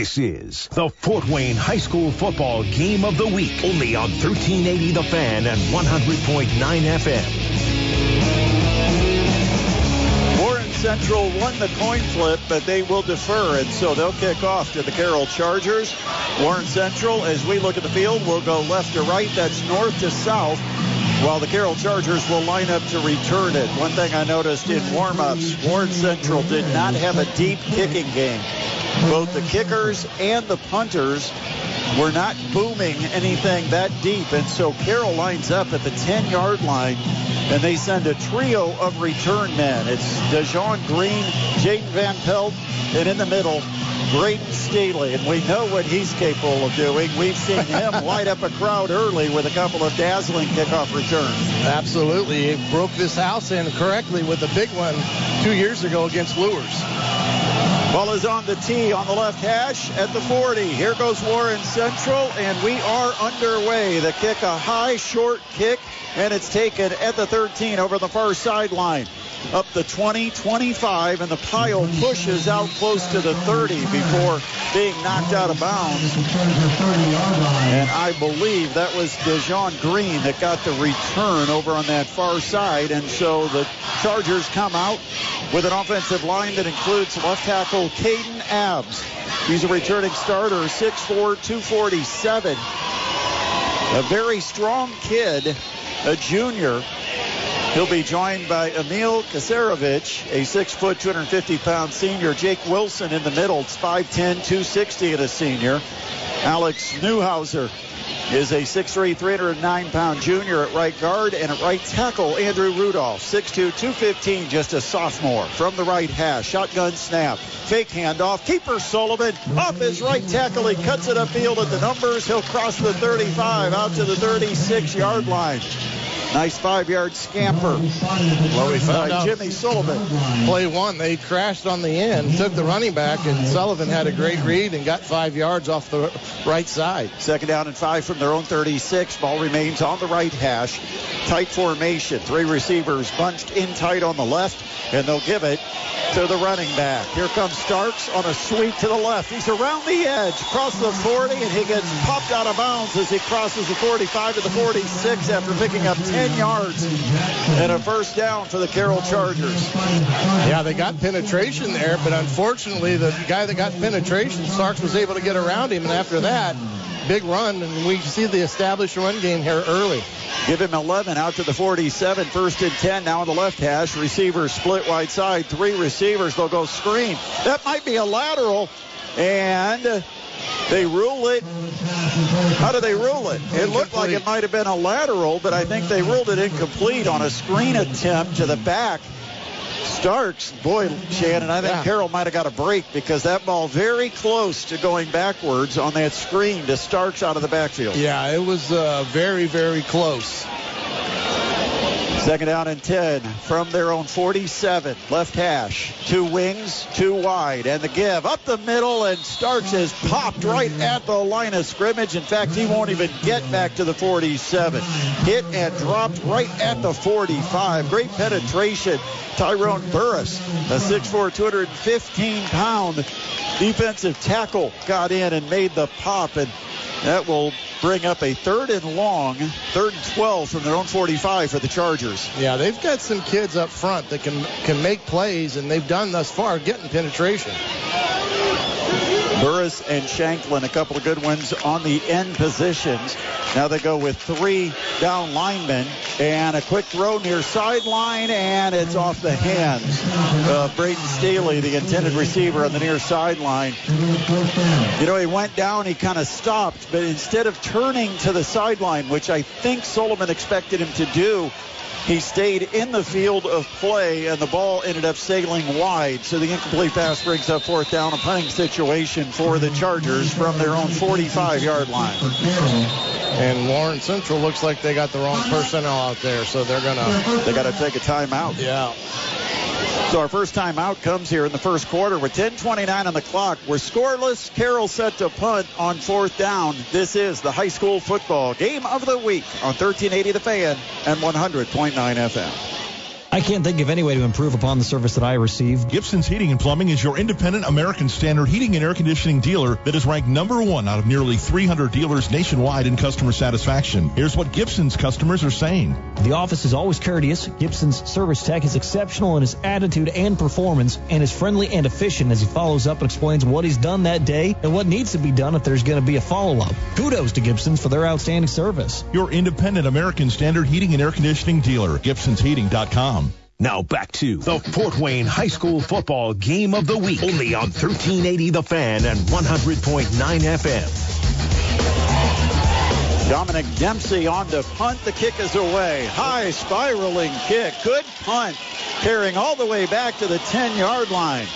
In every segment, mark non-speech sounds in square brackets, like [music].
This is the Fort Wayne High School Football Game of the Week, only on 1380 The Fan and 100.9 FM. Warren Central won the coin flip, but they will defer, and so they'll kick off to the Carroll Chargers. Warren Central, as we look at the field, will go left to right. That's north to south while the Carroll Chargers will line up to return it. One thing I noticed in warm-ups, Warren Central did not have a deep kicking game. Both the kickers and the punters were not booming anything that deep. And so Carroll lines up at the 10 yard line and they send a trio of return men. It's DeJohn Green, Jaden Van Pelt, and in the middle, Braden Staley. And we know what he's capable of doing. We've seen him [laughs] light up a crowd early with a couple of dazzling kickoff returns. Absolutely. He broke this house in correctly with a big one two years ago against Luers. Ball is on the tee on the left hash at the 40. Here goes Warren Central, and we are underway. The kick, a high, short kick, and it's taken at the 13 over the far sideline. Up the 20, 25, and the pile pushes out close to the 30 before being knocked out of bounds. And I believe that was DeJohn Green that got the return over on that far side. And so the Chargers come out with an offensive line that includes left tackle Caden Abs. He's a returning starter, 6'4", 247. A very strong kid, a junior. He'll be joined by Emil Kasarevich, a 6 foot, 250 pound senior. Jake Wilson in the middle, 5'10, 260 and a senior. Alex Newhauser is a 6'3", 309 pound junior at right guard and at right tackle Andrew Rudolph, 6'2", 215, just a sophomore from the right hash. Shotgun snap, fake handoff. Keeper Sullivan off his right tackle. He cuts it upfield at the numbers. He'll cross the 35 out to the 36 yard line. Nice five-yard scamper. Well, we found out Jimmy Sullivan. Play one, they crashed on the end, took the running back, and Sullivan had a great read and got five yards off the right side. Second down and five from their own 36. Ball remains on the right hash. Tight formation. Three receivers bunched in tight on the left, and they'll give it to the running back. Here comes Starks on a sweep to the left. He's around the edge, across the 40, and he gets popped out of bounds as he crosses the 45 to the 46 after picking up 10 yards and a first down for the Carroll Chargers. Yeah, they got penetration there, but unfortunately, the guy that got penetration, Starks was able to get around him, and after that, big run, and we see the established run game here early. Give him 11 out to the 47. First and 10 now on the left hash. Receivers split wide side. Three receivers. They'll go screen. That might be a lateral. And they rule it. How do they rule it? It looked like it might have been a lateral, but I think they ruled it incomplete on a screen attempt to the back. Starks, boy, Shannon, I think Yeah. Carroll might have got a break because that ball very close to going backwards on that screen to Starks out of the backfield. Yeah, it was uh, very, very close. Second down and 10 from their own 47. Left hash. Two wings, two wide. And the give up the middle, and Starks has popped right at the line of scrimmage. In fact, he won't even get back to the 47. Hit and dropped right at the 45. Great penetration. Tyrone Burris, a 6'4, 215 pound defensive tackle, got in and made the pop. And that will bring up a third and long, third and 12 from their own 45 for the Chargers. Yeah, they've got some kids up front that can can make plays, and they've done thus far getting penetration. Burris and Shanklin, a couple of good ones on the end positions. Now they go with three down linemen and a quick throw near sideline, and it's off the hands of Braden Staley, the intended receiver on the near sideline. You know, he went down, he kind of stopped, but instead of turning to the sideline, which I think Sullivan expected him to do, he stayed in the field of play, and the ball ended up sailing wide. So the incomplete pass brings up fourth down, a punting situation for the Chargers from their own 45-yard line. And Warren Central looks like they got the wrong personnel out there, so they're gonna. They got to take a timeout. Yeah. So our first time out comes here in the first quarter with 10:29 on the clock. We're scoreless. Carroll set to punt on fourth down. This is the high school football game of the week on 1380 The Fan and 100.9 FM. I can't think of any way to improve upon the service that I receive. Gibson's Heating and Plumbing is your independent American Standard heating and air conditioning dealer that is ranked number one out of nearly 300 dealers nationwide in customer satisfaction. Here's what Gibson's customers are saying. The office is always courteous. Gibson's service tech is exceptional in his attitude and performance and is friendly and efficient as he follows up and explains what he's done that day and what needs to be done if there's going to be a follow-up. Kudos to Gibson's for their outstanding service. Your independent American Standard heating and air conditioning dealer, Gibson'sHeating.com. Now back to the Fort Wayne High School Football Game of the Week. Only on 1380 The Fan and 100.9 FM. Dominic Dempsey on to punt. The kick is away. High spiraling kick. Good punt. Carrying all the way back to the 10 yard line.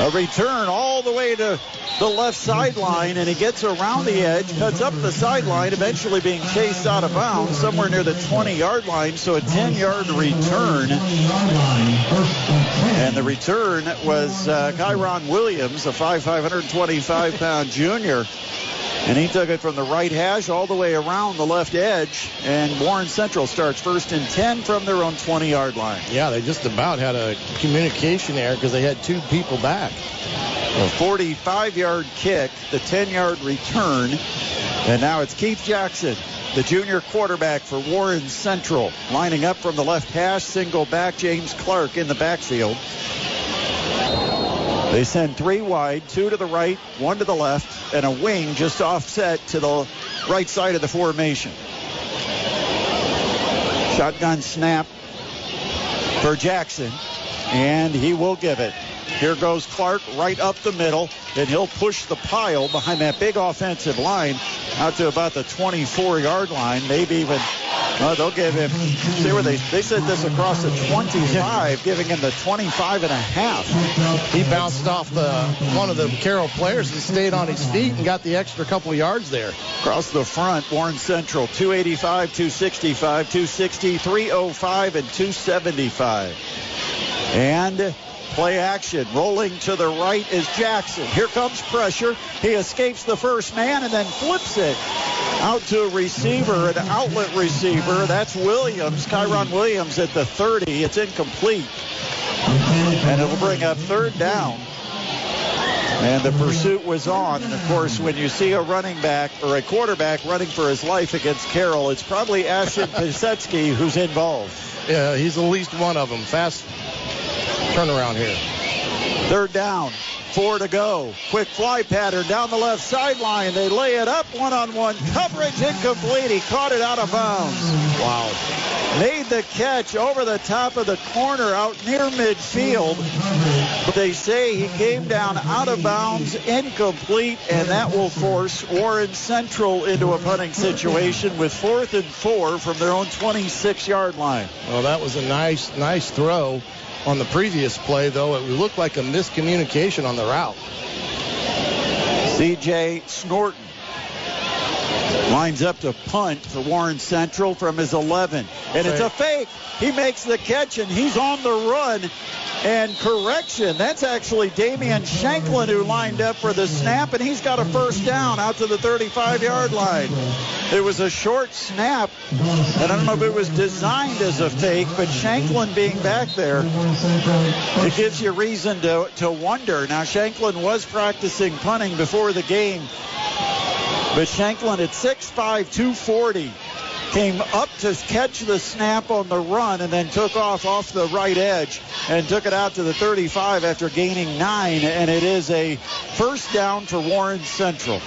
A return all the way to the left sideline, and he gets around the edge, cuts up the sideline, eventually being chased out of bounds somewhere near the 20 yard line. So a 10 yard return. And the return was uh, Kyron Williams, a 5'5", 125 pound junior. And he took it from the right hash all the way around the left edge. And Warren Central starts first and 10 from their own 20 yard line. Yeah, they just about had a communication error because they had two people back. A 45 yard kick, the 10 yard return. And now it's Keith Jackson, the junior quarterback for Warren Central, lining up from the left hash, single back, James Clark in the backfield. They send three wide, two to the right, one to the left, and a wing just offset to the right side of the formation. Shotgun snap for Jackson, and he will give it. Here goes Clark right up the middle, and he'll push the pile behind that big offensive line out to about the 24-yard line, maybe even. Uh, they'll give him. See where they they said this across the 25, giving him the 25 and a half. He bounced off the one of the Carroll players and stayed on his feet and got the extra couple yards there. Across the front, Warren Central 285, 265, 260, 305, and 275. And Play action. Rolling to the right is Jackson. Here comes pressure. He escapes the first man and then flips it out to a receiver, an outlet receiver. That's Williams, Kyron Williams at the 30. It's incomplete. And it'll bring up third down. And the pursuit was on. And of course, when you see a running back or a quarterback running for his life against Carroll, it's probably Ashton Pisetsky who's involved. Yeah, he's at least one of them. Fast turnaround here. Third down. Four to go. Quick fly pattern down the left sideline. They lay it up one on one. Coverage incomplete. He caught it out of bounds. Wow. Made the catch over the top of the corner out near midfield. But they say he came down out of bounds, incomplete, and that will force Warren Central into a punting situation with fourth and four from their own 26 yard line. Well, that was a nice, nice throw on the previous play, though. It looked like a miscommunication on the route. C.J. Snorton lines up to punt for Warren Central from his 11. And it's a fake. He makes the catch, and he's on the run. And correction, that's actually Damian Shanklin who lined up for the snap, and he's got a first down out to the 35 yard line. It was a short snap, and I don't know if it was designed as a fake, but Shanklin being back there, it gives you reason to, to wonder. Now, Shanklin was practicing punting before the game, but Shanklin at 6'5, 240 came up to catch the snap on the run and then took off off the right edge and took it out to the 35 after gaining nine. And it is a first down for Warren Central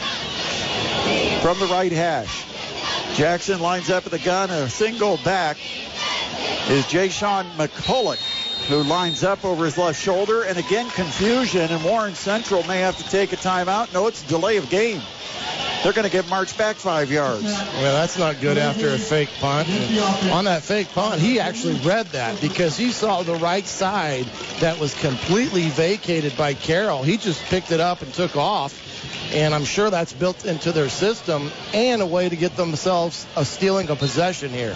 from the right hash. Jackson lines up at the gun. A single back is Jay-Sean McCulloch who lines up over his left shoulder. And again, confusion. And Warren Central may have to take a timeout. No, it's a delay of game they're going to get March back five yards. Well, that's not good after a fake punt. On that fake punt, he actually read that because he saw the right side that was completely vacated by Carroll. He just picked it up and took off. And I'm sure that's built into their system and a way to get themselves a stealing a possession here.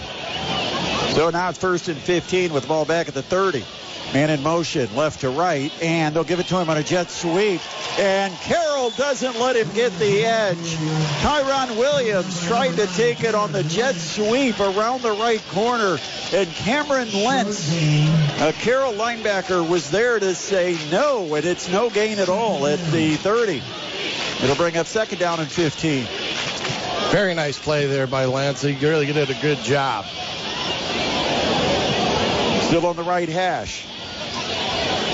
So now it's first and 15 with the ball back at the 30. Man in motion, left to right, and they'll give it to him on a jet sweep. And Carroll doesn't let him get the edge. Tyron Williams tried to take it on the jet sweep around the right corner, and Cameron Lentz, a Carroll linebacker, was there to say no, and it's no gain at all at the 30. It'll bring up second down and 15. Very nice play there by Lance. He really did a good job. Still on the right hash.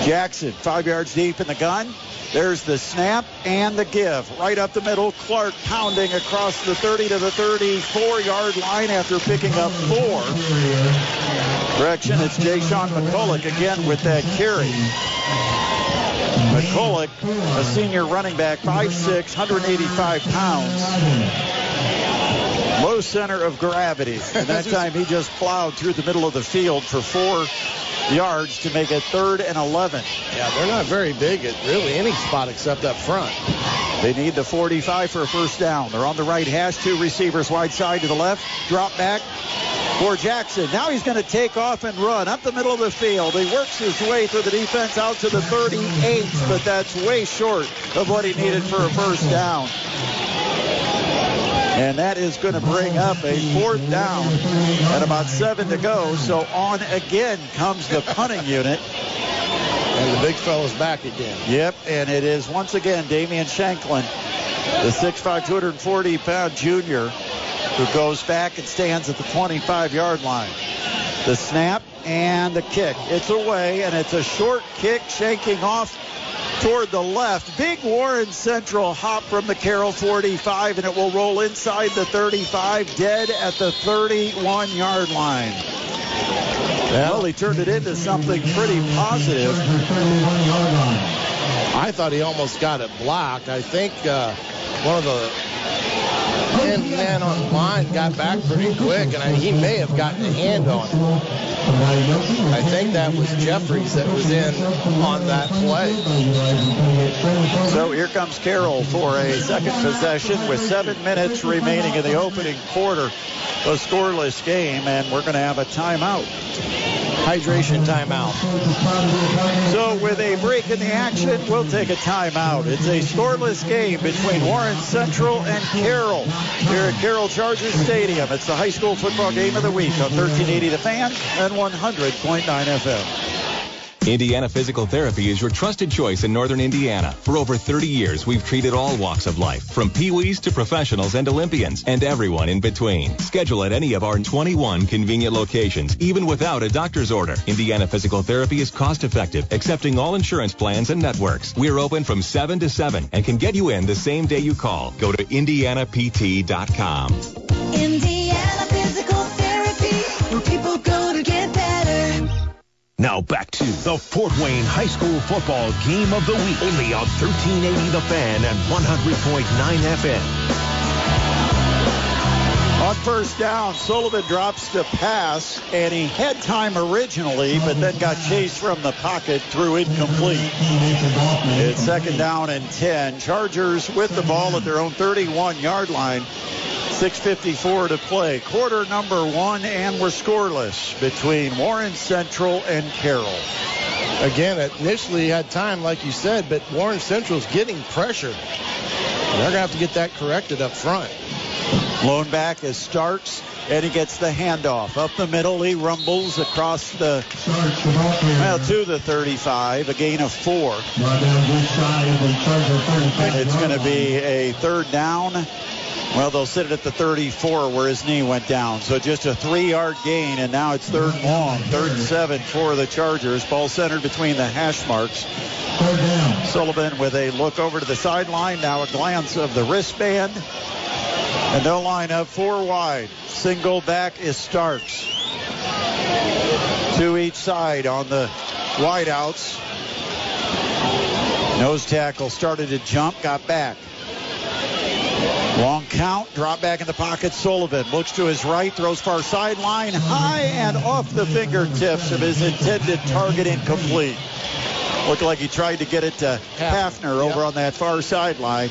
Jackson, five yards deep in the gun. There's the snap and the give. Right up the middle. Clark pounding across the 30 to the 34 yard line after picking up four. Correction, it's Jashawn McCulloch again with that carry. McCulloch, a senior running back, 5'6", 185 pounds. Low center of gravity. [laughs] And that time he just plowed through the middle of the field for four yards to make it third and 11. Yeah, they're not very big at really any spot except up front. They need the 45 for a first down. They're on the right hash, two receivers wide side to the left. Drop back for Jackson. Now he's going to take off and run up the middle of the field. He works his way through the defense out to the 38, but that's way short of what he needed for a first down. And that is going to bring up a fourth down at about seven to go. So on again comes the punting unit. And the big fella's back again. Yep, and it is once again Damian Shanklin, the 6'5", 240-pound junior, who goes back and stands at the 25-yard line. The snap and the kick. It's away, and it's a short kick, shaking off toward the left. Big Warren Central hop from the Carroll 45, and it will roll inside the 35, dead at the 31 yard line. Well, he turned it into something pretty positive. I thought he almost got it blocked. I think uh, one of the and man on line got back pretty quick, and I, he may have gotten a hand on it. I think that was Jeffries that was in on that play. So here comes Carroll for a second possession with seven minutes remaining in the opening quarter. A scoreless game, and we're going to have a timeout hydration timeout. So with a break in the action, we'll take a timeout. It's a scoreless game between Warren Central and Carroll here at Carroll Chargers Stadium. It's the high school football game of the week on 1380 The Fan and 100.9 FM. Indiana Physical Therapy is your trusted choice in Northern Indiana. For over 30 years, we've treated all walks of life, from peewees to professionals and Olympians, and everyone in between. Schedule at any of our 21 convenient locations, even without a doctor's order. Indiana Physical Therapy is cost effective, accepting all insurance plans and networks. We're open from 7 to 7 and can get you in the same day you call. Go to indianapt.com. Indiana Now back to the Fort Wayne High School football game of the week. Only on 1380 The Fan and 100.9 FM. On first down, Sullivan drops the pass, and he had time originally, but then got chased from the pocket, through incomplete. It's second down and 10. Chargers with the ball at their own 31-yard line. 6.54 to play. Quarter number one, and we're scoreless between Warren Central and Carroll. Again, initially had time, like you said, but Warren Central's getting pressure. They're going to have to get that corrected up front. Blown back is Starks, and he gets the handoff. Up the middle, he rumbles across the, well, to the 35, a gain of four. And it's going to be a third down. Well, they'll sit it at the 34 where his knee went down. So just a three-yard gain, and now it's third and long, third and seven for the Chargers. Ball centered between the hash marks. Sullivan with a look over to the sideline. Now a glance of the wristband. And they'll line up four wide. Single back is Starks. Two each side on the wideouts. Nose tackle started to jump, got back. Long count, drop back in the pocket. Sullivan looks to his right, throws far sideline, high and off the fingertips of his intended target, incomplete. Looked like he tried to get it to Hafner over on that far sideline.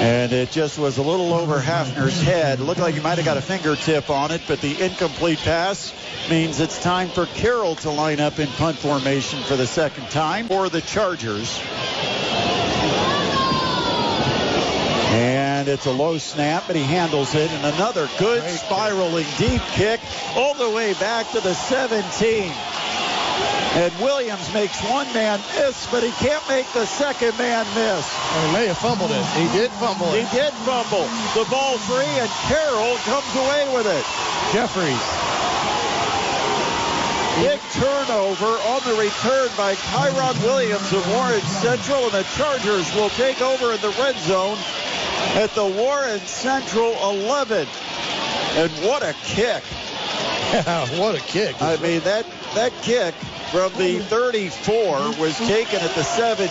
And it just was a little over Hafner's head. Looked like he might have got a fingertip on it, but the incomplete pass means it's time for Carroll to line up in punt formation for the second time for the Chargers. And it's a low snap, but he handles it. And another good spiraling deep kick all the way back to the 17. And Williams makes one man miss, but he can't make the second man miss. And he may have fumbled it. He did fumble He did fumble. The ball free, and Carroll comes away with it. Jeffries. Big turnover on the return by Kyron Williams of Warren Central, and the Chargers will take over in the red zone at the Warren Central 11. And what a kick. [laughs] what a kick. I mean, that, that kick from the 34 was taken at the 17.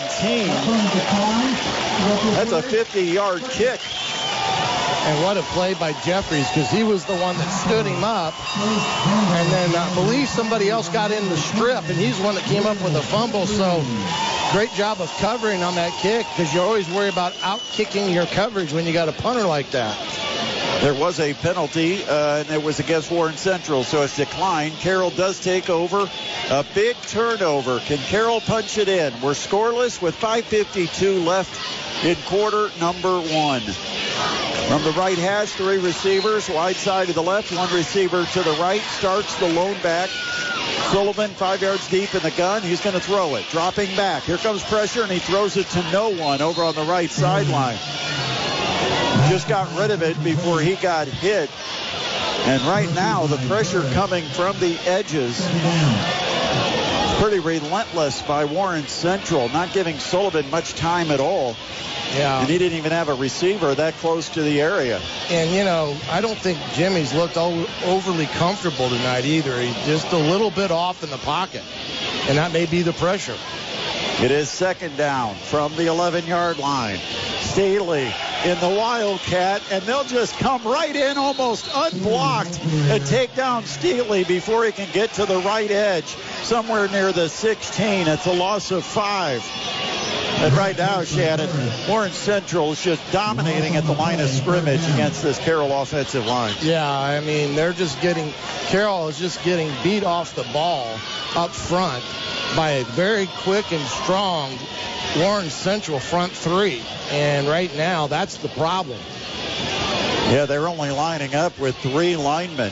That's a 50-yard kick. And what a play by Jeffries because he was the one that stood him up. And then I believe somebody else got in the strip, and he's the one that came up with a fumble. So great job of covering on that kick because you always worry about out kicking your coverage when you got a punter like that. There was a penalty, uh, and it was against Warren Central, so it's declined. Carroll does take over. A big turnover. Can Carroll punch it in? We're scoreless with 5.52 left in quarter number one. From the right hash, three receivers, wide side to the left, one receiver to the right. Starks the lone back. Sullivan, five yards deep in the gun. He's going to throw it. Dropping back. Here comes pressure, and he throws it to no one over on the right sideline. Just got rid of it before he got hit. And right now, the pressure coming from the edges pretty relentless by Warren Central, not giving Sullivan much time at all. Yeah. And he didn't even have a receiver that close to the area. And, you know, I don't think Jimmy's looked overly comfortable tonight either. He's just a little bit off in the pocket. And that may be the pressure. It is second down from the 11 yard line. Staley in the Wildcat, and they'll just come right in almost unblocked and take down Staley before he can get to the right edge, somewhere near the 16. It's a loss of five. And right now, Shannon, Warren Central is just dominating at the line of scrimmage against this Carroll offensive line. Yeah, I mean, they're just getting, Carroll is just getting beat off the ball up front by a very quick and strong Warren Central front three. And right now, that's the problem. Yeah, they're only lining up with three linemen.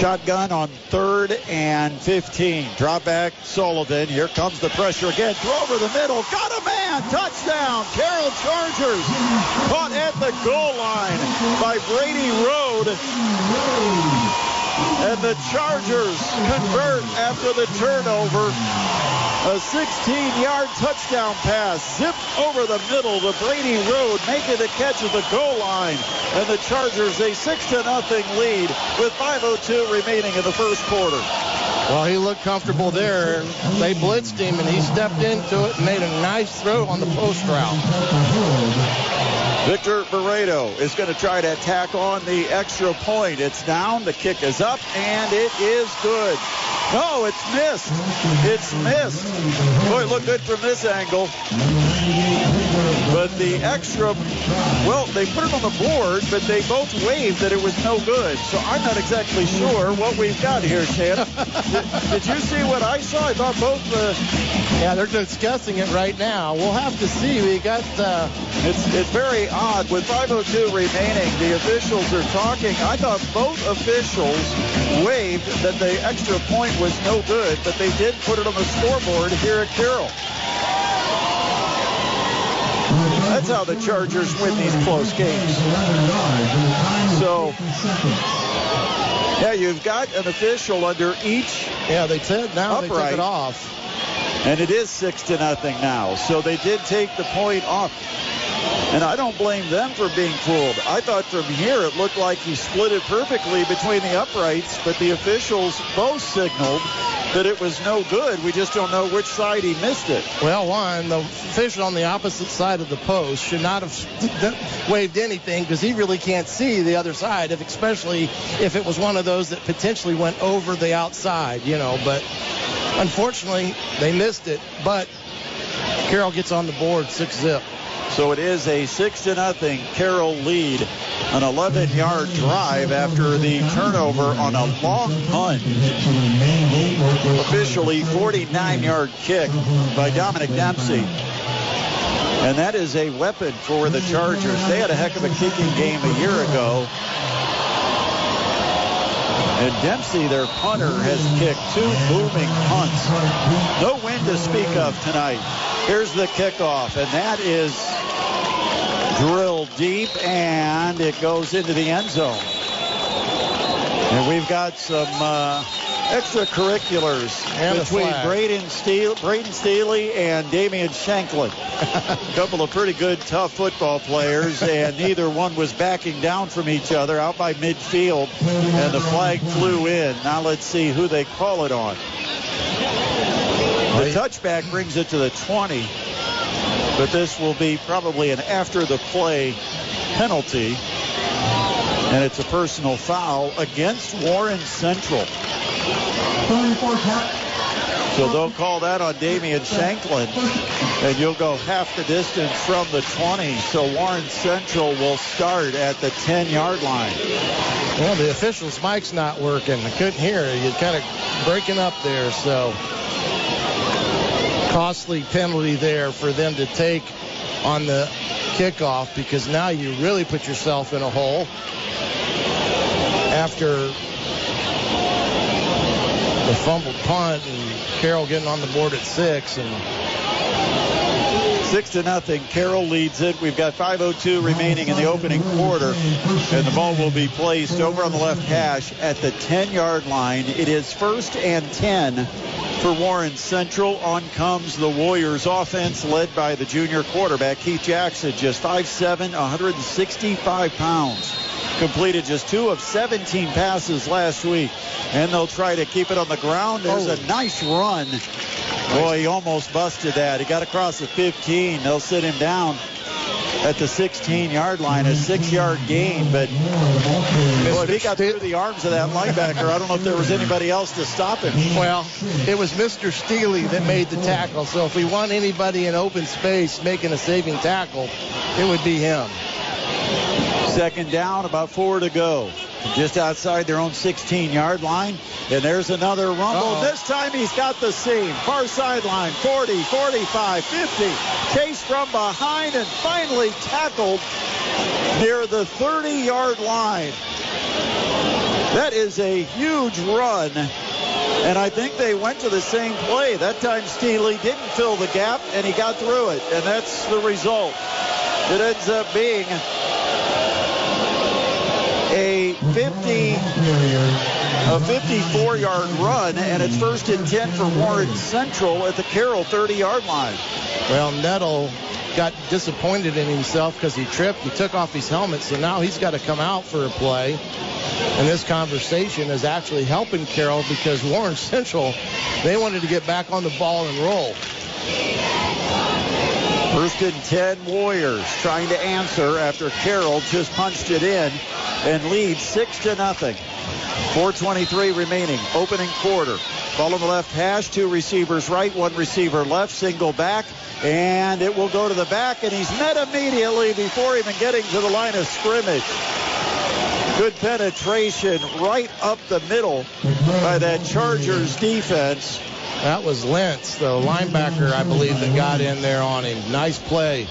Shotgun on third and 15. Drop back Sullivan. Here comes the pressure again. Throw over the middle. Got a man. Touchdown. Carroll Chargers. Caught at the goal line by Brady Road. And the Chargers convert after the turnover. A 16-yard touchdown pass zipped over the middle to Brady Road, making the catch at the goal line. And the Chargers a 6-0 lead with 5.02 remaining in the first quarter. Well, he looked comfortable there. They blitzed him, and he stepped into it and made a nice throw on the post route. Victor Barreto is going to try to attack on the extra point. It's down, the kick is up, and it is good. No, it's missed. It's missed. Boy, it looked good from this angle. But the extra, well, they put it on the board, but they both waved that it was no good. So I'm not exactly sure what we've got here, Shannon. did, did you see what I saw? I thought both the, Yeah, they're discussing it right now. We'll have to see. We got, uh, It's it's very odd. With 5:02 remaining, the officials are talking. I thought both officials waved that the extra point was no good, but they did put it on the scoreboard here at Carroll. That's how the Chargers win these close games. So, yeah, you've got an official under each yeah, they said now they took Upright. it off. and it is six to nothing now. So they did take the point off. And I don't blame them for being fooled. I thought from here it looked like he split it perfectly between the uprights, but the officials both signaled that it was no good. We just don't know which side he missed it. Well, one, the official on the opposite side of the post should not have [laughs] waved anything because he really can't see the other side, if, especially if it was one of those that potentially went over the outside, you know. But unfortunately, they missed it. But Carroll gets on the board, six zip. So it is a six to nothing Carroll lead. An 11 yard drive after the turnover on a long punt. Officially 49 yard kick by Dominic Dempsey. And that is a weapon for the Chargers. They had a heck of a kicking game a year ago. And Dempsey, their punter, has kicked two booming punts. No wind to speak of tonight. Here's the kickoff, and that is drilled deep, and it goes into the end zone. And we've got some uh, extracurriculars And between. Braden, Steele, Braden Steely and Damian Shanklin. a [laughs] couple of pretty good, tough football players, and neither one was backing down from each other out by midfield, and the flag flew in. Now let's see who they call it on. The touchback brings it to the 20, but this will be probably an after the play penalty. And it's a personal foul against Warren Central. So they'll call that on Damian Shanklin, and you'll go half the distance from the 20. So Warren Central will start at the 10-yard line. Well, the official's mic's not working. I couldn't hear. You're kind of breaking up there, so costly penalty there for them to take on the kickoff because now you really put yourself in a hole after the fumbled punt and Carroll getting on the board at six and Six to nothing. Carroll leads it. We've got 5:02 remaining in the opening quarter, and the ball will be placed over on the left hash at the 10-yard line. It is first and 10 for Warren Central. On comes the Warriors offense, led by the junior quarterback Keith Jackson, just 5'7", 165 pounds. Completed just two of 17 passes last week, and they'll try to keep it on the ground. There's a oh. nice run. Boy, he almost busted that. He got across the 15. They'll sit him down at the 16-yard line, a six-yard gain. But boy, if he got through the arms of that linebacker, I don't know if there was anybody else to stop him. Well, it was Mr. Steely that made the tackle. So if we want anybody in open space making a saving tackle, it would be him. Second down, about four to go. Just outside their own 16-yard line. And there's another rumble. Uh-oh. This time he's got the seam. Far sideline, 40, 45, 50. Chase from behind and finally tackled near the 30-yard line. That is a huge run. And I think they went to the same play. That time Steely didn't fill the gap and he got through it. And that's the result. It ends up being a 50 a 54 yard run and it's first and 10 for Warren Central at the Carroll 30 yard line. Well, Nettle got disappointed in himself because he tripped. He took off his helmet, so now he's got to come out for a play. And this conversation is actually helping Carroll because Warren [laughs] Central, they wanted to get back on the ball and roll. First and 10 Warriors trying to answer after Carroll just punched it in and leads 6 to nothing. 423 remaining, opening quarter. Ball on the left hash, two receivers right, one receiver left, single back, and it will go to the back, and he's met immediately before even getting to the line of scrimmage. Good penetration right up the middle by that Chargers defense. That was Lentz, the linebacker, I believe, that got in there on him. Nice play.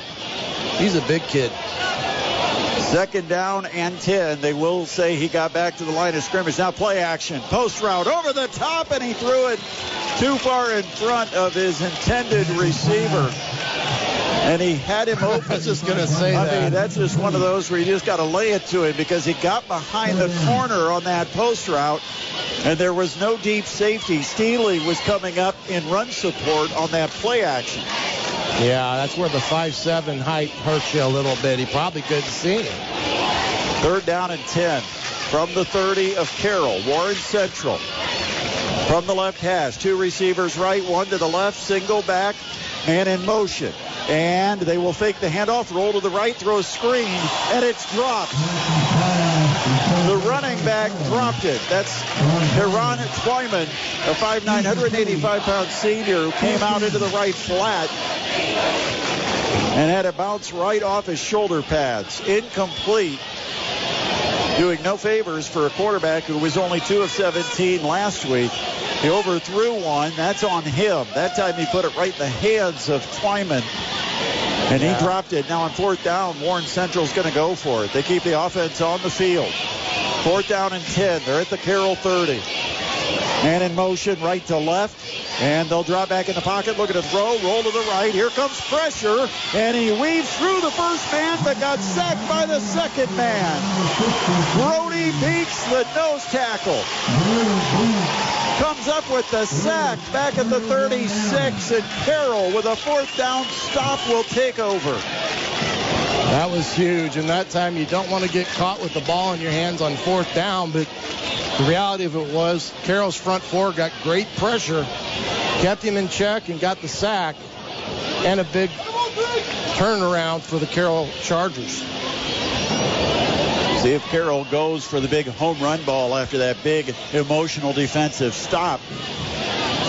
He's a big kid. Second down and 10. They will say he got back to the line of scrimmage. Now play action. Post route over the top, and he threw it too far in front of his intended receiver. And he had him open. I was just going to say I that. mean, that's just one of those where you just got to lay it to him because he got behind the corner on that post route, and there was no deep safety. Steely was coming up in run support on that play action. Yeah, that's where the 5'7 height hurts you a little bit. He probably couldn't see him. Third down and 10 from the 30 of Carroll. Warren Central from the left hash. Two receivers right, one to the left, single back, man in motion. And they will fake the handoff, roll to the right, throw a screen, and it's dropped. The running back dropped it. That's Heron Twyman, a 5'9", 185-pound senior who came out into the right flat and had it bounce right off his shoulder pads. Incomplete. Doing no favors for a quarterback who was only 2 of 17 last week. He overthrew one. That's on him. That time he put it right in the hands of Twyman. And he dropped it. Now on fourth down, Warren Central's going to go for it. They keep the offense on the field. Fourth down and 10. They're at the Carroll 30. Man in motion, right to left. And they'll drop back in the pocket, looking to throw, roll to the right. Here comes pressure, and he weaves through the first man, but got sacked by the second man. Brody beats the nose tackle. Comes up with the sack back at the 36, and Carroll with a fourth down stop will take over. That was huge, and that time you don't want to get caught with the ball in your hands on fourth down, but the reality of it was Carroll's front four got great pressure, kept him in check, and got the sack, and a big turnaround for the Carroll Chargers. See if Carroll goes for the big home run ball after that big emotional defensive stop.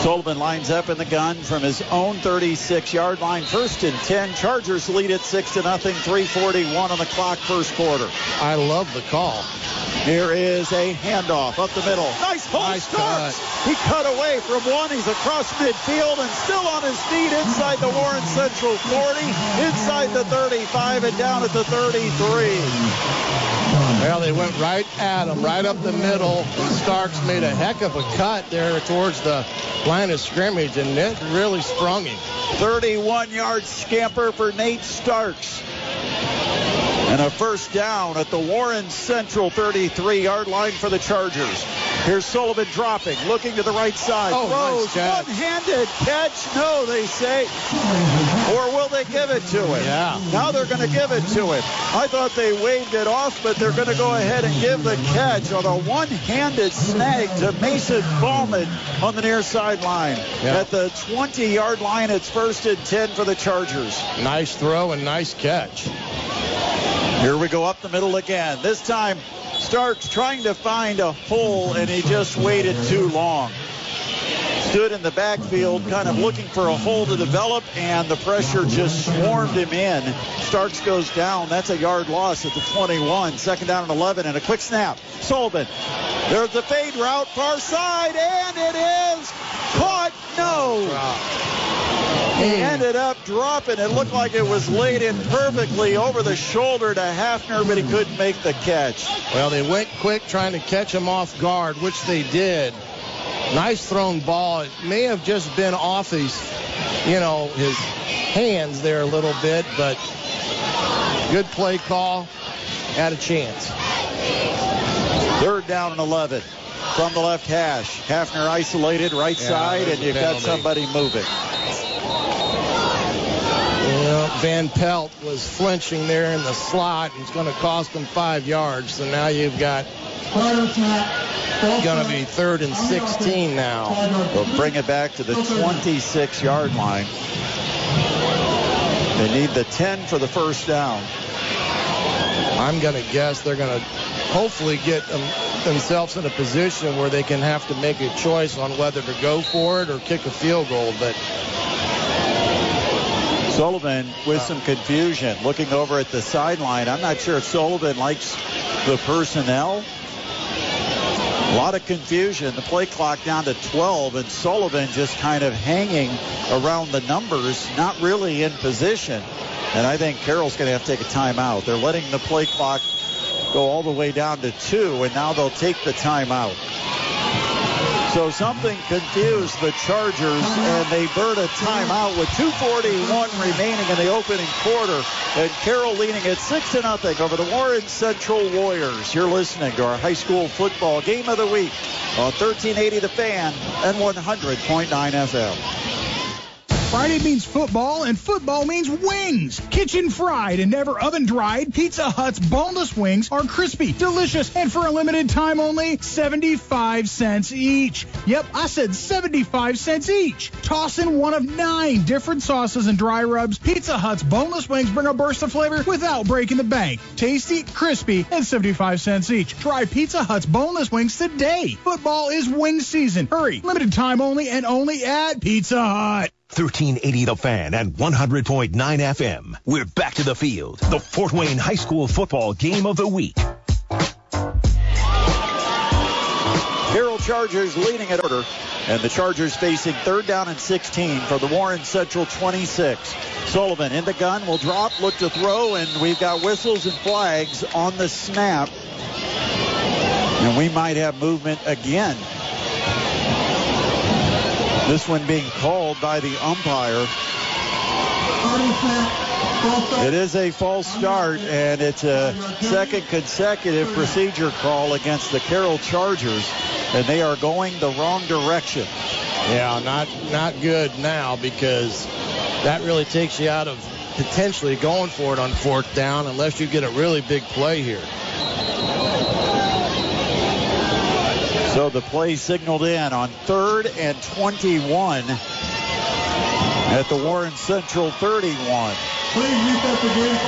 Sullivan lines up in the gun from his own 36-yard line. First and 10. Chargers lead it 6 to nothing. 341 on the clock first quarter. I love the call. Here is a handoff up the middle. Nice hold Nice Starks. cut. He cut away from one. He's across midfield and still on his feet inside the Warren Central 40, inside the 35 and down at the 33. Well, they went right at him, right up the middle. Starks made a heck of a cut there towards the line of scrimmage, and it really sprung him. 31 yard scamper for Nate Starks. And a first down at the Warren Central 33 yard line for the Chargers. Here's Sullivan dropping, looking to the right side. Oh, Throws, nice catch. one-handed catch. No, they say. Or will they give it to him? Yeah. Now they're going to give it to him. I thought they waved it off, but they're going to go ahead and give the catch on a one-handed snag to Mason Ballman on the near sideline. Yeah. At the 20-yard line, it's first and 10 for the Chargers. Nice throw and nice catch. Here we go up the middle again. This time, Starks trying to find a hole, and he just waited too long. Stood in the backfield, kind of looking for a hole to develop, and the pressure just swarmed him in. Starks goes down. That's a yard loss at the 21. Second down and 11, and a quick snap. Sullivan. There's the fade route, far side, and it is caught. No. He ended up dropping. It looked like it was laid in perfectly over the shoulder to Hafner, but he couldn't make the catch. Well, they went quick trying to catch him off guard, which they did. Nice thrown ball. It may have just been off his, you know, his hands there a little bit, but good play call. Had a chance. Third down and 11 from the left hash. Hafner isolated right Yeah, side, and you've got somebody moving. Yeah, Van Pelt was flinching there in the slot. It's going to cost them five yards. So now you've got going to be third and 16 now. They'll bring it back to the 26 yard line. They need the 10 for the first down. I'm going to guess they're going to hopefully get them, themselves in a position where they can have to make a choice on whether to go for it or kick a field goal. But Sullivan with uh. some confusion looking over at the sideline. I'm not sure if Sullivan likes the personnel. A lot of confusion. The play clock down to 12, and Sullivan just kind of hanging around the numbers, not really in position. And I think Carroll's going to have to take a timeout. They're letting the play clock go all the way down to two, and now they'll take the timeout. So something confused the Chargers, and they burn a timeout with 2:41 remaining in the opening quarter, and Carroll leading at six to nothing over the Warren Central Warriors. You're listening to our high school football game of the week on 1380 The Fan and 100.9 FM. Friday means football, and football means wings. Kitchen fried and never oven dried, Pizza Hut's boneless wings are crispy, delicious, and for a limited time only 75 cents each. Yep, I said 75 cents each. Toss in one of nine different sauces and dry rubs. Pizza Hut's boneless wings bring a burst of flavor without breaking the bank. Tasty, crispy, and 75 cents each. Try Pizza Hut's boneless wings today. Football is wing season. Hurry, limited time only and only at Pizza Hut. 1380 The Fan and 100.9 FM. We're back to the field. The Fort Wayne High School football game of the week. Carroll Chargers leading at order, and the Chargers facing third down and 16 for the Warren Central 26. Sullivan in the gun will drop, look to throw, and we've got whistles and flags on the snap. And we might have movement again. This one being called by the umpire. It is a false start, and it's a second consecutive procedure call against the Carroll Chargers, and they are going the wrong direction. Yeah, not not good now because that really takes you out of potentially going for it on fourth down unless you get a really big play here. So the play signaled in on third and 21 at the Warren Central 31.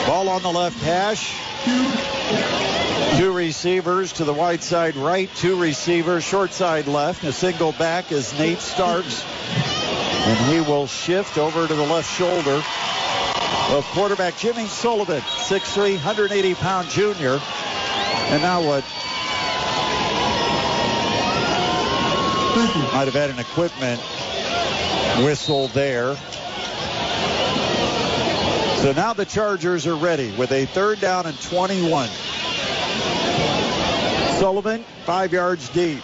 Ball on the left hash. Two receivers to the wide side right, two receivers short side left. A single back is Nate Starks. And he will shift over to the left shoulder of quarterback Jimmy Sullivan, 6'3", 180 pound junior. And now what? Might have had an equipment whistle there. So now the Chargers are ready with a third down and 21. Sullivan, five yards deep.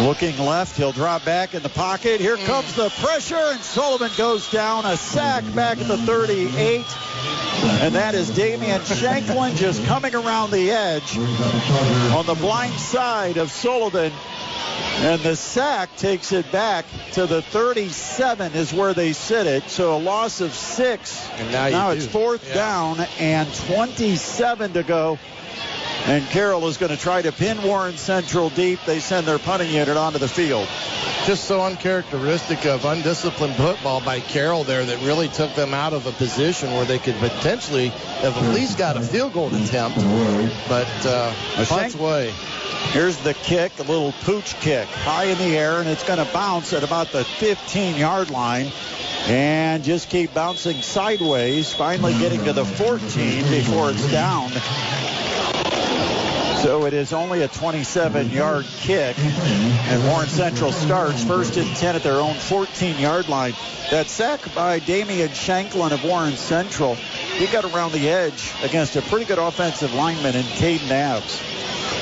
Looking left, he'll drop back in the pocket. Here comes the pressure, and Sullivan goes down. A sack back at the 38. And that is Damian Shanklin just coming around the edge on the blind side of Sullivan. And the sack takes it back to the 37 is where they sit it. So a loss of six. And now you it's do. fourth Yeah. down and 27 to go. And Carroll is going to try to pin Warren Central deep. They send their punting unit onto the field. Just so uncharacteristic of undisciplined football by Carroll there that really took them out of a position where they could potentially have at least got a field goal attempt. But uh, punt's way. Here's the kick, a little pooch kick, high in the air, and it's going to bounce at about the 15-yard line. And just keep bouncing sideways, finally getting to the 14 before it's down. So it is only a 27-yard kick, and Warren Central starts first and 10 at their own 14-yard line. That sack by Damian Shanklin of Warren Central, he got around the edge against a pretty good offensive lineman in Caden Abs.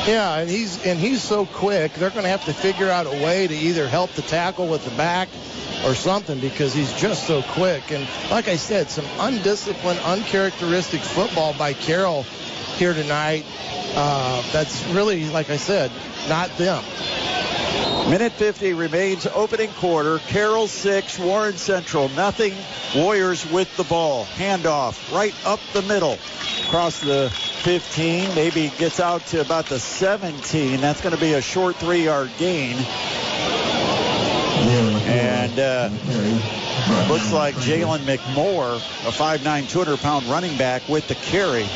Yeah, and he's and he's so quick. They're going to have to figure out a way to either help the tackle with the back or something because he's just so quick. And like I said, some undisciplined, uncharacteristic football by Carroll here tonight. Uh, that's really, like I said, not them. Minute 50 remains opening quarter. Carroll 6, Warren Central nothing. Warriors with the ball. Handoff right up the middle. Across the 15, maybe gets out to about the 17. That's going to be a short three yard gain. And uh, looks like Jalen McMore, a 5'9", 200 pound running back with the carry.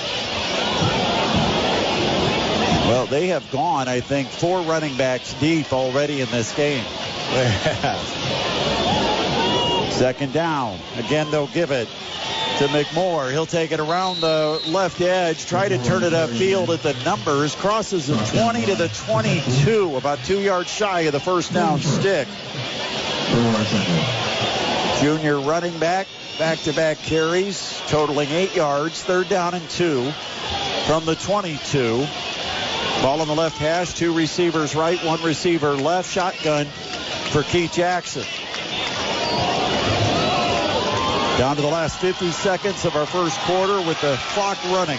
Well, they have gone, I think, four running backs deep already in this game. [laughs] Second down. Again, they'll give it to McMore. He'll take it around the left edge, try to turn it upfield at the numbers. Crosses the 20 to the 22, about two yards shy of the first down stick. Junior running back, back-to-back carries, totaling eight yards. Third down and two from the 22. Ball on the left hash, two receivers right, one receiver left. Shotgun for Keith Jackson. Down to the last 50 seconds of our first quarter with the clock running.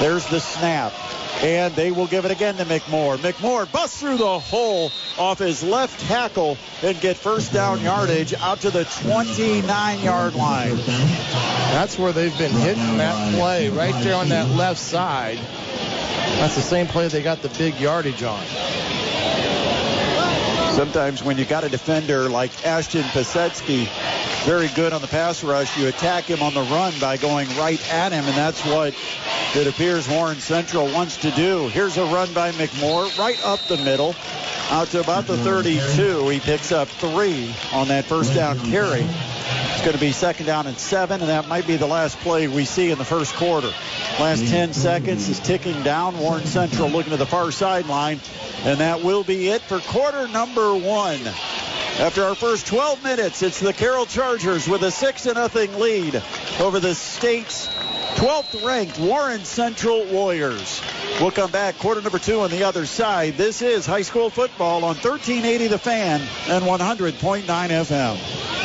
There's the snap. And they will give it again to McMoore. McMoore busts through the hole off his left tackle and get first down yardage out to the 29 yard line. That's where they've been hitting that play, right there on that left side. That's the same play they got the big yardage on. Sometimes when you got a defender like Ashton Pasetsky, very good on the pass rush, you attack him on the run by going right at him, and that's what it appears Warren Central wants to do. Here's a run by McMoore, right up the middle, out to about the 32. He picks up three on that first down carry. It's going to be second down and seven, and that might be the last play we see in the first quarter. Last 10 seconds is ticking down. Warren Central looking to the far sideline, and that will be it for quarter number one. After our first 12 minutes, it's the Carroll Chargers with a 6 0 lead over the state's 12th ranked Warren Central Warriors. We'll come back quarter number two on the other side. This is high school football on 1380 The Fan and 100.9 FM.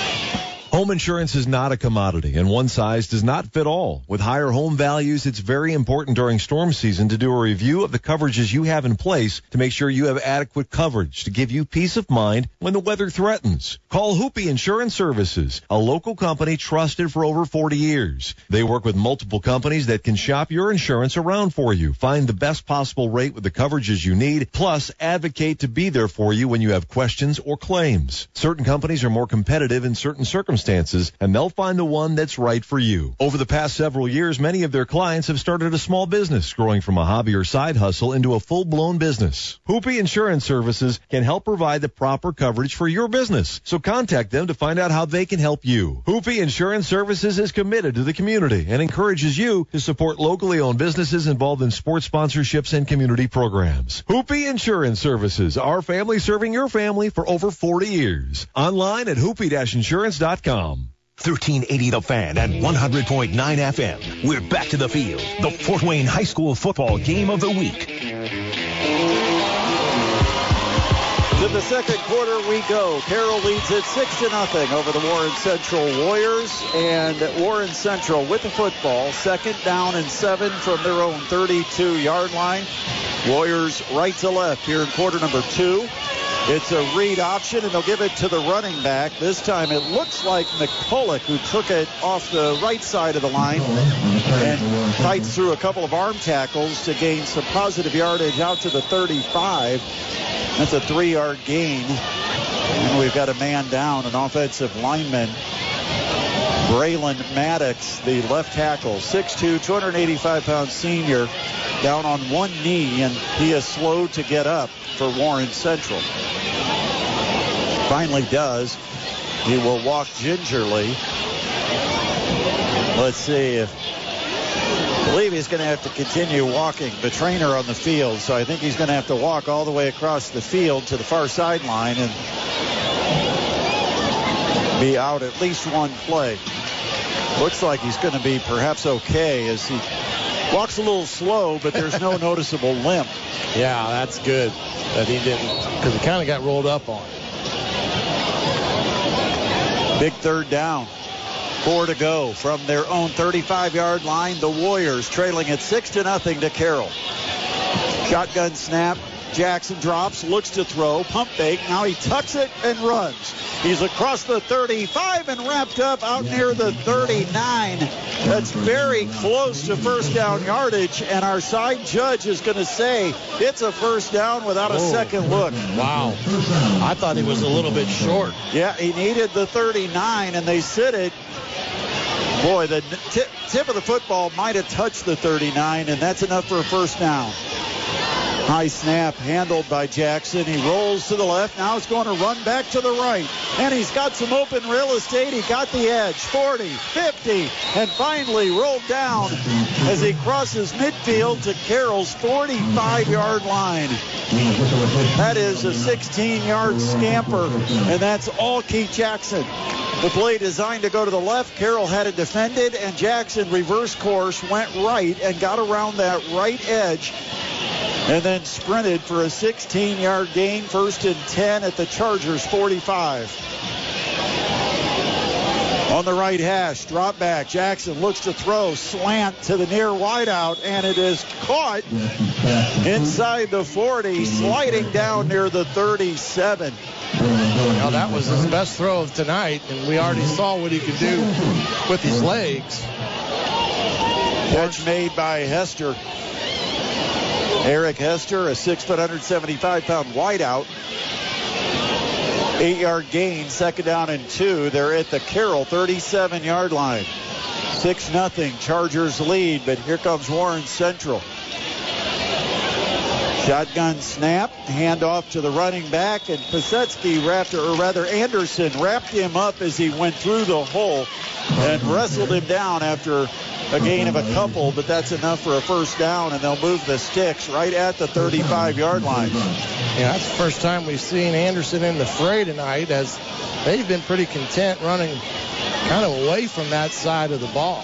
Home insurance is not a commodity, and one size does not fit all. With higher home values, it's very important during storm season to do a review of the coverages you have in place to make sure you have adequate coverage to give you peace of mind when the weather threatens. Call Hoopy Insurance Services, a local company trusted for over 40 years. They work with multiple companies that can shop your insurance around for you, find the best possible rate with the coverages you need, plus advocate to be there for you when you have questions or claims. Certain companies are more competitive in certain circumstances and they'll find the one that's right for you. Over the past several years, many of their clients have started a small business, growing from a hobby or side hustle into a full-blown business. Hoopy Insurance Services can help provide the proper coverage for your business. So contact them to find out how they can help you. Hoopy Insurance Services is committed to the community and encourages you to support locally owned businesses involved in sports sponsorships and community programs. Hoopy Insurance Services, our family serving your family for over 40 years. Online at hoopy-insurance.com. 1380 The Fan and 100.9 FM. We're back to the field. The Fort Wayne High School football game of the week. To the second quarter we go. Carroll leads it six to nothing over the Warren Central Warriors, and Warren Central with the football, second down and seven from their own 32-yard line. Warriors right to left here in quarter number two. It's a read option, and they'll give it to the running back. This time it looks like McCulloch, who took it off the right side of the line and fights through a couple of arm tackles to gain some positive yardage out to the 35. That's a three-yard gain. And we've got a man down, an offensive lineman. Braylon Maddox, the left tackle, 6'2", 285-pound senior, down on one knee, and he is slow to get up for Warren Central. Finally does. He will walk gingerly. Let's see if I believe he's going to have to continue walking. The trainer on the field, so I think he's going to have to walk all the way across the field to the far sideline and be out at least one play. Looks like he's going to be perhaps okay as he walks a little slow, but there's no [laughs] noticeable limp. Yeah, that's good that he didn't, because he kind of got rolled up on. Big third down. Four to go from their own 35-yard line. The Warriors trailing at six to nothing to Carroll. Shotgun snap. Jackson drops, looks to throw, pump fake. Now he tucks it and runs. He's across the 35 and wrapped up out near the 39. That's very close to first down yardage, and our side judge is going to say it's a first down without a Whoa. second look. Wow. I thought he was a little bit short. Yeah, he needed the 39, and they sit it. Boy, the tip, tip of the football might have touched the 39, and that's enough for a first down. High snap handled by Jackson. He rolls to the left. Now he's going to run back to the right. And he's got some open real estate. He got the edge. 40, 50, and finally rolled down as he crosses midfield to Carroll's 45 yard line. That is a 16 yard scamper, and that's all Keith Jackson. The play designed to go to the left. Carroll had it defended, and Jackson reverse course went right and got around that right edge and then sprinted for a 16 yard gain, first and 10 at the Chargers 45. On the right hash, drop back. Jackson looks to throw, slant to the near wideout, and it is caught inside the 40, sliding down near the 37. Now that was his best throw of tonight, and we already saw what he could do with his legs. Catch made by Hester. Eric Hester, a 6 foot 175 pound wideout. Eight yard gain, second down and two. They're at the Carroll 37 yard line. 6 nothing. Chargers lead, but here comes Warren Central. Shotgun snap, handoff to the running back, and Pasetsky wrapped, or rather Anderson wrapped him up as he went through the hole and wrestled him down after a gain of a couple, but that's enough for a first down, and they'll move the sticks right at the 35 yard line. Yeah, that's the first time we've seen Anderson in the fray tonight, as they've been pretty content running kind of away from that side of the ball.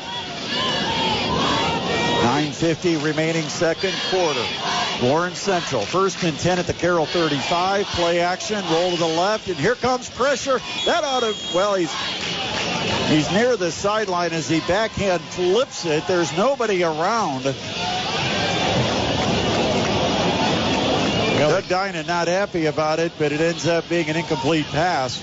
9.50 remaining second quarter. Warren Central, first and 10 at the Carroll 35. Play action, roll to the left, and here comes pressure. That ought to, well, he's he's near the sideline as he backhand flips it. There's nobody around. Doug Dynan not happy about it, but it ends up being an incomplete pass.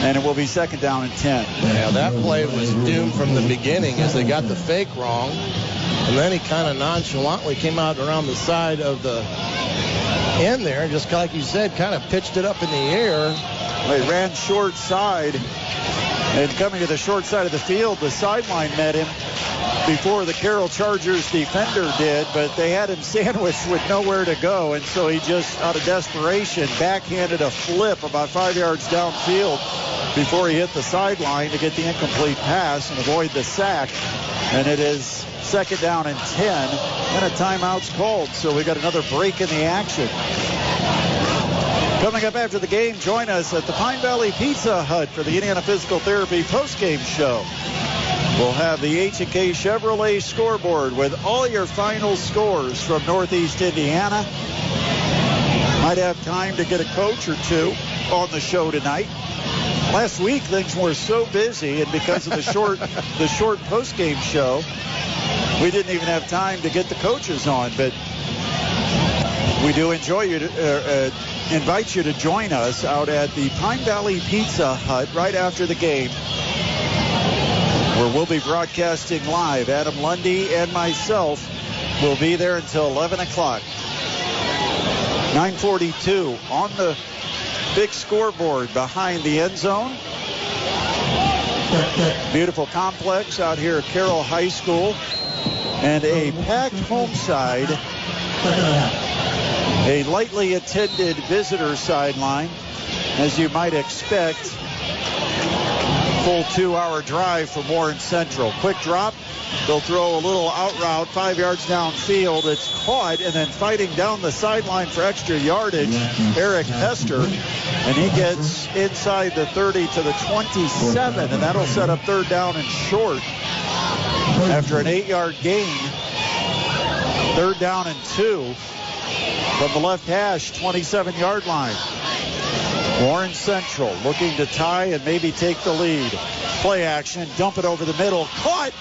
And it will be second down and 10. Yeah, that play was doomed from the beginning as they got the fake wrong. And then he kind of nonchalantly came out around the side of the end there, and just like you said, kind of pitched it up in the air. They ran short side, and coming to the short side of the field, the sideline met him before the Carroll Chargers defender did, but they had him [laughs] sandwiched with nowhere to go, and so he just, out of desperation, backhanded a flip about five yards downfield before he hit the sideline to get the incomplete pass and avoid the sack. And it is second down and 10, and a timeout's called, so we got another break in the action. Coming up after the game, join us at the Pine Valley Pizza Hut for the Indiana Physical Therapy postgame show. We'll have the H&K Chevrolet scoreboard with all your final scores from Northeast Indiana. Might have time to get a coach or two on the show tonight. Last week things were so busy, and because of the short [laughs] the short postgame show, we didn't even have time to get the coaches on. But we do enjoy you to, uh, uh, invite you to join us out at the Pine Valley Pizza Hut right after the game where we'll be broadcasting live. Adam Lundy and myself will be there until 11 o'clock. 942 on the big scoreboard behind the end zone. Beautiful complex out here at Carroll High School. And a packed home side. A lightly attended visitor sideline, as you might expect full two-hour drive from Warren Central. Quick drop. They'll throw a little out route, five yards downfield. It's caught, and then fighting down the sideline for extra yardage, Eric Hester, and he gets inside the 30 to the 27, and that'll set up third down and short after an eight-yard gain. Third down and two from the left hash, 27-yard line. Warren Central looking to tie and maybe take the lead. Play action, dump it over the middle, caught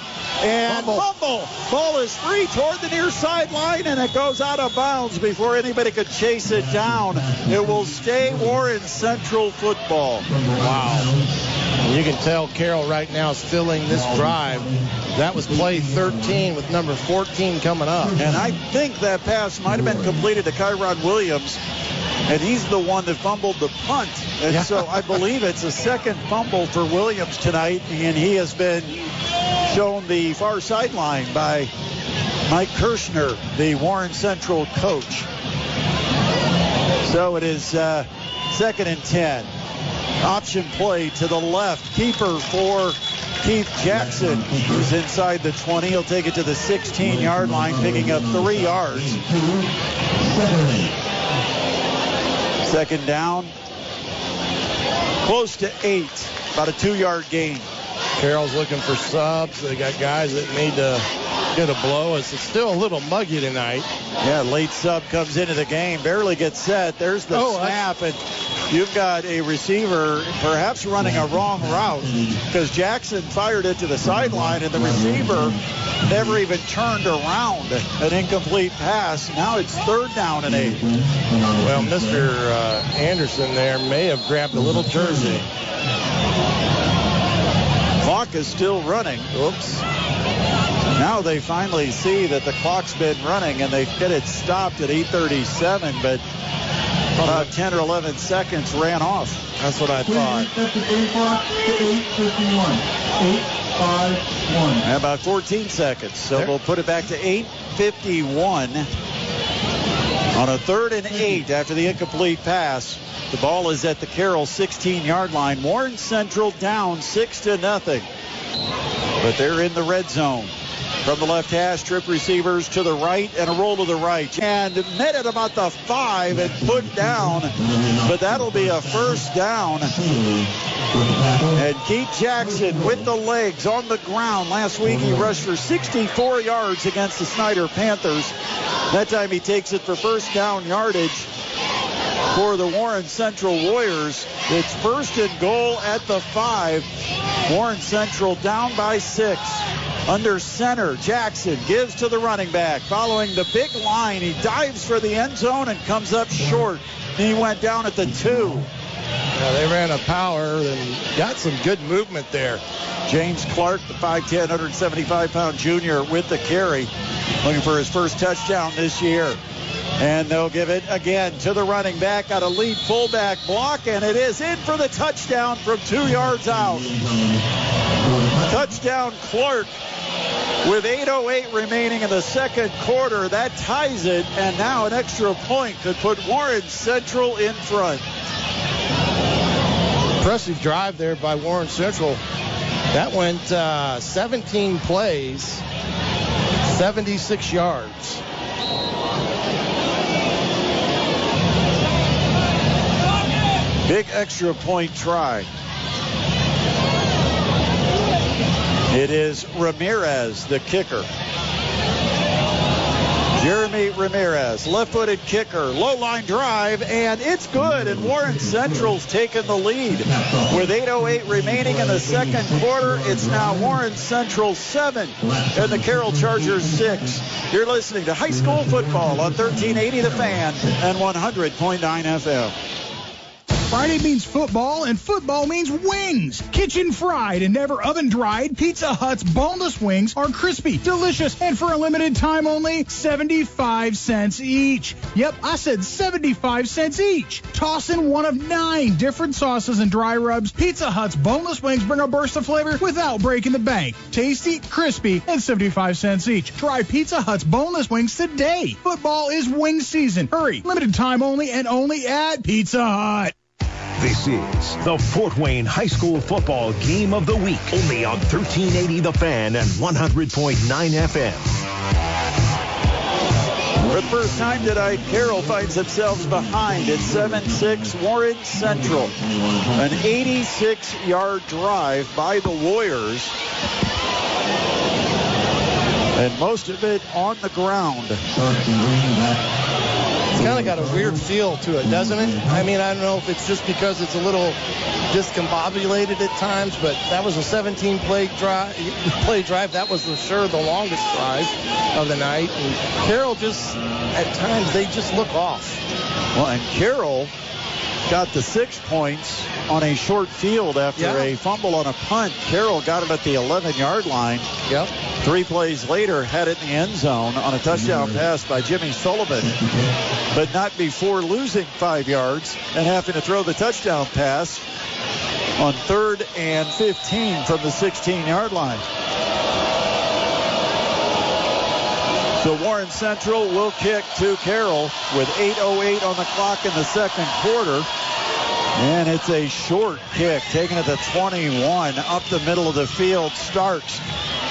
and fumble. Ball is free toward the near sideline and it goes out of bounds before anybody could chase it down. It will stay Warren Central football. Wow. You can tell Carroll right now is filling this drive. That was play 13 with number 14 coming up. And I think that pass might have been completed to Kyron Williams. And he's the one that fumbled the punt. And Yeah. so I believe it's a second fumble for Williams tonight. And he has been shown the far sideline by Mike Kirschner, the Warren Central coach. So it is uh, second and 10. Option play to the left. Keeper for Keith Jackson, who's inside the 20. He'll take it to the 16 yard line, picking up three yards. Second down. Close to eight. About a two yard gain. Carroll's looking for subs. They got guys that need to get a blow. It's still a little muggy tonight. Yeah, late sub comes into the game, barely gets set. There's the Oh, snap, and you've got a receiver perhaps running a wrong route because Jackson fired it to the sideline and the receiver never even turned around. An incomplete pass. Now it's third down and eight. Well, Mr. Uh, Anderson there may have grabbed a little jersey. Clock is still running. Oops. Now they finally see that the clock's been running and they get it stopped at 8:37, but about 10 or 11 seconds ran off. That's what I thought. And about 14 seconds. So There. we'll put it back to 8:51 on a third and eight after the incomplete pass. The ball is at the Carroll 16-yard line. Warren Central down six to nothing, but they're in the red zone. From the left hash, trip receivers to the right and a roll to the right. And met at about the five and put down, but that'll be a first down. Keith Jackson with the legs on the ground. Last week he rushed for 64 yards against the Snider Panthers. That time he takes it for first down yardage for the Warren Central Warriors. It's first and goal at the five. Warren Central down by six. Under center, Jackson gives to the running back. Following the big line, he dives for the end zone and comes up short. He went down at the two. Yeah, they ran a power and got some good movement there. James Clark, the 5'10", 175-pound junior with the carry, looking for his first touchdown this year. And they'll give it again to the running back. Got a lead fullback block, and it is in for the touchdown from two yards out. Touchdown Clark with 8.08 remaining in the second quarter. That ties it, and now an extra point could put Warren Central in front. Impressive drive there by Warren Central. That went uh, 17 plays, 76 yards. Big extra point try. It is Ramirez, the kicker. Jeremy Ramirez, left-footed kicker, low line drive, and it's good. And Warren Central's taken the lead. With 8.08 remaining in the second quarter, it's now Warren Central 7 and the Carroll Chargers 6. You're listening to high school football on 1380 The Fan and 100.9 FM. Friday means football, and football means wings. Kitchen fried and never oven dried, Pizza Hut's boneless wings are crispy, delicious, and for a limited time only 75 cents each. Yep, I said 75 cents each. Toss in one of nine different sauces and dry rubs. Pizza Hut's boneless wings bring a burst of flavor without breaking the bank. Tasty, crispy, and 75 cents each. Try Pizza Hut's boneless wings today. Football is wing season. Hurry, limited time only and only at Pizza Hut. This is the Fort Wayne High School Football Game of the Week. Only on 1380 The Fan and 100.9 FM. For the first time tonight, Carroll finds themselves behind at 7-6 Warren Central. An 86-yard drive by the Warriors. And most of it on the ground. It's kind of got a weird feel to it, doesn't it? I mean, I don't know if it's just because it's a little discombobulated at times, but that was a 17 play drive. Play drive. That was sure the longest drive of the night. And Carroll just, at times, they just look off. Well, and Carroll got the six points on a short field after Yeah. a fumble on a punt. Carroll got it at the 11-yard line. Yep. Three plays later, had it in the end zone on a touchdown mm. pass by Jimmy Sullivan, but not before losing five yards and having to throw the touchdown pass on third and 15 from the 16-yard line. So Warren Central will kick to Carroll with 8.08 on the clock in the second quarter. And it's a short kick, taken at the 21, up the middle of the field. Starks.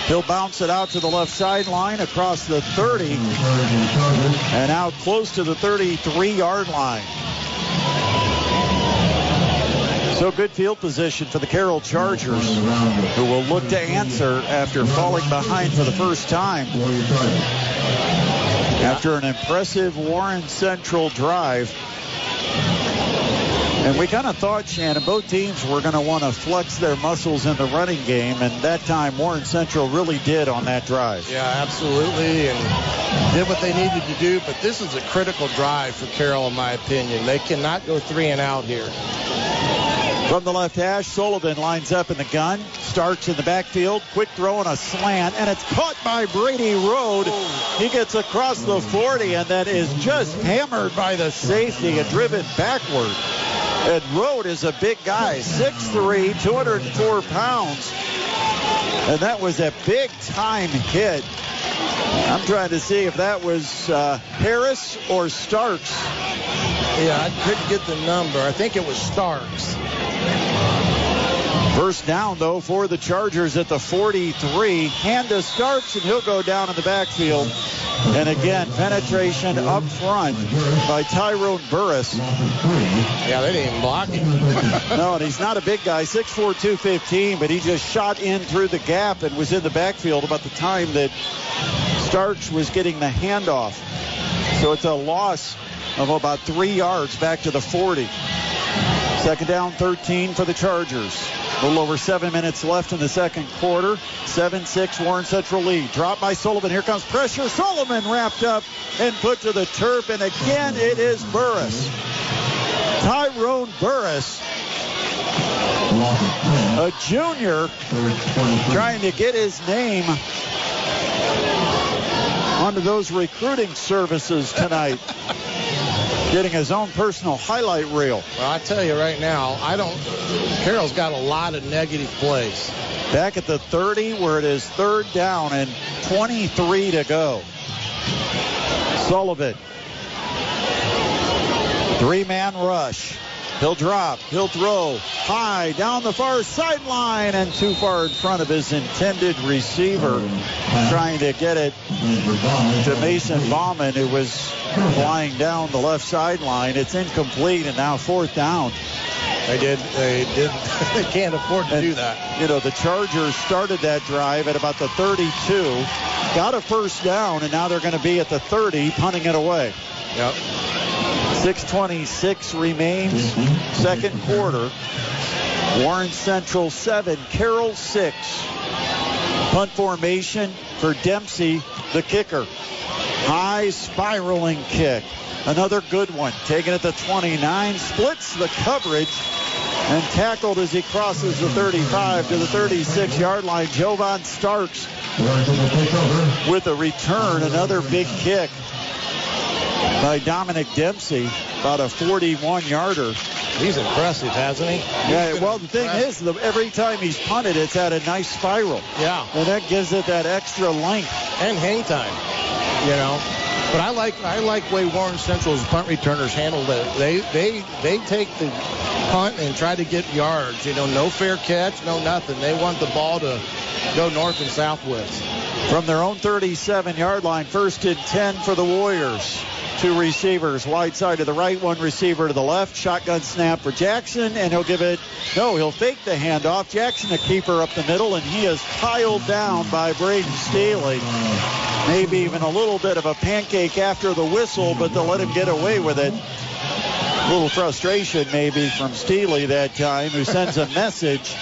He'll bounce it out to the left sideline across the 30 and out close to the 33-yard line. So good field position for the Carroll Chargers, who will look to answer after falling behind for the first time. After an impressive Warren Central drive. And we kind of thought, Shannon, both teams were going to want to flex their muscles in the running game, and that time Warren Central really did on that drive. Yeah, absolutely, and did what they needed to do. But this is a critical drive for Carroll, in my opinion. They cannot go three and out here. From the left hash, Sullivan lines up in the gun. Starks in the backfield. Quick throw and a slant, and it's caught by Brady Road. He gets across the 40, and that is just hammered by the safety and driven backward. And Road is a big guy, 6'3", 204 pounds. And that was a big time hit. I'm trying to see if that was uh, Harris or Starks. Yeah, I couldn't get the number. I think it was Starks. First down, though, for the Chargers at the 43. Hand to Starks, and he'll go down in the backfield. And again, penetration up front by Tyrone Burris. Yeah, they didn't even block him. [laughs] no, and he's not a big guy, 6'4", 215, but he just shot in through the gap and was in the backfield about the time that Starks was getting the handoff. So it's a loss of about three yards back to the 40. Second down, 13 for the Chargers. A little over seven minutes left in the second quarter. 7-6 Warren Central lead. Drop by Sullivan. Here comes pressure. Sullivan wrapped up and put to the turf. And again, it is Burris. Tyrone Burris, a junior, trying to get his name onto those recruiting services tonight. Getting his own personal highlight reel. Well, I tell you right now, I don't. Carroll's got a lot of negative plays. Back at the 30, where it is third down and 23 to go. Sullivan. Three-man rush. He'll drop. He'll throw high down the far sideline and too far in front of his intended receiver. Trying to get it to Mason Bauman, who was flying down the left sideline. It's incomplete and now fourth down. They did. They did. [laughs] they can't afford to And, do that. You know, the Chargers started that drive at about the 32, got a first down, and now they're going to be at the 30, punting it away. Yep. 626 remains, second quarter. Warren Central 7, Carroll 6. Punt formation for Dempsey, the kicker. High spiraling kick. Another good one. Taken at the 29, splits the coverage and tackled as he crosses the 35 to the 36 yard line. Jovan Starks with a return. Another big kick by Dominic Dempsey, about a 41 yarder. He's impressive, hasn't he? Yeah, well, the thing is, the, every time he's punted, it's at a nice spiral. Yeah. And that gives it that extra length. And hang time. You know. But I like I like way Warren Central's punt returners handled it. They they they take the punt and try to get yards. You know, no fair catch, no nothing. They want the ball to go north and south with. From their own 37 yard line, first and 10 for the Warriors. Two receivers, wide side to the right, one receiver to the left. Shotgun snap for Jackson, and he'll give it. No, he'll fake the handoff. Jackson, a keeper up the middle, and he is piled down by Braden Staley. Maybe even a little bit of a pancake after the whistle, but they'll let him get away with it. A little frustration maybe from Steely that time, who sends a message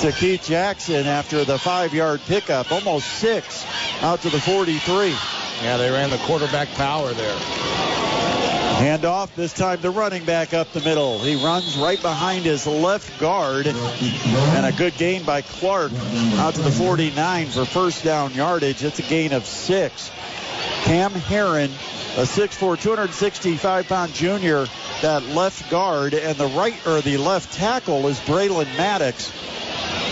to Keith Jackson after the five-yard pickup, almost six, out to the 43. Yeah, they ran the quarterback power there. Handoff, this time the running back up the middle. He runs right behind his left guard. And a good gain by Clark out to the 49 for first down yardage. It's a gain of six. Cam Heron, a 6'4", 265-pound junior, that left guard, and the right or the left tackle is Braylon Maddox.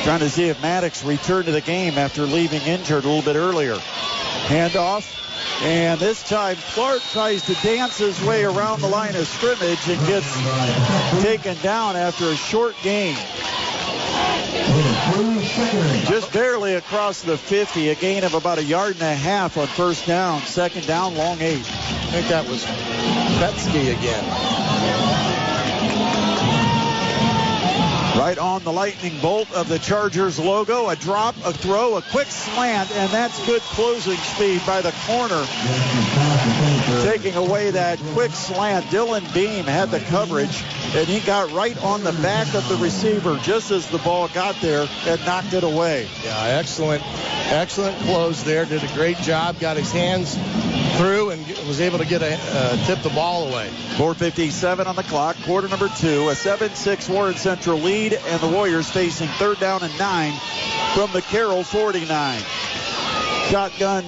Trying to see if Maddox returned to the game after leaving injured a little bit earlier. Handoff, and this time Clark tries to dance his way around the line of scrimmage and gets taken down after a short gain. Just barely across the 50, a gain of about a yard and a half on first down. Second down, long eight. I think that was Betsky again. Right on the lightning bolt of the Chargers logo. A drop, a throw, a quick slant, and that's good closing speed by the corner. Taking away that quick slant. Dylan Beam had the coverage, and he got right on the back of the receiver just as the ball got there and knocked it away. Yeah, excellent, excellent close there. Did a great job. Got his hands through and was able to get a uh, tip the ball away. 457 on the clock, quarter number two, a 7-6 Warren Central lead, and the Warriors facing third down and nine from the Carroll 49. Shotgun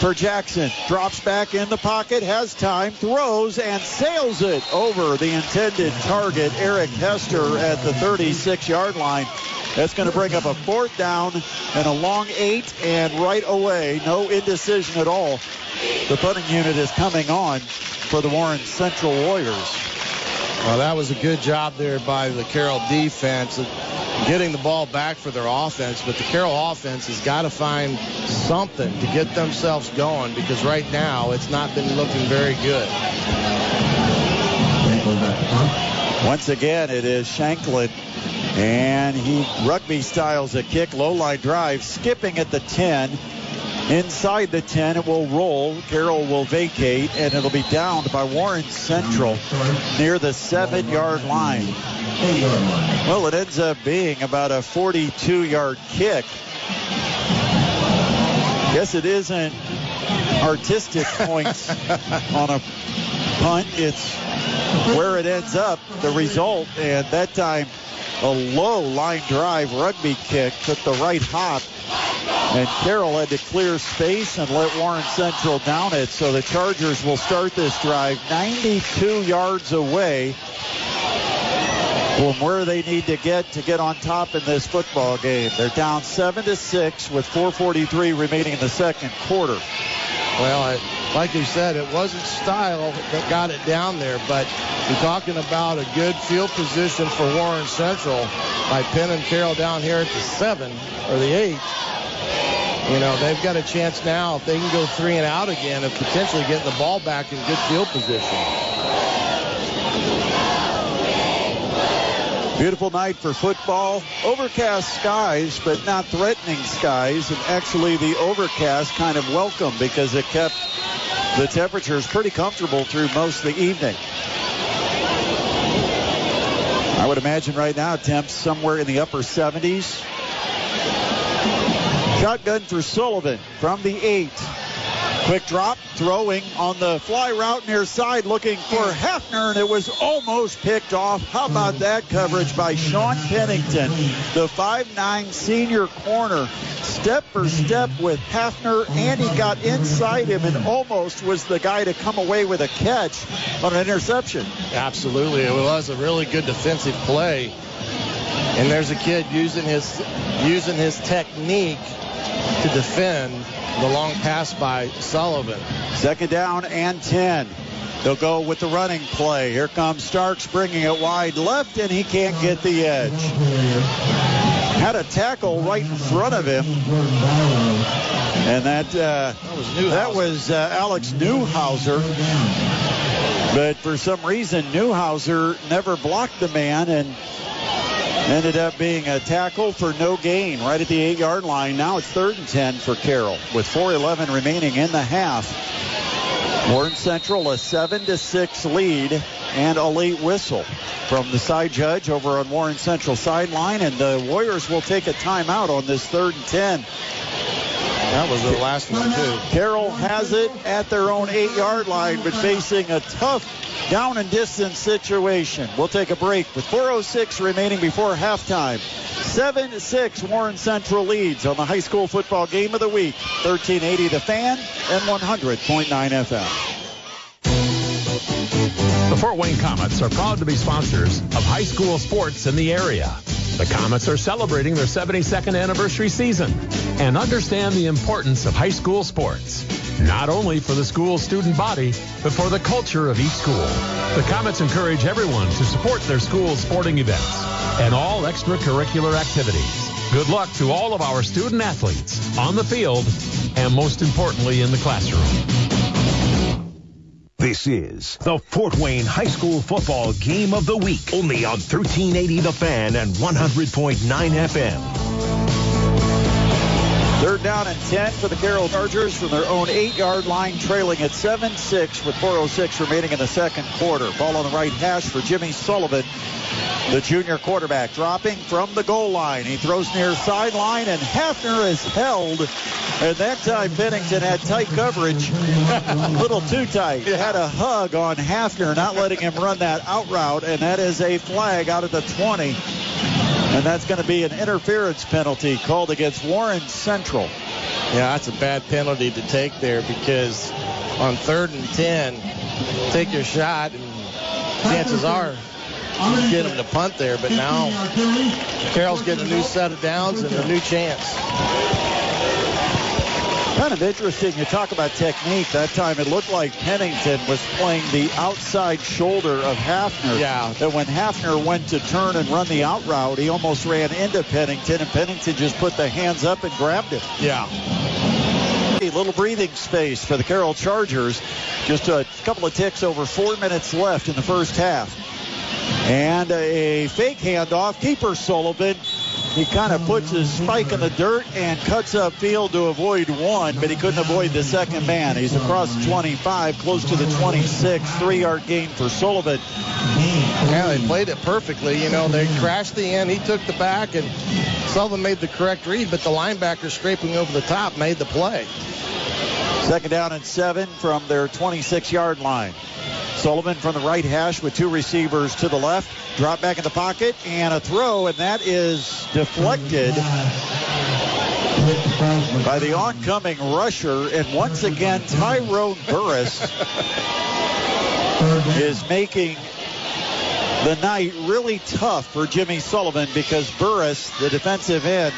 for Jackson. Drops back in the pocket, has time, throws, and sails it over the intended target, Eric Hester, at the 36-yard line. That's going to bring up a fourth down and a long eight, and right away, no indecision at all. The punting unit is coming on for the Warren Central Warriors. Well, that was a good job there by the Carroll defense getting the ball back for their offense. But the Carroll offense has got to find something to get themselves going because right now it's not been looking very good. Once again, it is Shanklin. And he rugby styles a kick, low line drive, skipping at the 10. Inside the 10, it will roll. Carroll will vacate, and it'll be downed by Warren Central near the seven yard line. Well, it ends up being about a 42 yard kick. Guess it isn't artistic points [laughs] on a punt, it's where it ends up, the result, and that time a low line drive rugby kick took the right hop and Carroll had to clear space and let Warren Central down it. So the Chargers will start this drive 92 yards away from where they need to get to get on top in this football game. They're down seven to six with 4:43 remaining in the second quarter. Well, like you said, it wasn't style that got it down there, but you're talking about a good field position for Warren Central by Penn and Carroll down here at the seven or the eight. You know, they've got a chance now if they can go three and out again of potentially getting the ball back in good field position. Beautiful night for football. Overcast skies, but not threatening skies. And actually, the overcast kind of welcome because it kept the temperatures pretty comfortable through most of the evening. I would imagine right now temps somewhere in the upper 70s. Shotgun for Sullivan from the eight. Quick drop, throwing on the fly route near side, looking for Hefner, and it was almost picked off. How about hmm. that coverage by Sean Pennington, the 5'9 senior corner, step for step with Hefner, and he got inside him and almost was the guy to come away with a catch on an interception. Absolutely, it was a really good defensive play. And there's a kid using his using his technique to defend the long pass by Sullivan. Second down and 10. They'll go with the running play. Here comes Starks bringing it wide left, and he can't get the edge. Had a tackle right in front of him. And that, uh, that was, uh, Alex Newhauser. But for some reason, Newhauser never blocked the man and ended up being a tackle for no gain right at the eight yard line. Now it's third and 10 for Carroll with 4.11 remaining in the half. Warren Central a 7 to 6 lead and a late whistle from the side judge over on Warren Central sideline. And the Warriors will take a timeout on this third and 10. That was the last one, too. Carroll has it at their own eight yard line, but facing a tough down and distance situation. We'll take a break with 4.06 remaining before halftime. 7 6 Warren Central leads on the high school football game of the week. 1380 The Fan and 100.9 FM. The Fort Wayne Komets are proud to be sponsors of high school sports in the area. The Komets are celebrating their 72nd anniversary season and understand the importance of high school sports, not only for the school student body, but for the culture of each school. The Komets encourage everyone to support their school's sporting events and all extracurricular activities. Good luck to all of our student athletes on the field and most importantly in the classroom. This is the Fort Wayne High School Football Game of the Week, only on 1380 The Fan and 100.9 FM. Third down and 10 for the Carroll Chargers from their own eight-yard line, trailing at 7-6 with 4.06 remaining in the second quarter. Ball on the right hash for Jimmy Sullivan, the junior quarterback, dropping from the goal line. He throws near sideline, and Hafner is held. And that time, Pennington had tight coverage, a [laughs] little too tight. He had a hug on Hafner, not letting him run that out route, and that is a flag out of the 20. And that's going to be an interference penalty called against Warren Central. Yeah, that's a bad penalty to take there because on third and 10, take your shot, and chances [laughs] are you get him to punt there. But now Carroll's getting a new set of downs and a new chance. Kind of interesting. You talk about technique. That time it looked like Pennington was playing the outside shoulder of Hafner. Yeah. That when Hafner went to turn and run the out route, he almost ran into Pennington, and Pennington just put the hands up and grabbed him. Yeah. A little breathing space for the Carroll Chargers. Just a couple of ticks over four minutes left in the first half. And a fake handoff. Keeper Sullivan he kind of puts his spike in the dirt and cuts up field to avoid one, but he couldn't avoid the second man. He's across 25, close to the 26, three-yard gain for Sullivan. Yeah, they played it perfectly. You know, they crashed the end. He took the back, and Sullivan made the correct read, but the linebacker scraping over the top made the play. Second down and seven from their 26-yard line. Sullivan from the right hash with two receivers to the left. Drop back in the pocket and a throw, and that is deflected by the oncoming rusher. And once again, Tyrone Burris [laughs] is making the night really tough for Jimmy Sullivan because Burris, the defensive end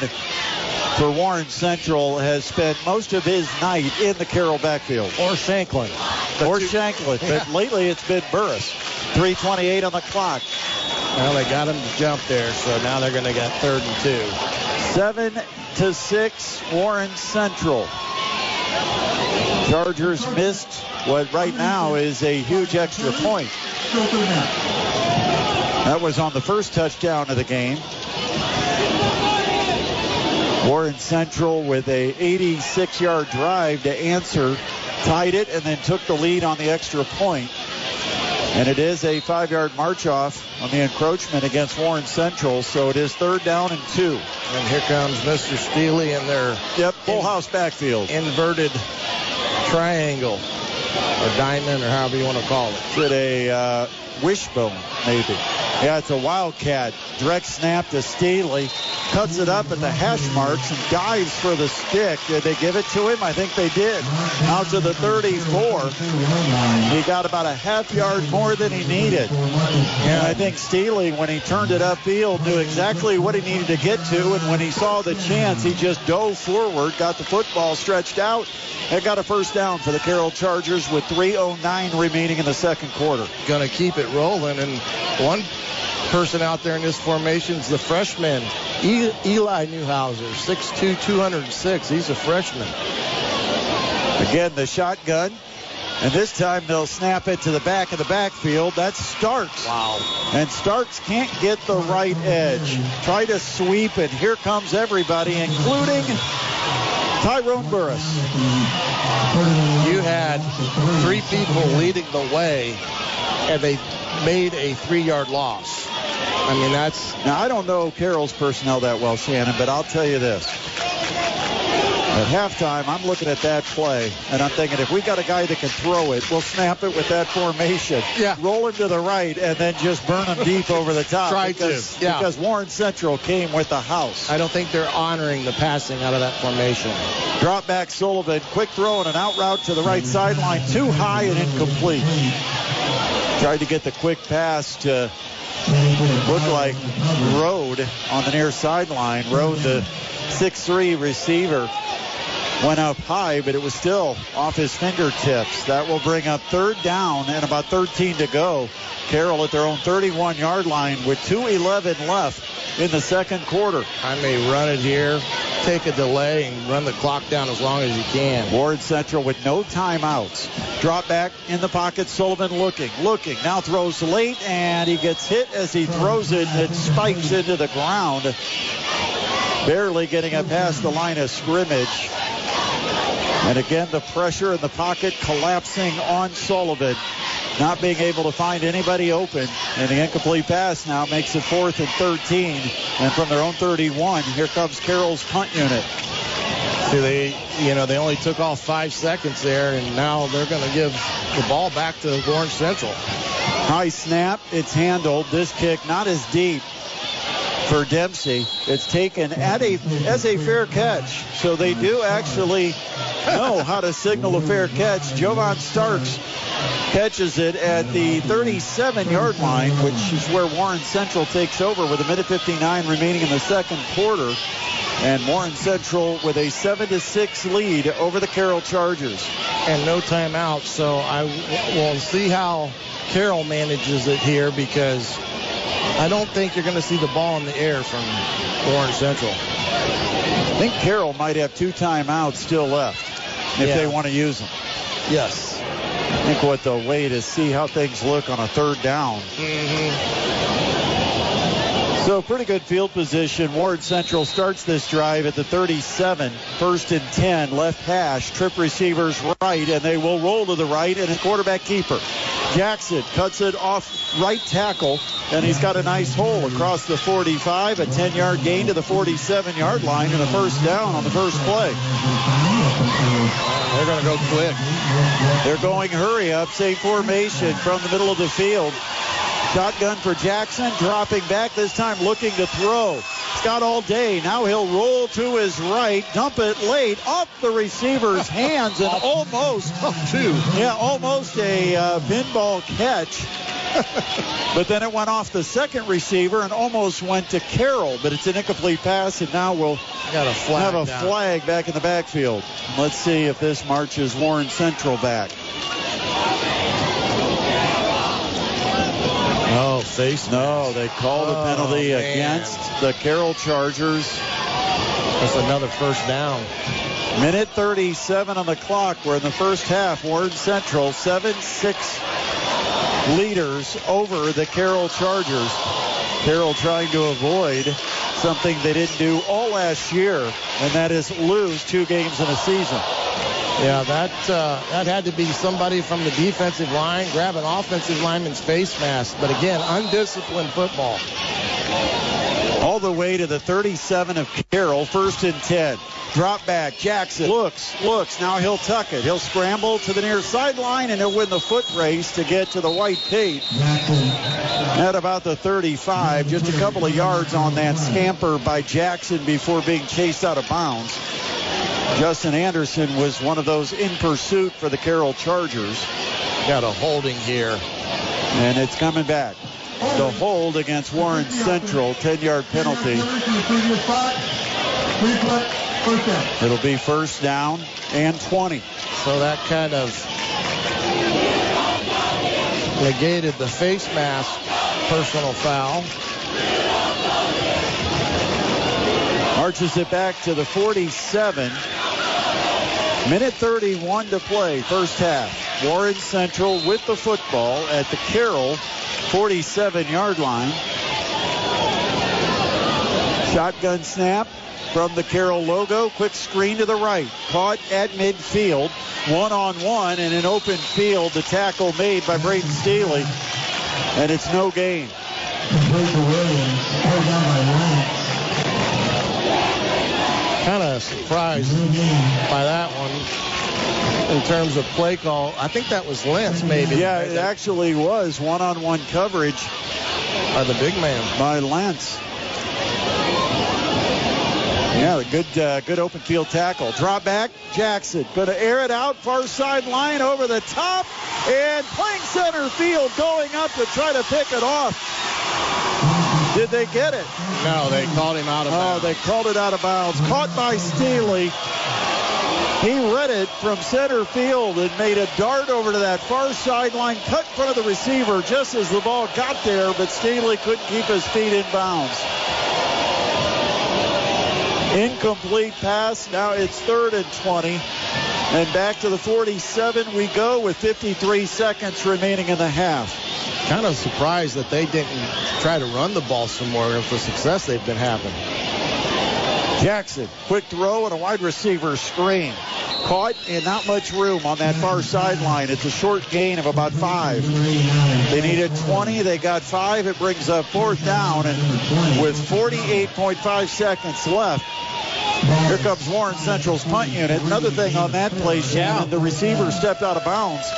for Warren Central, has spent most of his night in the Carroll backfield. Or Shanklin. Or Shanklin. [laughs] But lately it's been Burris. 328 on the clock. Well, they got him to jump there, so now they're going to get third and two. Seven to six, Warren Central. Chargers missed what right now is a huge extra point. That was on the first touchdown of the game. Warren Central with a 86-yard drive to answer, tied it, and then took the lead on the extra point. And it is a five-yard march off on the encroachment against Warren Central, so it is third down and two. And here comes Mr. Steely in their Yep, full house backfield. inverted triangle or diamond or however you want to call it. Is it a uh, wishbone, maybe? Yeah, it's a wildcat. Direct snap to Staley. Cuts it up at the hash marks and dives for the stick. Did they give it to him? I think they did. Out to the 34. He got about a half yard more than he needed. And I think Staley, when he turned it upfield, knew exactly what he needed to get to. And when he saw the chance, he just dove forward, got the football stretched out, and got a first down for the Carroll Chargers with 3.09 remaining in the second quarter. Going to keep it rolling. And one person out there in this formation is the freshman, E- Eli Newhouser, 6'2", 206. He's a freshman. Again, the shotgun. And this time they'll snap it to the back of the backfield. That's Starks. Wow. And Starks can't get the right edge. Try to sweep, and here comes everybody, including Tyrone Burris. Had three people leading the way, and they made a three-yard loss. I mean, that's Now, I don't know Carroll's personnel that well, Shannon, but I'll tell you this. At halftime, I'm looking at that play, and I'm thinking if we got a guy that can throw it, we'll snap it with that formation. Yeah. Roll him to the right, and then just burn him deep over the top. Try to, because, yeah. Because Warren Central came with the house. I don't think they're honoring the passing out of that formation. Drop back Sullivan, quick throw and an out route to the right sideline, too high and incomplete. Tried to get the quick pass to look like Road on the near sideline. Road, the 6'3 receiver. went up high, but it was still off his fingertips. That will bring up third down and about 13 to go. Carroll at their own 31 yard line with 2.11 left in the second quarter. I may run it here, take a delay, and run the clock down as long as you can. Warren Central with no timeouts. Drop back in the pocket. Sullivan looking, looking. Now throws late, and he gets hit as he throws it. It spikes into the ground. Barely getting it past the line of scrimmage. And again, the pressure in the pocket collapsing on Sullivan. Not being able to find anybody open. And the incomplete pass now makes it fourth and 13. And from their own 31, here comes Carroll's punt unit. See, they, you know, they only took off five seconds there, and now they're going to give the ball back to Warren Central. High snap. It's handled. This kick not as deep for Dempsey. It's taken at a as a fair catch. So they do actually know how to signal a fair catch. Jovan Starks catches it at the 37 yard line, which is where Warren Central takes over with a minute 59 remaining in the second quarter. And Warren Central with a 7 to 6 lead over the Carroll Chargers. And no timeout, so I will see how Carroll manages it here because I don't think you're going to see the ball in the air from Warren Central. I think Carroll might have two timeouts still left if Yeah. they want to use them. Yes. I think what they'll wait is see how things look on a third down. Mm-hmm. So pretty good field position. Warren Central starts this drive at the 37, first and 10, left hash, trip receivers right, and they will roll to the right, and a quarterback keeper. Jackson cuts it off right tackle, and he's got a nice hole across the 45, a 10-yard gain to the 47-yard line, and a first down on the first play. They're going to go quick. They're going hurry up, same formation from the middle of the field. Shotgun for Jackson, dropping back this time, looking to throw. He's all day. Now he'll roll to his right, dump it late off the receiver's [laughs] hands, and almost, two. yeah, almost a uh, pinball catch. [laughs] but then it went off the second receiver and almost went to Carroll, but it's an incomplete pass, and now we'll Got a flag have a flag back in the backfield. Let's see if this marches Warren Central back. Oh, face. No, they called a Oh, penalty man. against the Carroll Chargers. That's another first down. Minute 37 on the clock. We're in the first half. Warren Central 7-6 leaders over the Carroll Chargers. Carroll trying to avoid something they didn't do all last year, and that is lose two games in a season. Yeah, that uh, that had to be somebody from the defensive line grab an offensive lineman's face mask. But again, undisciplined football. all the way to the 37 of Carroll, first and 10. Drop back. Jackson looks, looks. Now he'll tuck it. He'll scramble to the near sideline and he'll win the foot race to get to the white tape at about the 35. Just a couple of yards on that scamper by Jackson before being chased out of bounds. Justin Anderson was one of those in pursuit for the Carroll Chargers. Got a holding here. And it's coming back. The hold against Warren Central, 10-yard penalty. It'll be first down and 20. So that kind of negated the face mask personal foul. Marches it back to the 47. Minute 31 to play, first half. Warren Central with the football at the Carroll 47-yard line. Shotgun snap from the Carroll logo. Quick screen to the right. Caught at midfield. One on one in an open field. The tackle made by Braden Staley. And it's no gain. Kind of surprised by that one in terms of play call. I think that was Lentz maybe. Yeah, it actually was one-on-one coverage by the big man. by Lentz. Yeah, a good, uh, good open field tackle. Drop back, Jackson. Going to air it out, far side line over the top, and playing center field, going up to try to pick it off. Did they get it? No, they called him out of bounds. Oh, bounds. they called it out of bounds. Caught by Staley. He read it from center field and made a dart over to that far sideline, cut in front of the receiver just as the ball got there, but Staley couldn't keep his feet in bounds. Incomplete pass. Now it's third and 20. And back to the 47 we go with 53 seconds remaining in the half. Kind of surprised that they didn't try to run the ball some more the success they've been having. Jackson, quick throw and a wide receiver screen. Caught and not much room on that far sideline. It's a short gain of about five. They needed 20. They got five. It brings up fourth down. And with 48.5 seconds left, here comes Warren Central's punt unit. Another thing on that play, Shannon, the receiver stepped out of bounds.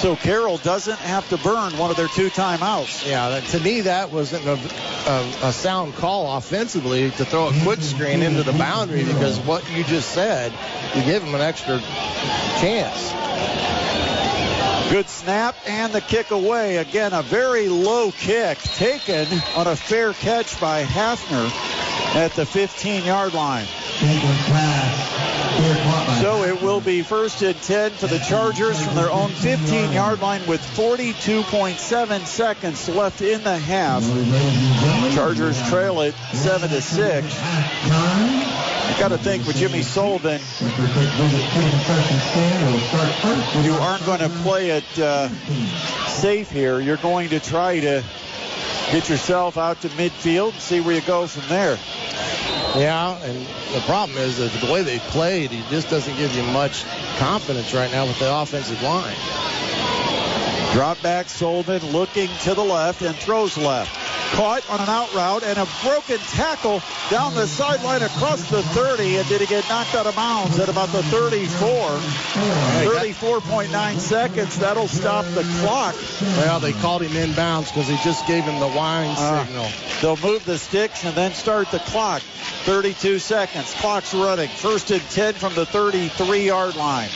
So Carroll doesn't have to burn one of their two timeouts. Yeah, to me that wasn't a, a, a sound call offensively to throw a quick screen into the boundary because what you just said, you give them an extra chance. Good snap and the kick away. Again, a very low kick taken on a fair catch by Hafner at the 15 yard line. So it will be first and 10 for the Chargers from their own 15 yard line with 42.7 seconds left in the half. Chargers trail it 7 to 6. You got to think with Jimmy Sullivan, you aren't going to play it uh, safe here. You're going to try to get yourself out to midfield and see where you go from there. Yeah, and the problem is that the way they played, he just doesn't give you much confidence right now with the offensive line. Drop back, Sullivan looking to the left and throws left. Caught on an out route and a broken tackle down the sideline across the 30. And did he get knocked out of bounds at about the 34? 34.9 seconds. That'll stop the clock. Well, they called him inbounds because he just gave him the wine Uh, signal. They'll move the sticks and then start the clock. 32 seconds. Clock's running. First and 10 from the 33 yard line.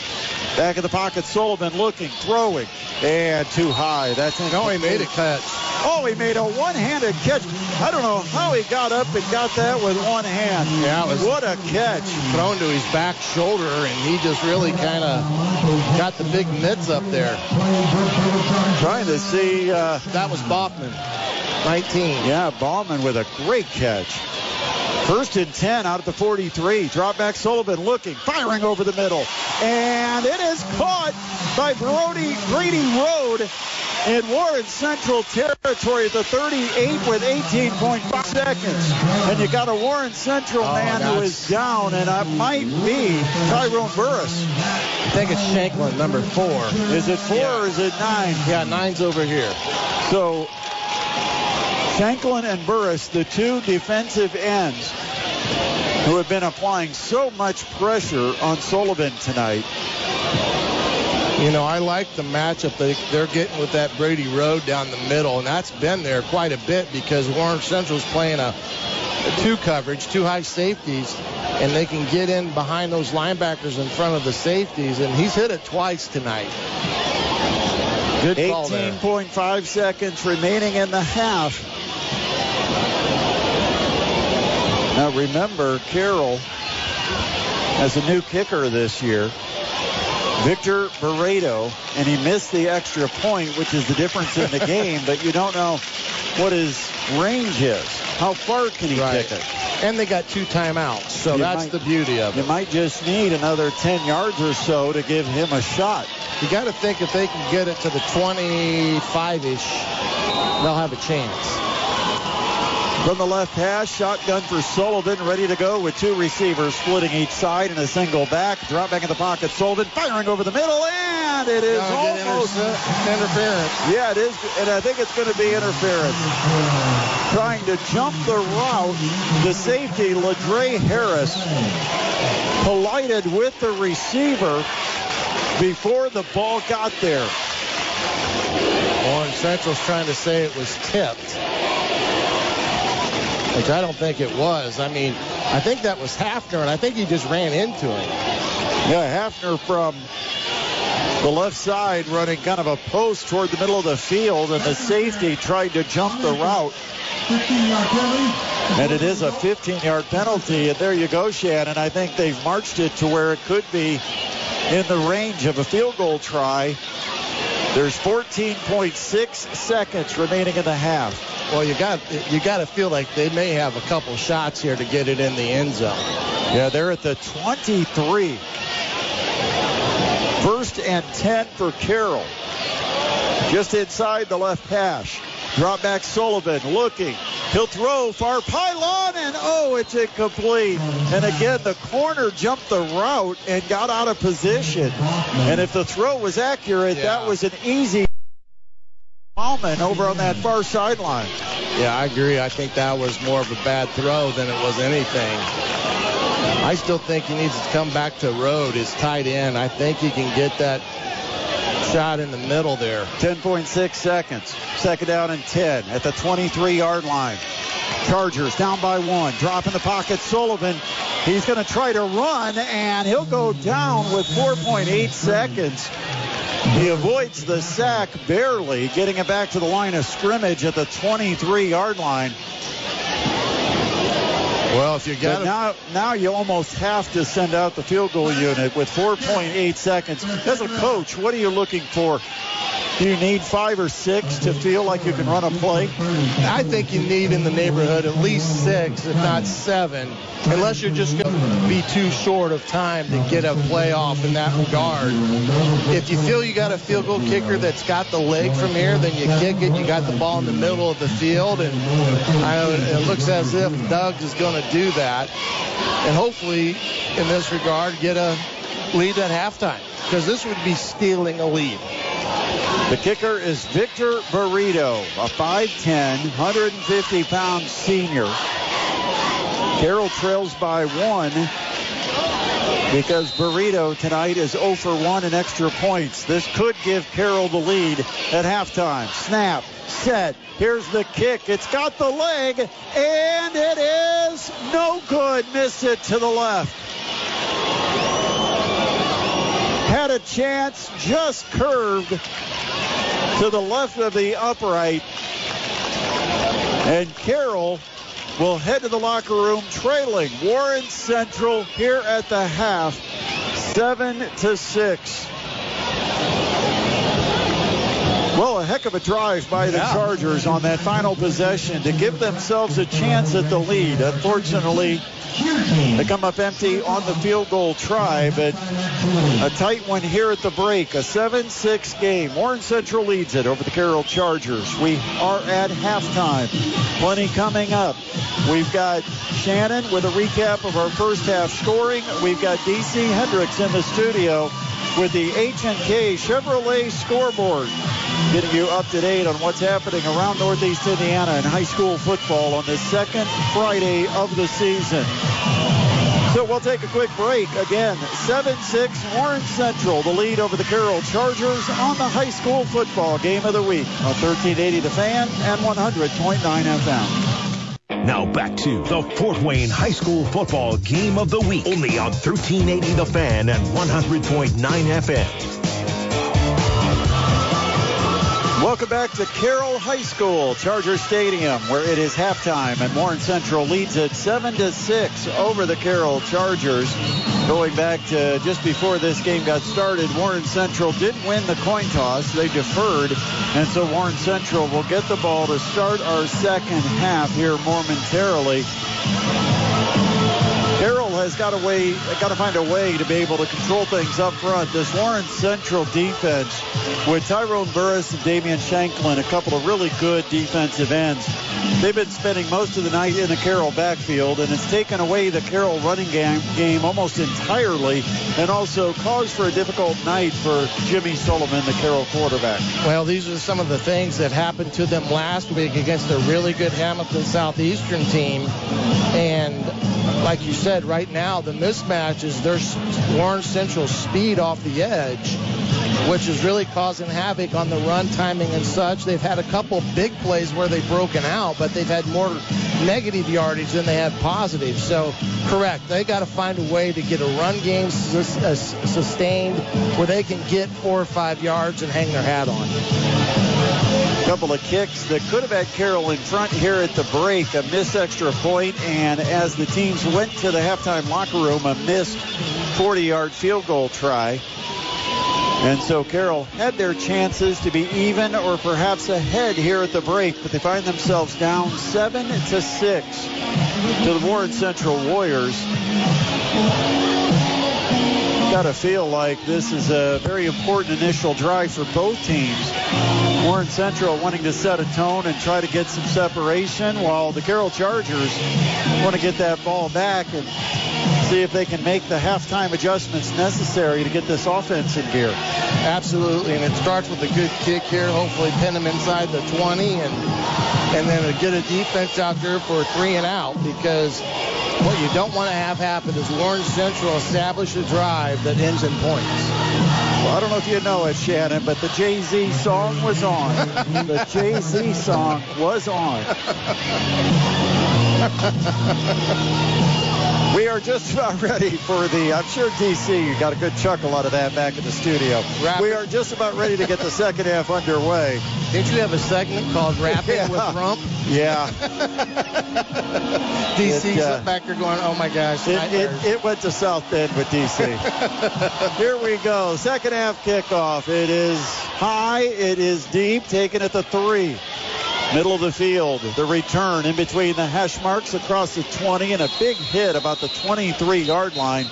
Back in the pocket, Sullivan looking, throwing, and too high. That's No, he made a catch. Oh, he made a one-handed catch. I don't know how he got up and got that with one hand. Yeah, was What a catch. thrown to his back shoulder, and he just really kind of got the big mitts up there. Trying to see, uh, That was Bachman, 19. yeah, Ballman with a great catch. First and 10 out of the 43. Drop back Sullivan looking, firing over the middle. And it is caught by Brody Grady Road in Warren Central territory at the 38 with 18.5 seconds. And you got a Warren Central Oh, man who is down, and it might be Tyrone Burris. I think it's Shanklin, number four. Is it four or is it nine? Yeah, nine's over here. So Shanklin and Burris, the two defensive ends who have been applying so much pressure on Sullivan tonight. You know, I like the matchup that they're getting with that Brady Road down the middle, and that's been there quite a bit because Warren Central's playing a, a two coverage, two high safeties, and they can get in behind those linebackers in front of the safeties, and he's hit it twice tonight. Good call there. 18.5 seconds remaining in the half. Now remember, Carroll has a new kicker this year, Victor Barreto, and he missed the extra point, which is the difference in the [laughs] game, but you don't know what his range is. How far can he Right. kick it? And they got two timeouts, so You that's might- the beauty of it. You might just need another 10 yards or so to give him a shot. You got to think if they can get it to the 25-ish, they'll have a chance. From the left hash, shotgun for Sullivan, ready to go with two receivers splitting each side and a single back. Drop back in the pocket. Sullivan firing over the middle, and it is almost interce- interference. Yeah, it is, and I think it's going to be interference. Trying to jump the route, the safety, Ladre Harris, collided with the receiver before the ball got there. Warren Central's trying to say it was tipped. Which I don't think it was. I mean, I think that was Hafner, and I think he just ran into him. Yeah, Hafner from the left side running kind of a post toward the middle of the field, and the safety tried to jump the route. And it is a 15-yard penalty. And there you go, Shannon. And I think they've marched it to where it could be in the range of a field goal try. There's 14.6 seconds remaining in the half. Well, you got you got to feel like they may have a couple shots here to get it in the end zone. Yeah, they're at the 23. First and 10 for Carroll. Just inside the left hash. Drop back Sullivan looking. He'll throw far pylon and oh, it's incomplete. And again, the corner jumped the route and got out of position. And if the throw was accurate, that was an easy moment over on that far sideline. Yeah, I agree. I think that was more of a bad throw than it was anything. I still think he needs to come back to road, his tight end. I think he can get that shot in the middle there. 10.6 seconds. Second down and 10 at the 23 yard line. Chargers down by one. Drop in the pocket. Sullivan. He's going to try to run, and he'll go down with 4.8 seconds. He avoids the sack barely, getting it back to the line of scrimmage at the 23 yard line. Well, if you got now, now you almost have to send out the field goal unit with 4.8 seconds. As a coach, what are you looking for? Do you need five or six to feel like you can run a play? I think you need in the neighborhood at least six, if not seven, unless you're just going to be too short of time to get a play off in that regard. If you feel you got a field goal kicker that's got the leg from here, then you kick it. You got the ball in the middle of the field, and I, it looks as if Doug is going to do that, and hopefully, in this regard, get a lead at halftime because this would be stealing a lead. The kicker is Victor Barreto, a 5'10", 150-pound senior. Carroll trails by one because Barreto tonight is 0 for 1 in extra points. This could give Carroll the lead at halftime. Snap, set, here's the kick. It's got the leg, and it is no good. Miss it to the left. Had a chance, just curved to the left of the upright. And Carroll will head to the locker room trailing Warren Central here at the half, seven to six. Well, a heck of a drive by the Chargers on that final possession to give themselves a chance at the lead. Unfortunately, they come up empty on the field goal try, but a tight one here at the break. A 7-6 game. Warren Central leads it over the Carroll Chargers. We are at halftime. Plenty coming up. We've got Shannon with a recap of our first half scoring. We've got DC Hendricks in the studio with the H&K Chevrolet scoreboard, getting you up to date on what's happening around Northeast Indiana in high school football on the second Friday of the season. So we'll take a quick break. Again, 7-6 Warren Central, the lead over the Carroll Chargers on the high school football game of the week on 1380 The Fan and 100.9 FM. Now back to the Fort Wayne High School Football Game of the Week. Only on 1380 The Fan and 100.9 FM. Welcome back to Carroll High School, Charger Stadium, where it is halftime, and Warren Central leads it seven to six over the Carroll Chargers. Going back to just before this game got started, Warren Central didn't win the coin toss. They deferred, and so Warren Central will get the ball to start our second half here momentarily. Has got a way, got to find a way to be able to control things up front. This Warren Central defense with Tyrone Burris and Damian Shanklin, a couple of really good defensive ends. They've been spending most of the night in the Carroll backfield, and it's taken away the Carroll running game, game almost entirely, and also caused for a difficult night for Jimmy Sullivan, the Carroll quarterback. Well, these are some of the things that happened to them last week against a really good Hamilton Southeastern team. And like you said, right now the mismatch is their Warren Central speed off the edge, which is really causing havoc on the run timing and such. They've had a couple big plays where they've broken out, but they've had more negative yardage than they have positive. So, correct, they got to find a way to get a run game sus- uh, sustained where they can get four or five yards and hang their hat on. Couple of kicks that could have had Carroll in front here at the break. A missed extra point, and as the teams went to the halftime locker room, a missed 40-yard field goal try. And so Carroll had their chances to be even or perhaps ahead here at the break, but they find themselves down seven to six to the Warren Central Warriors. Got to feel like this is a very important initial drive for both teams. Warren Central wanting to set a tone and try to get some separation, while the Carroll Chargers want to get that ball back and see if they can make the halftime adjustments necessary to get this offense in gear. Absolutely, and it starts with a good kick here. Hopefully, pin them inside the 20, and and then get a defense out there for a three and out because what you don't want to have happen is Warren Central establish a drive that ends in points. Well, I don't know if you know it, Shannon, but the Jay Z song was on. [laughs] the Jay Z song was on. [laughs] We are just about ready for the, I'm sure DC, you got a good chuckle out of that back in the studio. Rapid. We are just about ready to get the second half underway. Didn't you have a segment called Rapping Yeah. with Rump? Yeah. [laughs] DC's It, uh, back there going, oh my gosh. It, it, it went to South Bend with DC. [laughs] Here we go. Second half kickoff. It is high. It is deep. Taken at the three. Middle of the field. The return in between the hash marks across the 20 and a big hit about the 23 yard line.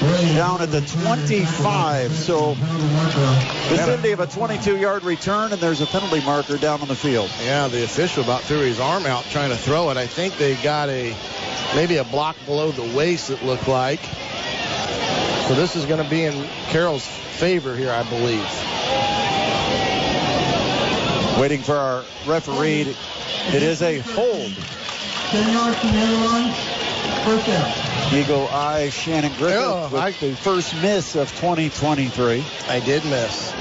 Down at the 25. So vicinity of a 22 yard return and there's a penalty marker down on the field. Yeah, the official about threw his arm out trying to throw it. I think they got a maybe a block below the waist. It looked like. So this is going to be in Carroll's favor here, I believe. Waiting for our referee. It is a hold. 10 yards from the line. First down. Eagle Eye Shannon Griffith Oh, with I- the first miss of 2023. I did miss.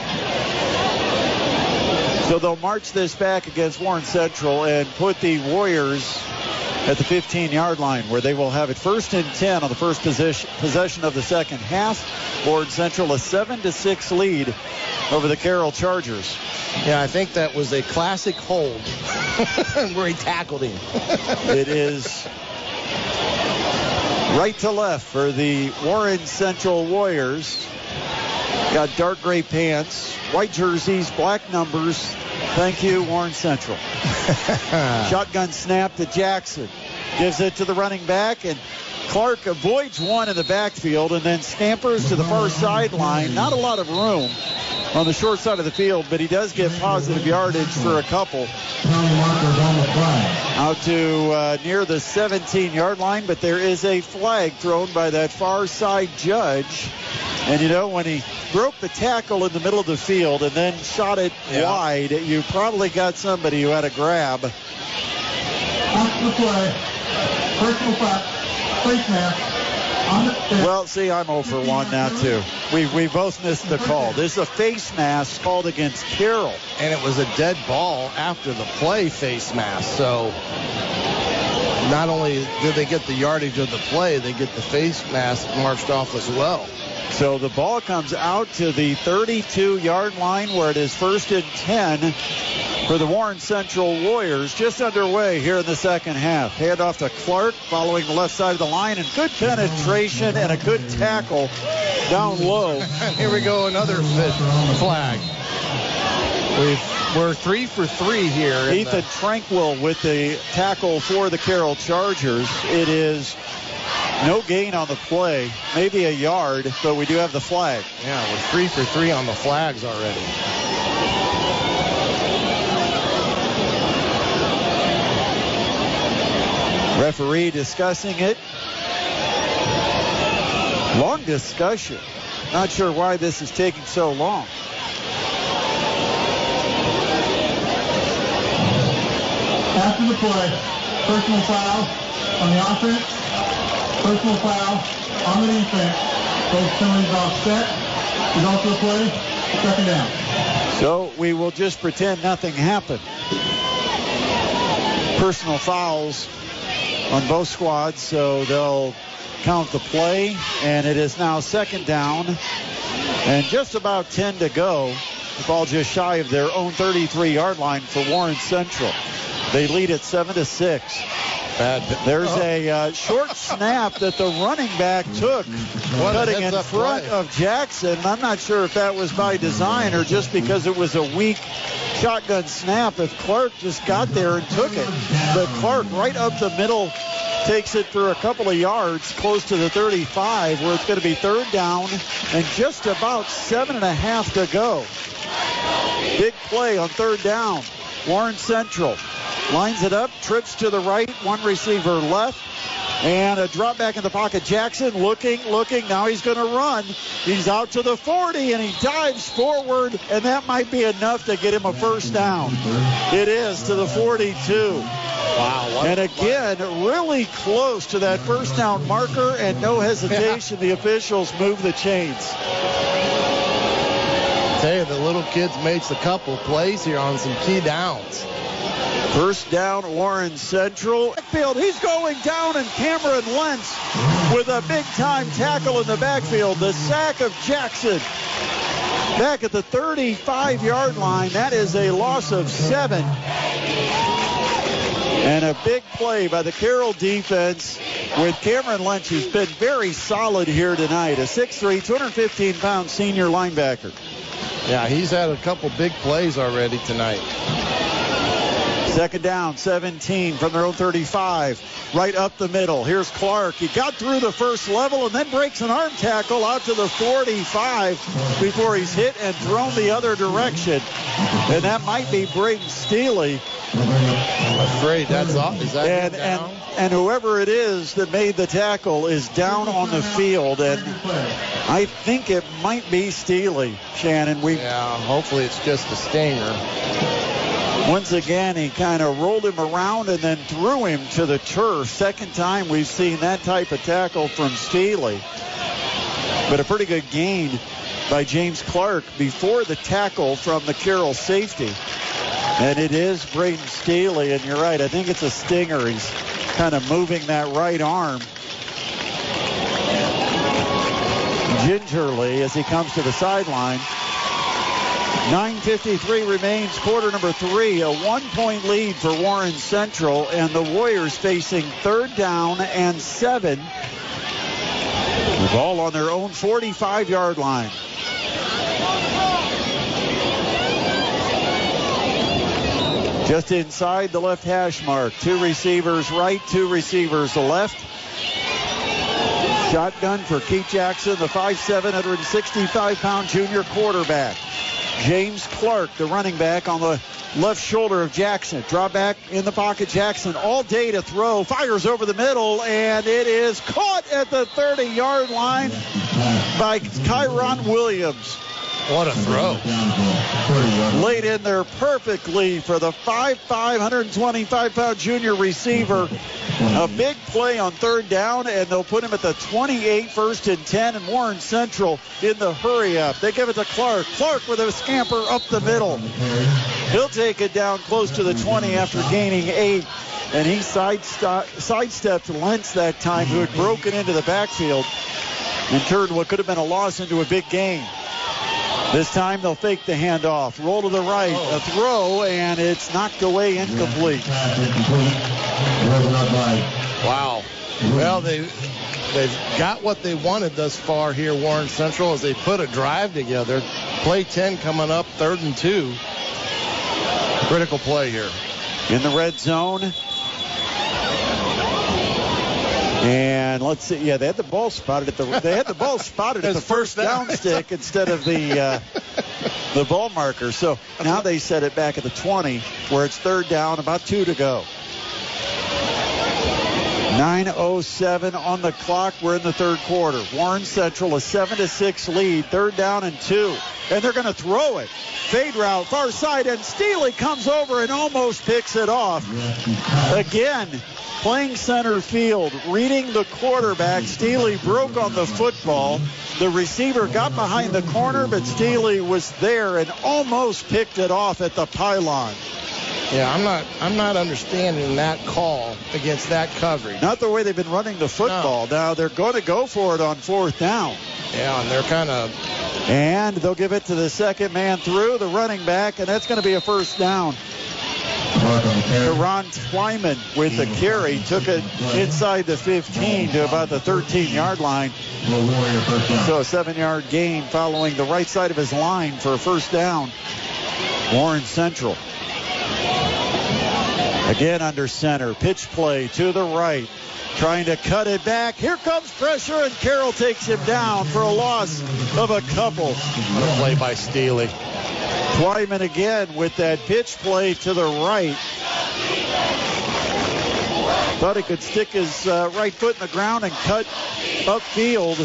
So they'll march this back against Warren Central and put the Warriors [laughs] at the 15-yard line where they will have it first and 10 on the first possession, possession of the second half. Warren Central a 7 to 6 lead over the Carroll Chargers. Yeah, I think that was a classic hold [laughs] where he tackled him. [laughs] It is right to left for the Warren Central Warriors. Got dark gray pants, white jerseys, black numbers. Thank you, Warren Central. [laughs] Shotgun snap to Jackson. Gives it to the running back, and Clark avoids one in the backfield and then scampers to the far sideline. Not a lot of room on the short side of the field, but he does get positive yardage for a couple Penalty markers on the flag. out to uh, near the 17 yard line, but there is a flag thrown by that far side judge. And you know, when he broke the tackle in the middle of the field and then shot it Yeah. wide, you probably got somebody who had a grab. After the play. Personal foul. Face mask. On the stick. Well, see, I'm 0 for 1 now, too. We, we both missed the call. This is a face mask called against Carroll. and it was a dead ball after the play face mask. So not only did they get the yardage of the play, they get the face mask marched off as well. So the ball comes out to the 32 yard line where it is first and 10 for the Warren Central Warriors. Just underway here in the second half. Hand off to Clark following the left side of the line and good penetration and a good tackle down low. [laughs] Here we go, another fit flag. We've, we're three for three here. in the- Ethan Tranquil with the tackle for the Carroll Chargers. It is no gain on the play, maybe a yard, but we do have the flag. yeah, we're three for three on the flags already. Referee discussing it. Long discussion. Not sure why this is taking so long. After the play. Personal foul on the offense. Personal foul on the defense. Both penalties offset. Result of the play. Second down. So we will just pretend nothing happened. Personal fouls on both squads, so they'll count the play, and it is now second down and just about 10 to go The ball just shy of their own 33-yard line for Warren Central. They lead at seven to six. Bad. There's Oh. a uh, short snap that the running back took, What cutting in front play. of Jackson. I'm not sure if that was by design or just because it was a weak shotgun snap. If Clark just got there and took it, but Clark right up the middle takes it for a couple of yards close to the 35 where it's going to be third down and just about seven and a half to go. Big play on third down. Warren Central lines it up, trips to the right, one receiver left, and a drop back in the pocket. Jackson looking, looking. Now he's going to run. He's out to the 40 and he dives forward, and that might be enough to get him a first down. It is to the 42. Wow. And again, really close to that first down marker, and no hesitation. The officials move the chains. Tell you, the little kids makes a couple plays here on some key downs. First down, Warren Central. Backfield, he's going down, and Cameron Lentz with a big time tackle in the backfield. The sack of Jackson. Back at the 35 yard line. That is a loss of seven. And a big play by the Carroll defense with Cameron Lentz, who's been very solid here tonight. A 6'3, 215 pound senior linebacker. Yeah, he's had a couple big plays already tonight. Second down, 17 from their own 35. Right up the middle. Here's Clark. He got through the first level and then breaks an arm tackle out to the 45 before he's hit and thrown the other direction. And that might be Braden Steely. I'm afraid that's off. Is that And, him and, and whoever it is that made the tackle is down on the field. And I think it might be Steely, Shannon. We yeah, hopefully it's just a stinger. Once again, he kind of rolled him around and then threw him to the turf. Second time we've seen that type of tackle from Steely. But a pretty good gain by James Clark before the tackle from the Carroll safety. And it is Braden Steely, and you're right. I think it's a stinger. He's kind of moving that right arm gingerly as he comes to the sideline. 9.53 remains, quarter number three. A one-point lead for Warren Central, and the Warriors facing third down and seven. The ball on their own 45-yard line. Just inside the left hash mark. Two receivers right, two receivers left. Shotgun for Keith Jackson, the 5'7", 165-pound junior quarterback. James Clark, the running back on the left shoulder of Jackson. Draw back in the pocket. Jackson all day to throw. Fires over the middle, and it is caught at the 30-yard line by Kyron Williams. What a throw. Laid in there perfectly for the 5'5", 125-pound junior receiver. A big play on third down, and they'll put him at the 28, first and 10, and Warren Central in the hurry up. They give it to Clark. Clark with a scamper up the middle. He'll take it down close to the 20 after gaining eight. And he sideste- sidestepped Lentz that time, who had broken into the backfield and turned what could have been a loss into a big gain. This time they'll fake the handoff. Roll to the right. A throw, and it's knocked away incomplete. Wow. Well, they they've got what they wanted thus far here, Warren Central, as they put a drive together. Play 10 coming up, third and two. Critical play here. In the red zone. And let's see. Yeah, they had the ball spotted at the. They had the ball spotted at the first first down. down stick instead of the uh, the ball marker. So now they set it back at the 20, where it's third down, about two to go. 9:07 on the clock. We're in the third quarter. Warren Central a seven to six lead. Third down and two, and they're going to throw it. Fade route, far side, and Steely comes over and almost picks it off. Again, playing center field, reading the quarterback. Steely broke on the football. The receiver got behind the corner, but Steely was there and almost picked it off at the pylon. Yeah, I'm not I'm not understanding that call against that coverage. Not the way they've been running the football. Now they're going to go for it on fourth down. Yeah, and they're kind of And they'll give it to the second man through, the running back, and that's going to be a first down. Ron Twyman with the carry took it inside the 15 to about the 13 yard line. So a seven yard gain following the right side of his line for a first down. Warren Central. Again under center. Pitch play to the right. Trying to cut it back. Here comes pressure, and Carroll takes him down for a loss of a couple. What a play by Steely. Twyman again with that pitch play to the right. Thought he could stick his uh, right foot in the ground and cut upfield.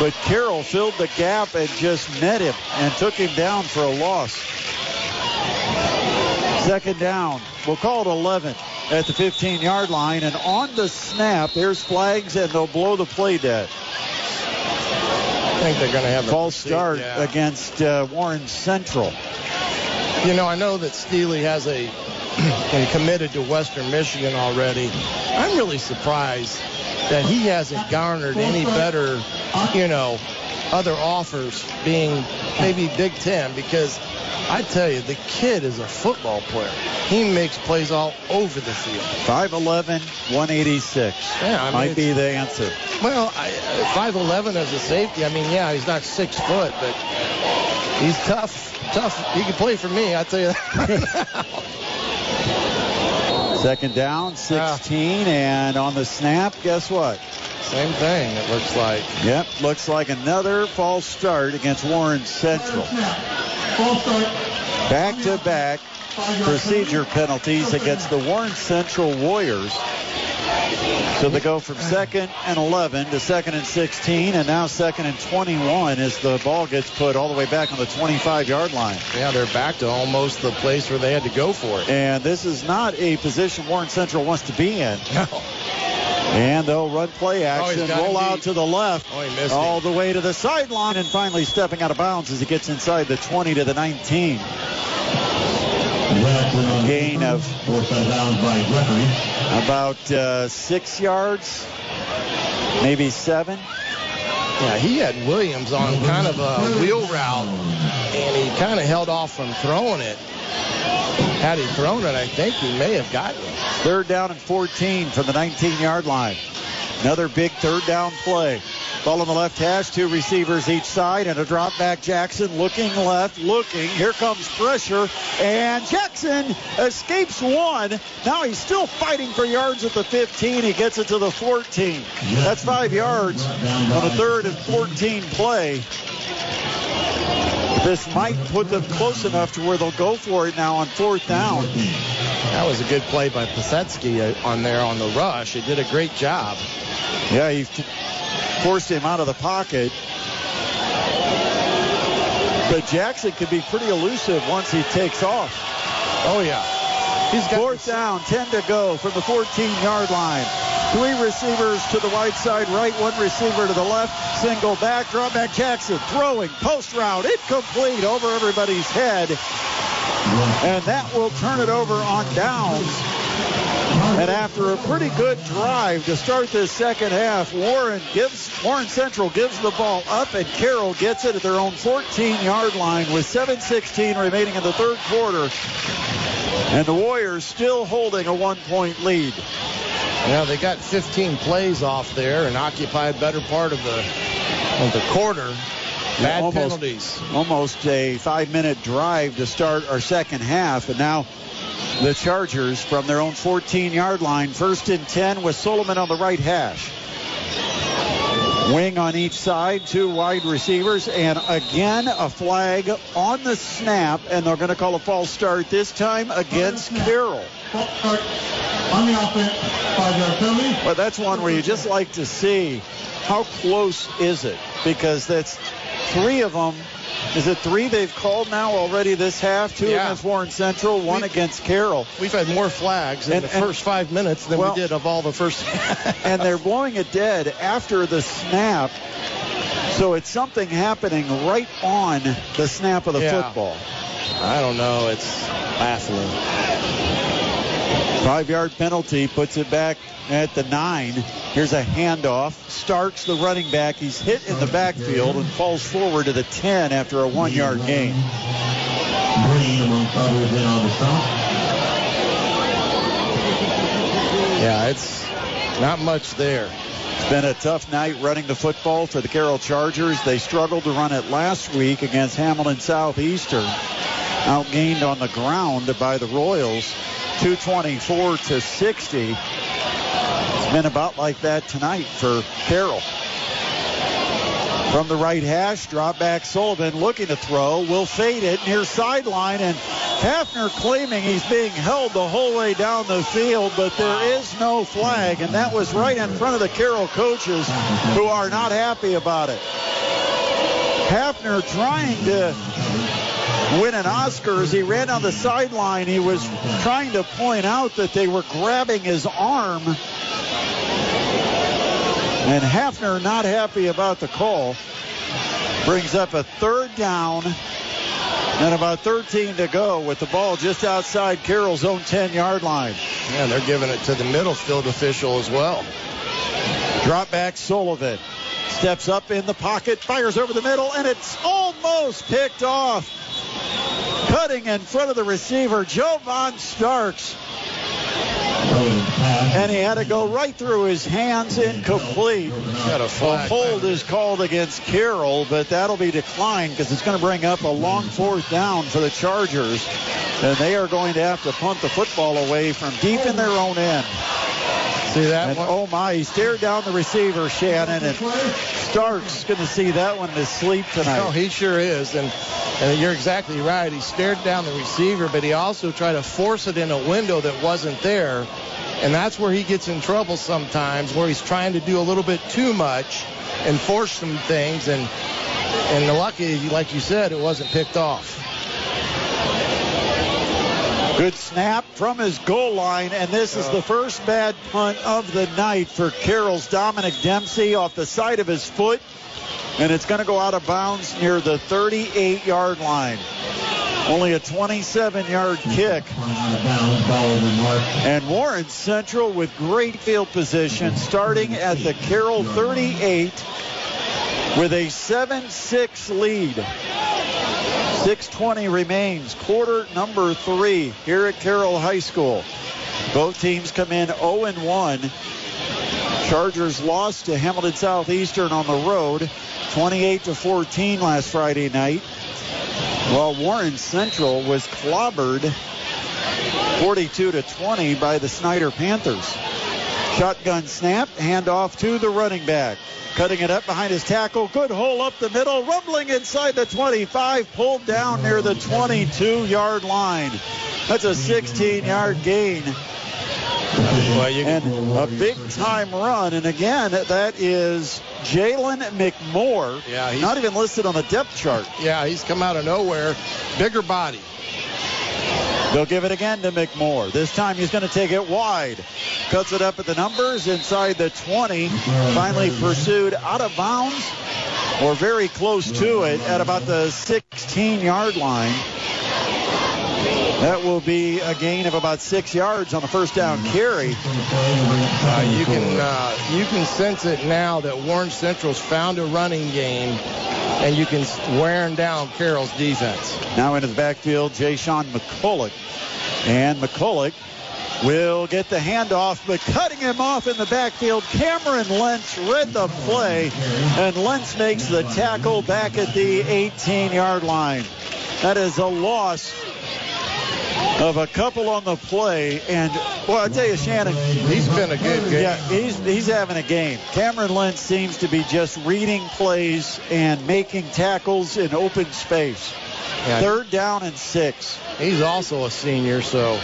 But Carroll filled the gap and just met him and took him down for a loss. Second down. We'll call it 11 at the 15 yard line. And on the snap, there's flags and they'll blow the play dead. I think they're going to have a False receipt, start yeah. against uh, Warren Central. You know, I know that Steely has a [clears throat] and committed to Western Michigan already. I'm really surprised that he hasn't garnered any better, you know, other offers being maybe Big Ten because I tell you, the kid is a football player. He makes plays all over the field. 5'11, 186. Yeah, I mean, Might be the answer. Well, I, uh, 5'11 as a safety, I mean, yeah, he's not six foot, but he's tough. Tough. He can play for me, I tell you that. [laughs] Second down, 16, and on the snap, guess what? Same thing, it looks like. Yep, looks like another false start against Warren Central. Back to back procedure penalties against the Warren Central Warriors. So they go from second and 11 to second and 16, and now second and 21 as the ball gets put all the way back on the 25 yard line. Yeah, they're back to almost the place where they had to go for it. And this is not a position Warren Central wants to be in. [laughs] No. And they'll run play Oh, action, him roll out to the left, Oh, all the way to the sideline, and finally stepping out of bounds as he gets inside the 20 to the 19. Gain of about uh, six yards, maybe seven. Yeah, he had Williams on kind of a wheel route, and he kind of held off from throwing it. Had he thrown it, I think he may have gotten it. Third down and 14 from the 19 yard line. Another big third down play. Ball on the left hash, two receivers each side, and a drop back. Jackson looking left, looking. Here comes pressure, and Jackson escapes one. Now he's still fighting for yards at the 15. He gets it to the 14. That's five yards on a third and 14 play. This might put them close enough to where they'll go for it now on fourth down. That was a good play by Pasetsky uh, on there on the rush. He did a great job. Yeah, he forced him out of the pocket. But Jackson can be pretty elusive once he takes off. Oh, yeah. He's got Fourth down, 10 to go from the 14-yard line. Three receivers to the wide side right, one receiver to the left. Single back, drop back Jackson throwing, post route, incomplete over everybody's head. And that will turn it over on downs. And after a pretty good drive to start this second half, Warren gives Warren Central gives the ball up, and Carroll gets it at their own 14-yard line with 7:16 remaining in the third quarter. And the Warriors still holding a one-point lead. Yeah, they got 15 plays off there and occupied better part of the of the quarter. Bad almost, penalties. Almost a five-minute drive to start our second half, and now the Chargers from their own 14-yard line, first and 10 with Solomon on the right hash. Wing on each side, two wide receivers, and again a flag on the snap, and they're going to call a false start this time against Carroll. On the offense, five-yard penalty. But that's one where you just like to see how close is it because that's three of them. Is it three they've called now already this half? Two Yeah. against Warren Central, one We- against Carroll. We've had more flags in And- the and- first five minutes than Well- we did of all the first. [laughs] and they're blowing it dead after the snap. So it's something happening right on the snap of the Yeah. football. I don't know. It's baffling. Five yard penalty puts it back at the nine. Here's a handoff. Starks, the running back. He's hit in the backfield and falls forward to the 10 after a one yard gain. Green amongst others in on the stop. Yeah, it's not much there. It's been a tough night running the football for the Carroll Chargers. They struggled to run it last week against Hamilton Southeastern. Outgained on the ground by the Royals, 224 to 60. It's been about like that tonight for Carroll. From the right hash, drop back Sullivan looking to throw. Will fade it near sideline and Hafner claiming he's being held the whole way down the field, but there is no flag, and that was right in front of the Carroll coaches who are not happy about it. Hafner trying to win an Oscar as he ran on the sideline. He was trying to point out that they were grabbing his arm. And Hafner not happy about the call. Brings up a third down and about 13 to go with the ball just outside Carroll's own 10 yard line. Yeah, they're giving it to the middle field official as well. Drop back Sullivan. Steps up in the pocket, fires over the middle, and it's almost picked off. Cutting in front of the receiver, Jovan Starks. And he had to go right through his hands incomplete. Got a A hold is called against Carroll, but that'll be declined because it's going to bring up a long fourth down for the Chargers. And they are going to have to punt the football away from deep in their own end. See that And one? oh my, he stared down the receiver, Shannon, and Stark's going to see that one to sleep tonight. No, he sure is. And, and you're exactly right. He stared down the receiver, but he also tried to force it in a window that wasn't there. And that's where he gets in trouble sometimes, where he's trying to do a little bit too much and force some things. And and lucky, like you said, it wasn't picked off. Good snap from his goal line, and this is the first bad punt of the night for Carroll's Dominic Dempsey off the side of his foot, and it's going to go out of bounds near the 38 yard line. Only a 27 yard kick. And Warren Central with great field position starting at the Carroll 38 with a 7 6 lead. 620 remains. Quarter number three here at Carroll High School. Both teams come in 0 and 1. Chargers lost to Hamilton Southeastern on the road 28 to 14 last Friday night. While Warren Central was clobbered 42 to 20 by the Snider Panthers. Shotgun snap, handoff to the running back. Cutting it up behind his tackle. Good hole up the middle. Rumbling inside the 25. Pulled down near the 22 yard line. That's a 16 yard gain. and a big time run. And again, that is Jalen McMoore. Yeah, he's- not even listed on the depth chart. Yeah, he's come out of nowhere. Bigger body. They'll give it again to McMoore. This time he's going to take it wide. Cuts it up at the numbers inside the 20. Finally pursued out of bounds or very close to it at about the 16 yard line. That will be a gain of about six yards on the first down carry. Uh, you can uh, you can sense it now that Warren Central's found a running game, and you can wearing down Carroll's defense. Now into the backfield, Jay Sean McCulloch. And McCulloch will get the handoff, but cutting him off in the backfield, Cameron Lentz read the play, and Lentz makes the tackle back at the 18 yard line. That is a loss of a couple on the play, and well, I tell you, Shannon, He's been a good game. yeah, he's he's having a game. Cameron Lentz seems to be just reading plays and making tackles in open space. Yeah. Third down and six. He's also a senior, so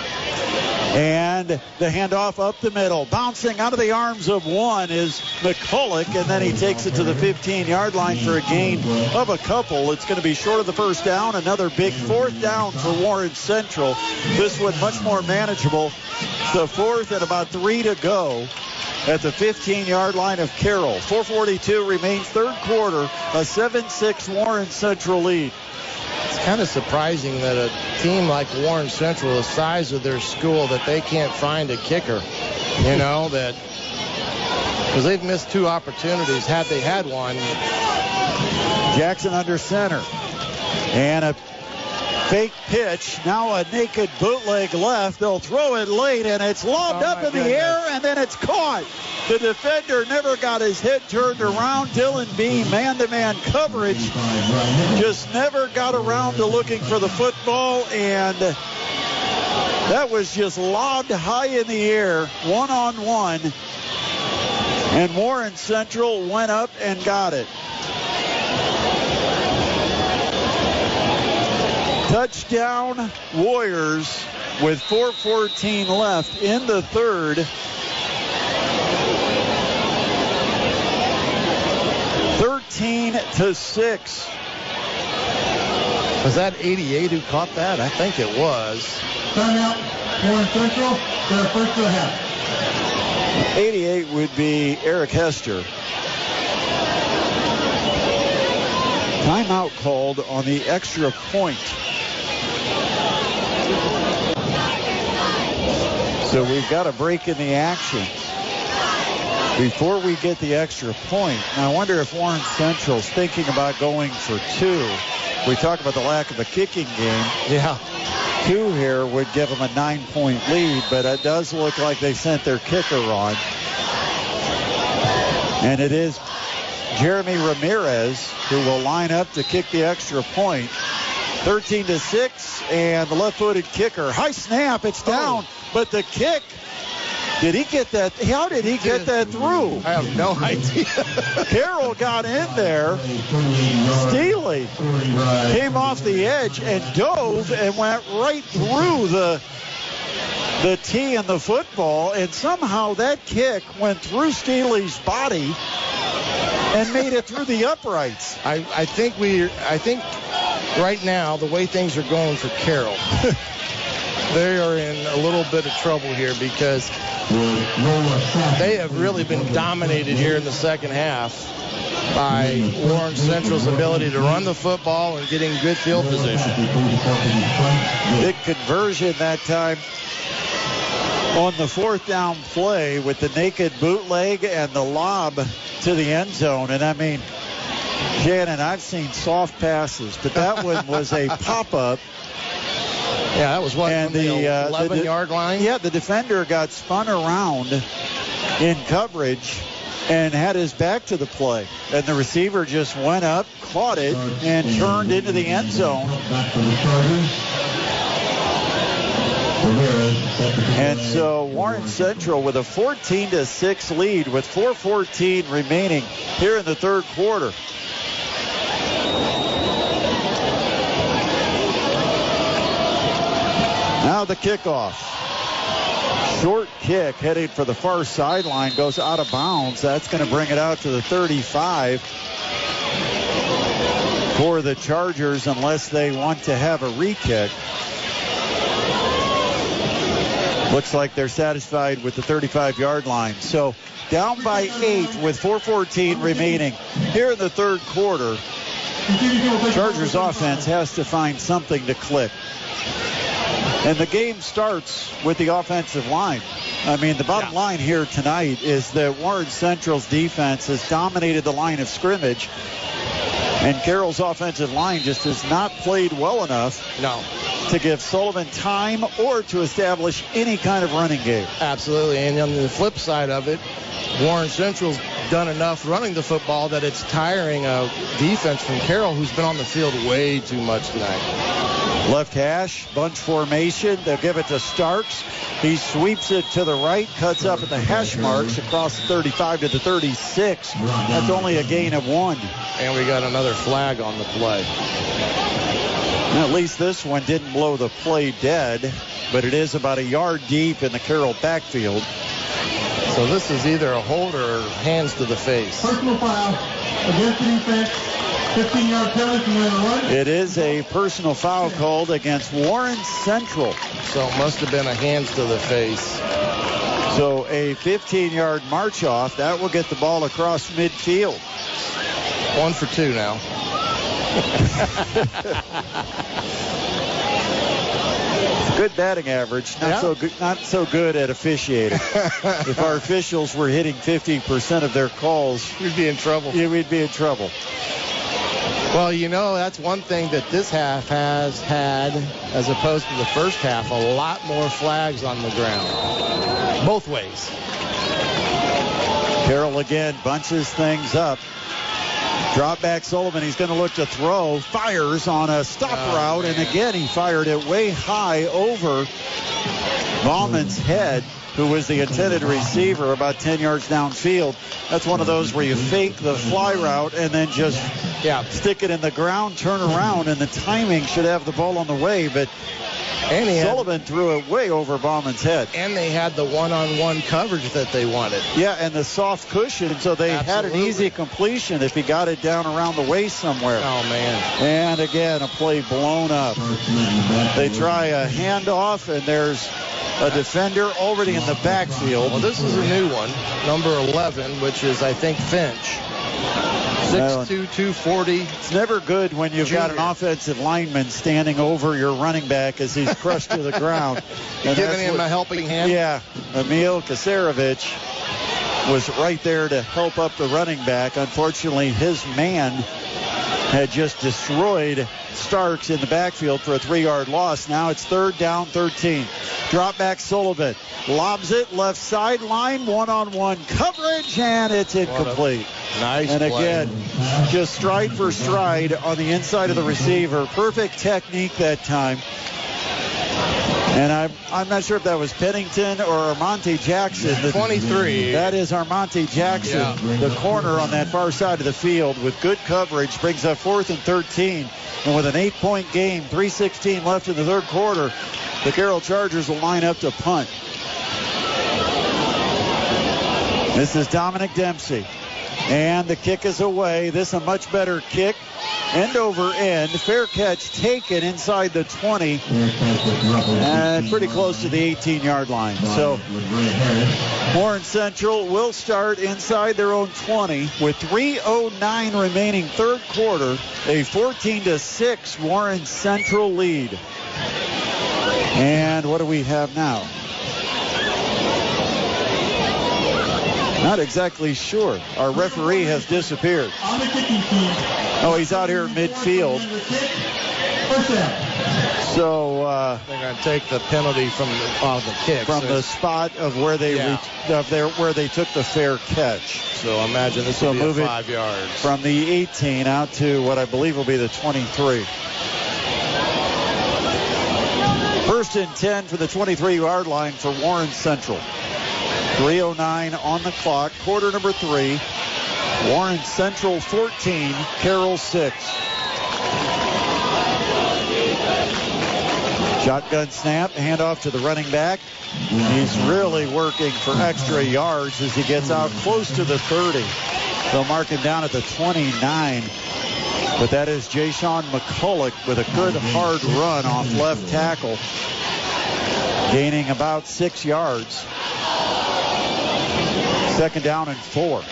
And the handoff up the middle. Bouncing out of the arms of one is McCulloch, and then he takes it to the 15 yard line for a gain of a couple. It's going to be short of the first down. Another big fourth down for Warren Central. This one much more manageable. The fourth and about three to go at the 15 yard line of Carroll. 442 remains third quarter, a 7 6 Warren Central lead. Kind of surprising that a team like Warren Central, the size of their school, that they can't find a kicker. You know that because they've missed two opportunities. Had they had one, Jackson under center. And a fake pitch. Now a naked bootleg left. They'll throw it late, and it's lobbed Oh, up in the air, and then it's caught. The defender never got his head turned around. Dylan Bean, man-to-man coverage, just never got around to looking for the football, and that was just lobbed high in the air, one-on-one. And Warren Central went up and got it. Touchdown Warriors with 4.14 left in the third. Thirteen to six. was that 88 who caught that? I think it was. Timeout, Warren Central. They're first to the half. 88 would be Eric Hester. Timeout called on the extra point. So we've got a break in the action. Before we get the extra point, now I wonder if Warren Central's thinking about going for two. We talk about the lack of a kicking game. Yeah. Two here would give them a nine-point lead, but it does look like they sent their kicker on. And it is Jeremy Ramirez who will line up to kick the extra point. 13 to 6, and the left-footed kicker. High snap, it's oh. down, but the kick. Did he get that? How did he get that through? I have no [laughs] idea. Carroll got in there. Staley came off the edge and dove and went right through the the tee and the football, and somehow that kick went through Staley's body and made it through the uprights. I, I think we, I think right now the way things are going for Carroll, [laughs] they are in a little bit of trouble here because they have really been dominated here in the second half by Warren Central's ability to run the football and getting good field position. Big conversion that time on the fourth down play with the naked bootleg and the lob to the end zone. And I mean, Shannon, I've seen soft passes, but that one was a [laughs] pop-up. Yeah, that was what and the, the, uh, 11 the- yard line. Yeah, the defender got spun around in coverage and had his back to the play. And the receiver just went up, caught it, and turned into the end zone. And so Warren Central with a 14 to 6 lead with 4:14 remaining here in the third quarter. Now the kickoff. Short kick headed for the far sideline goes out of bounds. That's going to bring it out to the 35 for the Chargers unless they want to have a re-kick. Looks like they're satisfied with the 35 yard line. So down by eight with 4.14 remaining here in the third quarter. Chargers offense has to find something to click. And the game starts with the offensive line. I mean, the bottom line here tonight is that Warren Central's defense has dominated the line of scrimmage. And Carroll's offensive line just has not played well enough No, to give Sullivan time or to establish any kind of running game. absolutely. And on the flip side of it, Warren Central's done enough running the football that it's tiring a defense from Carroll, who's been on the field way too much tonight. Left hash, bunch formation. They'll give it to Starks. He sweeps it to the right, cuts up at the hash marks across the 35 to the 36. That's only a gain of one. And we got another flag on the play. At least this one didn't blow the play dead, but it is about a yard deep in the Carroll backfield. So this is either a hold or hands to the face. Personal foul against the defense. 15 yard penalty from the run. It is a personal foul called against Warren Central. So it must have been a hands to the face. So a 15 yard march off. That will get the ball across midfield. One for two now. [laughs] Good batting average, not Yeah. so good, not so good at officiating. [laughs] if our officials were hitting 50% of their calls, We'd be in trouble. yeah, we'd be in trouble. Well, you know, that's one thing that this half has had, as opposed to the first half, a lot more flags on the ground. Both ways. Carroll again bunches things up. Drop back Sullivan. He's going to look to throw. Fires on a stop Oh, route. And again, he fired it way high over Bauman's head, who was the intended receiver about 10 yards downfield. That's one of those where you fake the fly route and then just Yeah. stick it in the ground, turn around, and the timing should have the ball on the way. But And he had, Sullivan threw it way over Bauman's head. and they had the one-on-one coverage that they wanted. Yeah, and the soft cushion, so they had an easy completion if he got it down around the waist somewhere. Oh man. And again, a play blown up. They try a handoff, and there's a defender already in the backfield. Well, this is a new one, number 11, which is I think Finch. 6'2", 240. It's never good when you've got an offensive lineman standing over your running back as he's crushed to the ground. [laughs] And Giving him what- a helping hand. Yeah, Emil Kasarevich was right there to help up the running back. Unfortunately, his man had just destroyed Starks in the backfield for a three-yard loss. Now it's third down, 13. Drop back Sullivan. Lobs it left sideline, one-on-one coverage, and it's incomplete. Nice And play. again, just stride for stride on the inside of the receiver. Perfect technique that time. And I'm, I'm not sure if that was Pennington or Armonte Jackson. The- [laughs] 23. That is Armonte Jackson, Yeah. the corner on that far side of the field with good coverage. Brings up fourth and 13. And with an eight-point game, 3.16 left in the third quarter, the Carroll Chargers will line up to punt. This is Dominic Dempsey. And the kick is away. This a much better kick. End over end. Fair catch taken inside the 20 and pretty close to the 18 yard line. So Warren Central will start inside their own 20 with 309 remaining third quarter. A 14 to 6 Warren Central lead. And what do we have now? Not exactly sure. Our referee has disappeared. On the kicking team. Oh, he's out here in midfield. So uh, They're going to take the penalty from the, uh, the kick. from so, the spot of where they Yeah. re- of their, where they took the fair catch. so imagine this So will be move five yards. from the 18 out to what I believe will be the 23. First and 10 for the 23 yard line for Warren Central. 309 on the clock, quarter number three. Warren Central 14, Carroll 6. Shotgun snap, handoff to the running back. He's really working for extra yards as he gets out close to the 30. They'll mark him down at the 29. But that is Jay-Sean McCulloch with a good hard run off left tackle, gaining about six yards. Second down and four.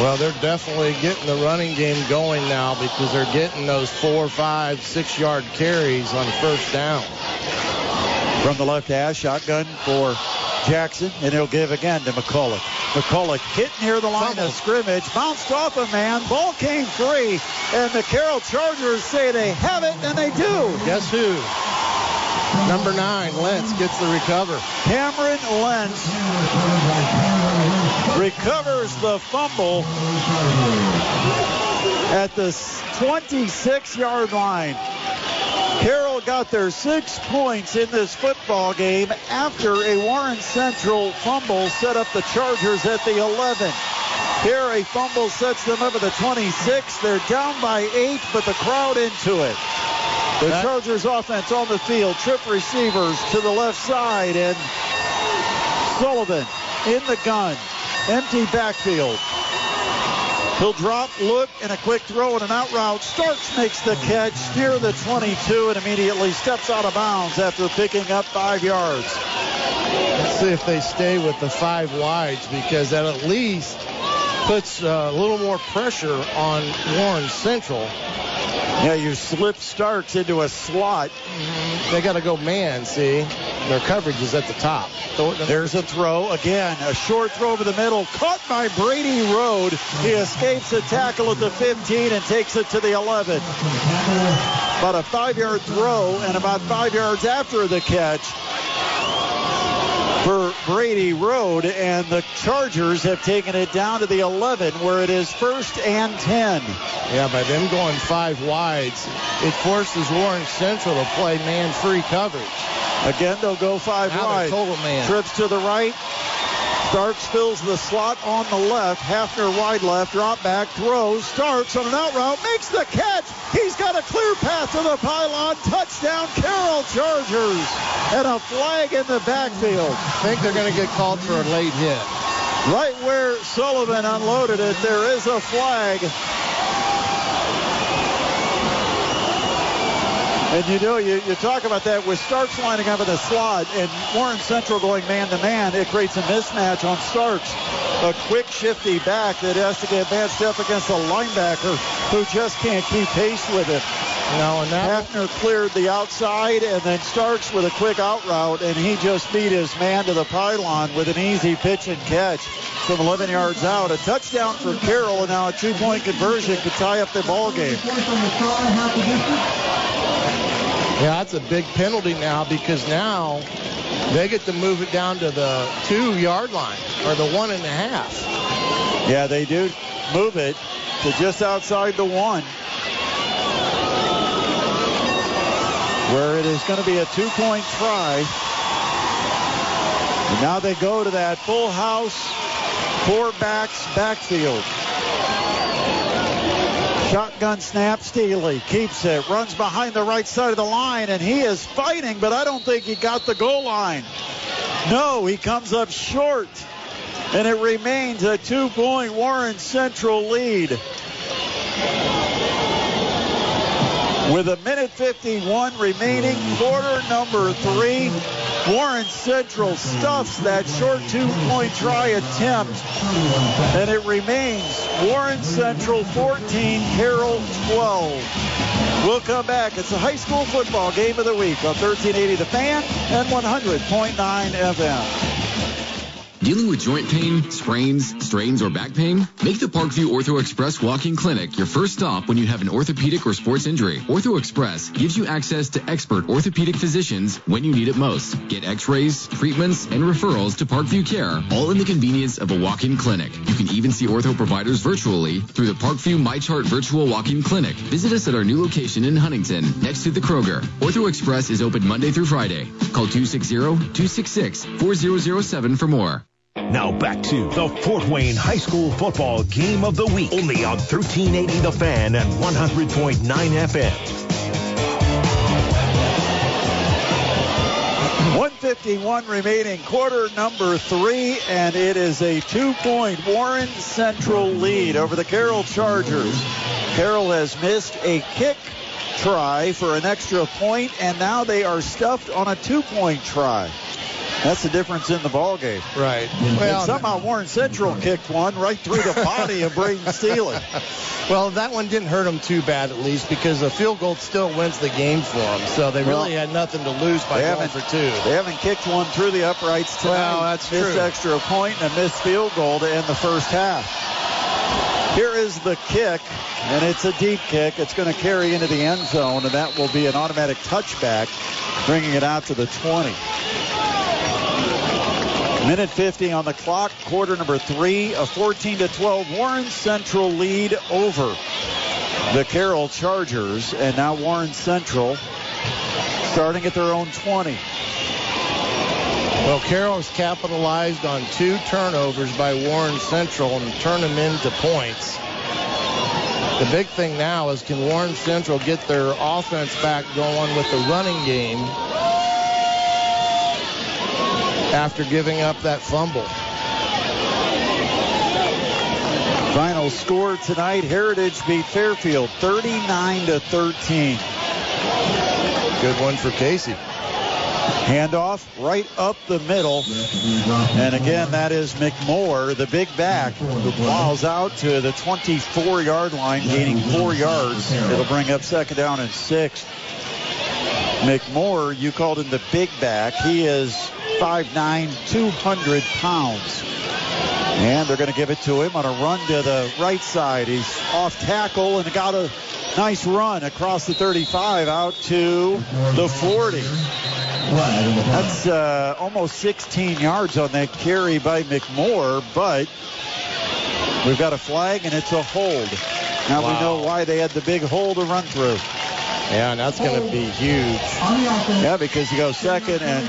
Well, they're definitely getting the running game going now because they're getting those four, five, six yard carries on first down. From the left hash, shotgun for Jackson, and he'll give again to McCulloch. McCulloch hit near the line of scrimmage, bounced off a man, ball came free, and the Carroll Chargers say they have it, and they do. Guess who? Number nine, Lentz gets the recover. Cameron Lentz recovers the fumble at the 26 yard line. Carroll got their six points in this football game after a Warren Central fumble set up the Chargers at the 11. Here a fumble sets them up at the 26. They're down by eight, but the crowd into it. The That- Chargers offense on the field, trip receivers to the left side, and Sullivan in the gun, empty backfield. He'll drop, look, and a quick throw and an out route. Starks makes the catch near the 22 and immediately steps out of bounds after picking up five yards. Let's see if they stay with the five wides because that at least puts uh, a little more pressure on Warren Central. Yeah, you slip Starks into a slot. They got to go man, see? Their coverage is at the top. There's a throw. Again, a short throw over the middle. Caught by Brady Road. He escapes a tackle at the 15 and takes it to the 11. About a five-yard throw and about five yards after the catch for Brady Road, and the Chargers have taken it down to the 11, where it is first and 10. Yeah, by them going five wides, it forces Warren Central to play man-free coverage. Again, they'll go five Now wide. total man. Trips to the right. Starks fills the slot on the left. Hafner wide left. Drop back. Throws. Starks on an out route. Makes the catch. He's got a clear path to the pylon. Touchdown, Carroll Chargers. And a flag in the backfield. I think they're going to get called for a late hit. Right where Sullivan unloaded it, there is a flag. And you know, you, you talk about that with Starks lining up in the slot and Warren Central going man to man, it creates a mismatch on Starks. A quick shifty back that has to get advanced up against a linebacker who just can't keep pace with it. No, and that Hafner cleared the outside, and then Starks with a quick out route, and he just beat his man to the pylon with an easy pitch and catch from 11 yards out. A touchdown for Carroll, and now a two-point conversion could tie up the ball game. Yeah, that's a big penalty now because now they get to move it down to the two yard line or the one and a half. Yeah, they do move it to just outside the one. Where it is going to be a two-point try. And now they go to that full house, four backs backfield. Shotgun snap, Staley keeps it, runs behind the right side of the line, and he is fighting, but I don't think he got the goal line. No, he comes up short, and it remains a two-point Warren Central lead. With a minute 51 remaining, quarter number three, Warren Central stuffs that short two-point try attempt, and it remains Warren Central 14, Carroll 12. We'll come back. It's the high school football game of the week on 1380 The Fan and 100.9 FM. Dealing with joint pain, sprains, strains, or back pain? Make the Parkview Ortho Express Walk-In Clinic your first stop when you have an orthopedic or sports injury. Ortho Express gives you access to expert orthopedic physicians when you need it most. Get x-rays, treatments, and referrals to Parkview Care, all in the convenience of a walk-in clinic. You can even see ortho providers virtually through the Parkview MyChart Virtual Walk-In Clinic. Visit us at our new location in Huntington, next to the Kroger. Ortho Express is open Monday through Friday. Call 260-266-4007 for more. Now back to the Fort Wayne High School football game of the week. Only on 1380 The Fan and 100.9 FM. 151 remaining, quarter number three, and it is a two-point Warren Central lead over the Carroll Chargers. Carroll has missed a kick try for an extra point, and now they are stuffed on a two-point try. That's the difference in the ball game. Right. and somehow Warren Central kicked one right through the body of Braden Steele. [laughs] Well, that one didn't hurt them too bad, at least, because a field goal still wins the game for them. So they Well, really had nothing to lose by they going for two. They haven't kicked one through the uprights tonight. Well, that's missed true. extra point and a missed field goal to end the first half. Here is the kick, and it's a deep kick. It's going to carry into the end zone, and that will be an automatic touchback, bringing it out to the 20. Minute 50 on the clock, quarter number three, a 14 to 12 Warren Central lead over the Carroll Chargers, and now Warren Central starting at their own 20. Well, Carroll's capitalized on two turnovers by Warren Central and turned them into points. The big thing now is can Warren Central get their offense back going with the running game after giving up that fumble? Final score tonight, Heritage beat Fairfield 39 to 13. Good one for Casey. Handoff right up the middle. And again, that is McMoore, the big back, who plows out to the 24 yard line, gaining four yards. It'll bring up second down and six. McMoore, you called him the big back. He is 5'9, 200 pounds. And they're going to give it to him on a run to the right side. He's off tackle and got a nice run across the 35 out to the 40. That's uh, almost 16 yards on that carry by McMoore, but we've got a flag and it's a hold. Now we know why they had the big hole to run through. Yeah, and that's going to be huge. Yeah, because you go second and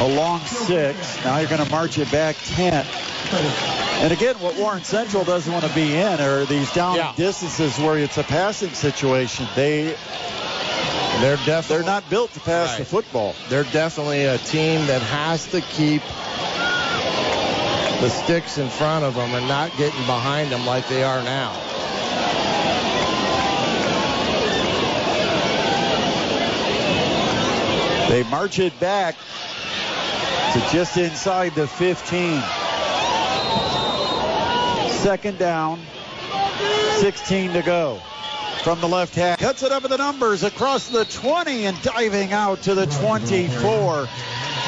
a long six. Now you're going to march it back 10. And again, what Warren Central doesn't want to be in are these down Yeah. distances where it's a passing situation. They They're definitely they're not built to pass the football. They're definitely a team that has to keep the sticks in front of them and not getting behind them like they are now. They march it back to just inside the 15. Second down, 16 to go. From the left half, cuts it up in the numbers across the 20 and diving out to the 24.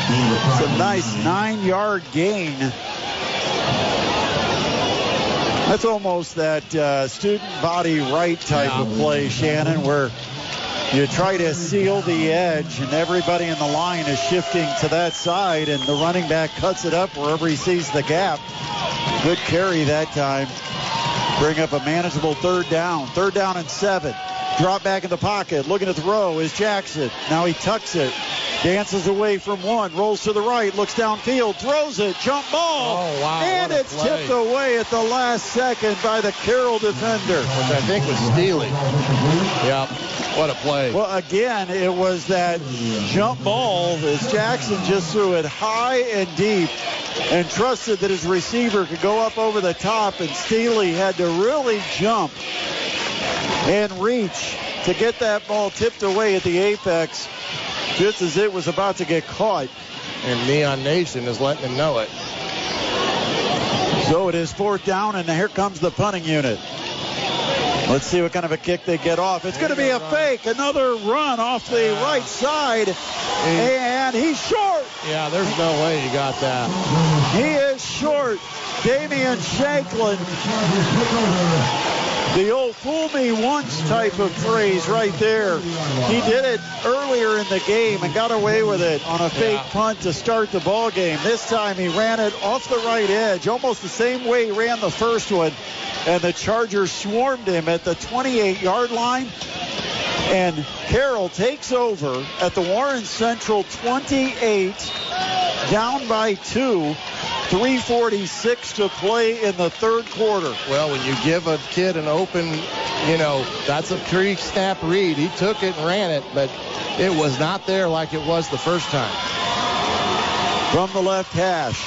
It's a nice nine-yard gain. That's almost that uh, student body right type of play, Shannon, where you try to seal the edge and everybody in the line is shifting to that side and the running back cuts it up wherever he sees the gap. Good carry that time. Bring up a manageable third down. Third down and seven. Drop back in the pocket. Looking at the row is Jackson. Now he tucks it. Dances away from one. Rolls to the right. Looks downfield. Throws it. Jump ball. Oh, wow, And it's play. tipped away at the last second by the Carroll defender. Which I think was Staley. Yep. What a play. Well, again, it was that jump ball as Jackson just threw it high and deep and trusted that his receiver could go up over the top, and Staley had to really jump and reach to get that ball tipped away at the apex just as it was about to get caught. And Neon Nation is letting him know it. So it is fourth down, and here comes the punting unit. Let's see what kind of a kick they get off. It's going to be a fake. Another run off the right side. And he's short. Yeah, there's no way he got that. He is short. Damian Shanklin. The old fool me once type of phrase right there. He did it earlier in the game and got away with it on a fake Yeah. punt to start the ball game. This time he ran it off the right edge, almost the same way he ran the first one. And the Chargers swarmed him at the 28 yard line. And Carroll takes over at the Warren Central 28, down by two. 346 to play in the third quarter. Well, when you give a kid an open, you know, that's a pre-snap read. He took it and ran it, but it was not there like it was the first time. From the left hash,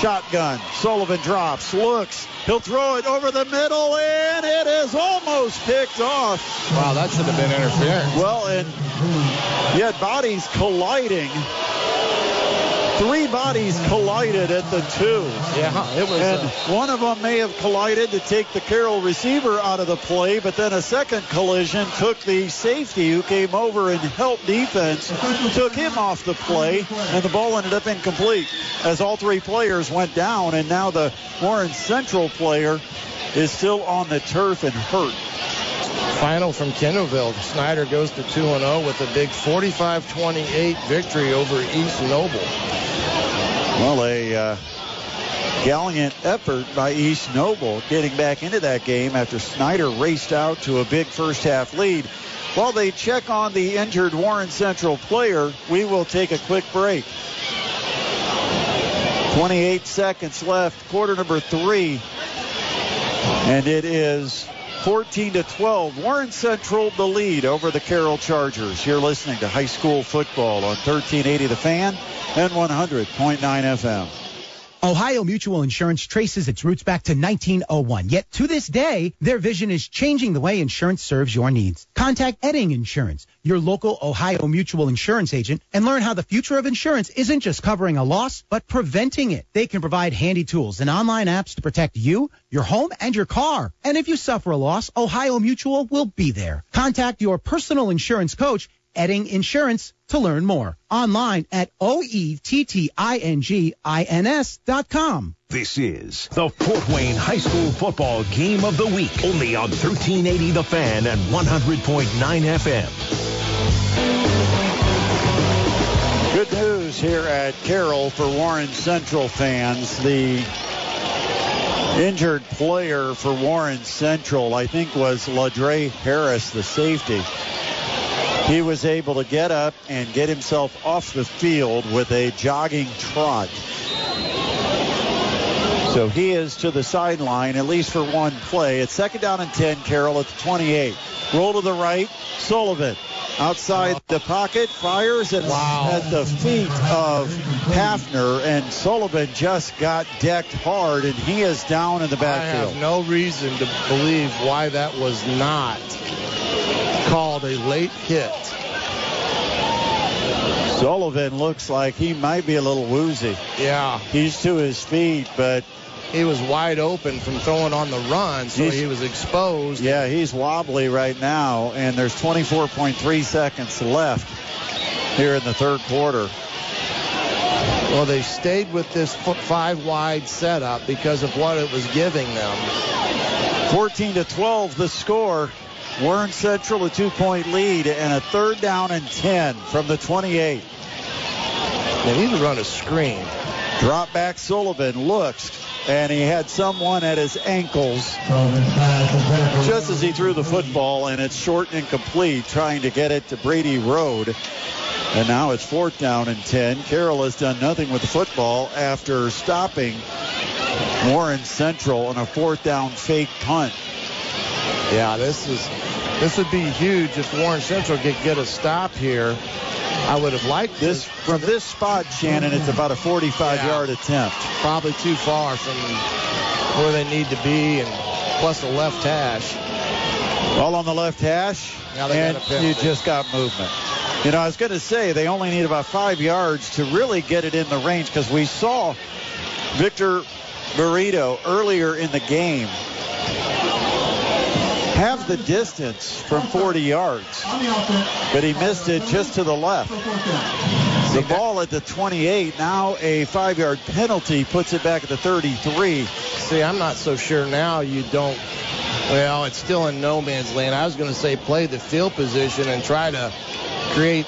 shotgun. Sullivan drops, looks. He'll throw it over the middle, and it is almost picked off. Wow, that should have been interference. Well, and had bodies colliding. Three bodies collided at the two. Yeah, it was. And uh, one of them may have collided to take the Carroll receiver out of the play, but then a second collision took the safety who came over and helped defense, took him off the play, and the ball ended up incomplete as all three players went down, and now the Warren Central player is still on the turf and hurt. Final from Kendallville. Snider goes to 2-0 with a big 45-28 victory over East Noble. Well, a uh, gallant effort by East Noble getting back into that game after Snider raced out to a big first half lead. While they check on the injured Warren Central player, we will take a quick break. 28 seconds left, quarter number three. And it is 14 to 12. Warren Central the lead over the Carroll Chargers. You're listening to high school football on 1380 The Fan and 100.9 FM. Ohio Mutual Insurance traces its roots back to 1901, yet to this day, their vision is changing the way insurance serves your needs. Contact Oetting Insurance, your local Ohio Mutual Insurance agent, and learn how the future of insurance isn't just covering a loss, but preventing it. They can provide handy tools and online apps to protect you, your home, and your car. And if you suffer a loss, Ohio Mutual will be there. Contact your personal insurance coach Oetting Insurance to learn more. Online at O-E-T-T-I-N-G-I-N-S dot com. This is the Fort Wayne High School Football Game of the Week, only on 1380 The Fan and 100.9 FM. Good news here at Carroll for Warren Central fans. The injured player for Warren Central, I think, was Ladre Harris, the safety. He was able to get up and get himself off the field with a jogging trot. So he is to the sideline, at least for one play. It's second down and 10, Carroll at the 28. Roll to the right, Sullivan. Outside the pocket, fires and at the feet of Hafner, and Sullivan just got decked hard, and he is down in the backfield. I have no reason to believe why that was not called a late hit. Sullivan looks like he might be a little woozy. Yeah. He's to his feet, but he was wide open from throwing on the run, so he was exposed. Yeah, he's wobbly right now, and there's 24.3 seconds left here in the third quarter. Well, they stayed with this five wide setup because of what it was giving them. 14 to 12, the score. Warren Central a two-point lead and a third down and 10 from the 28. They need to run a screen. Drop back Sullivan looks, and he had someone at his ankles just as he threw the football, and it's short and incomplete, trying to get it to Brady Road. And now it's fourth down and 10. Carroll has done nothing with the football after stopping Warren Central on a fourth down fake punt. Yeah, this is this would be huge if Warren Central could get a stop here. I would have liked This from this spot, Shannon. It's about a 45-yard attempt. Probably too far from where they need to be, and plus a left hash. All on the left hash, Now they and you just got movement. You know, I was going to say they only need about five yards to really get it in the range because we saw Victor Barreto earlier in the game have the distance from 40 yards, but he missed it just to the left. The ball at the 28, now a five-yard penalty puts it back at the 33. See, I'm not so sure now you don't. Well, it's still in no man's land. I was going to say play the field position and try to create,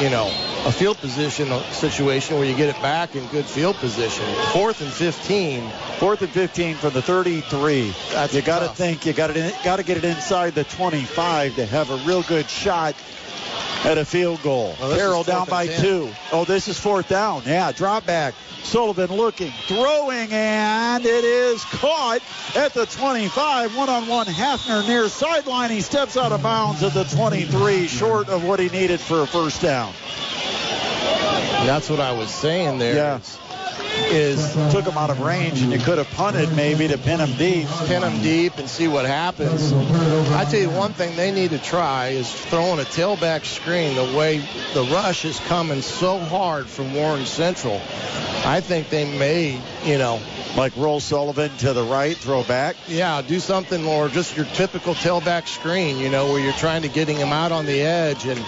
you know, a field position situation where you get it back in good field position. Fourth and 15. Fourth and 15 from the 33. That's you got to think you got to got to get it inside the 25 to have a real good shot at a field goal. Well, Carroll down by 10. two. Oh, this is fourth down. Yeah, drop back. Sullivan looking, throwing, and it is caught at the 25. One-on-one Hafner near sideline. He steps out of bounds at the 23, short of what he needed for a first down. That's what I was saying there. Yeah. Is Took him out of range, and you could have punted maybe to pin him deep. pin them deep and see what happens. I tell you one thing they need to try is throwing a tailback screen the way the rush is coming so hard from Warren Central. I think they may, you know, Like roll Sullivan to the right, throw back. yeah, do something more just your typical tailback screen, you know, where you're trying to getting him out on the edge and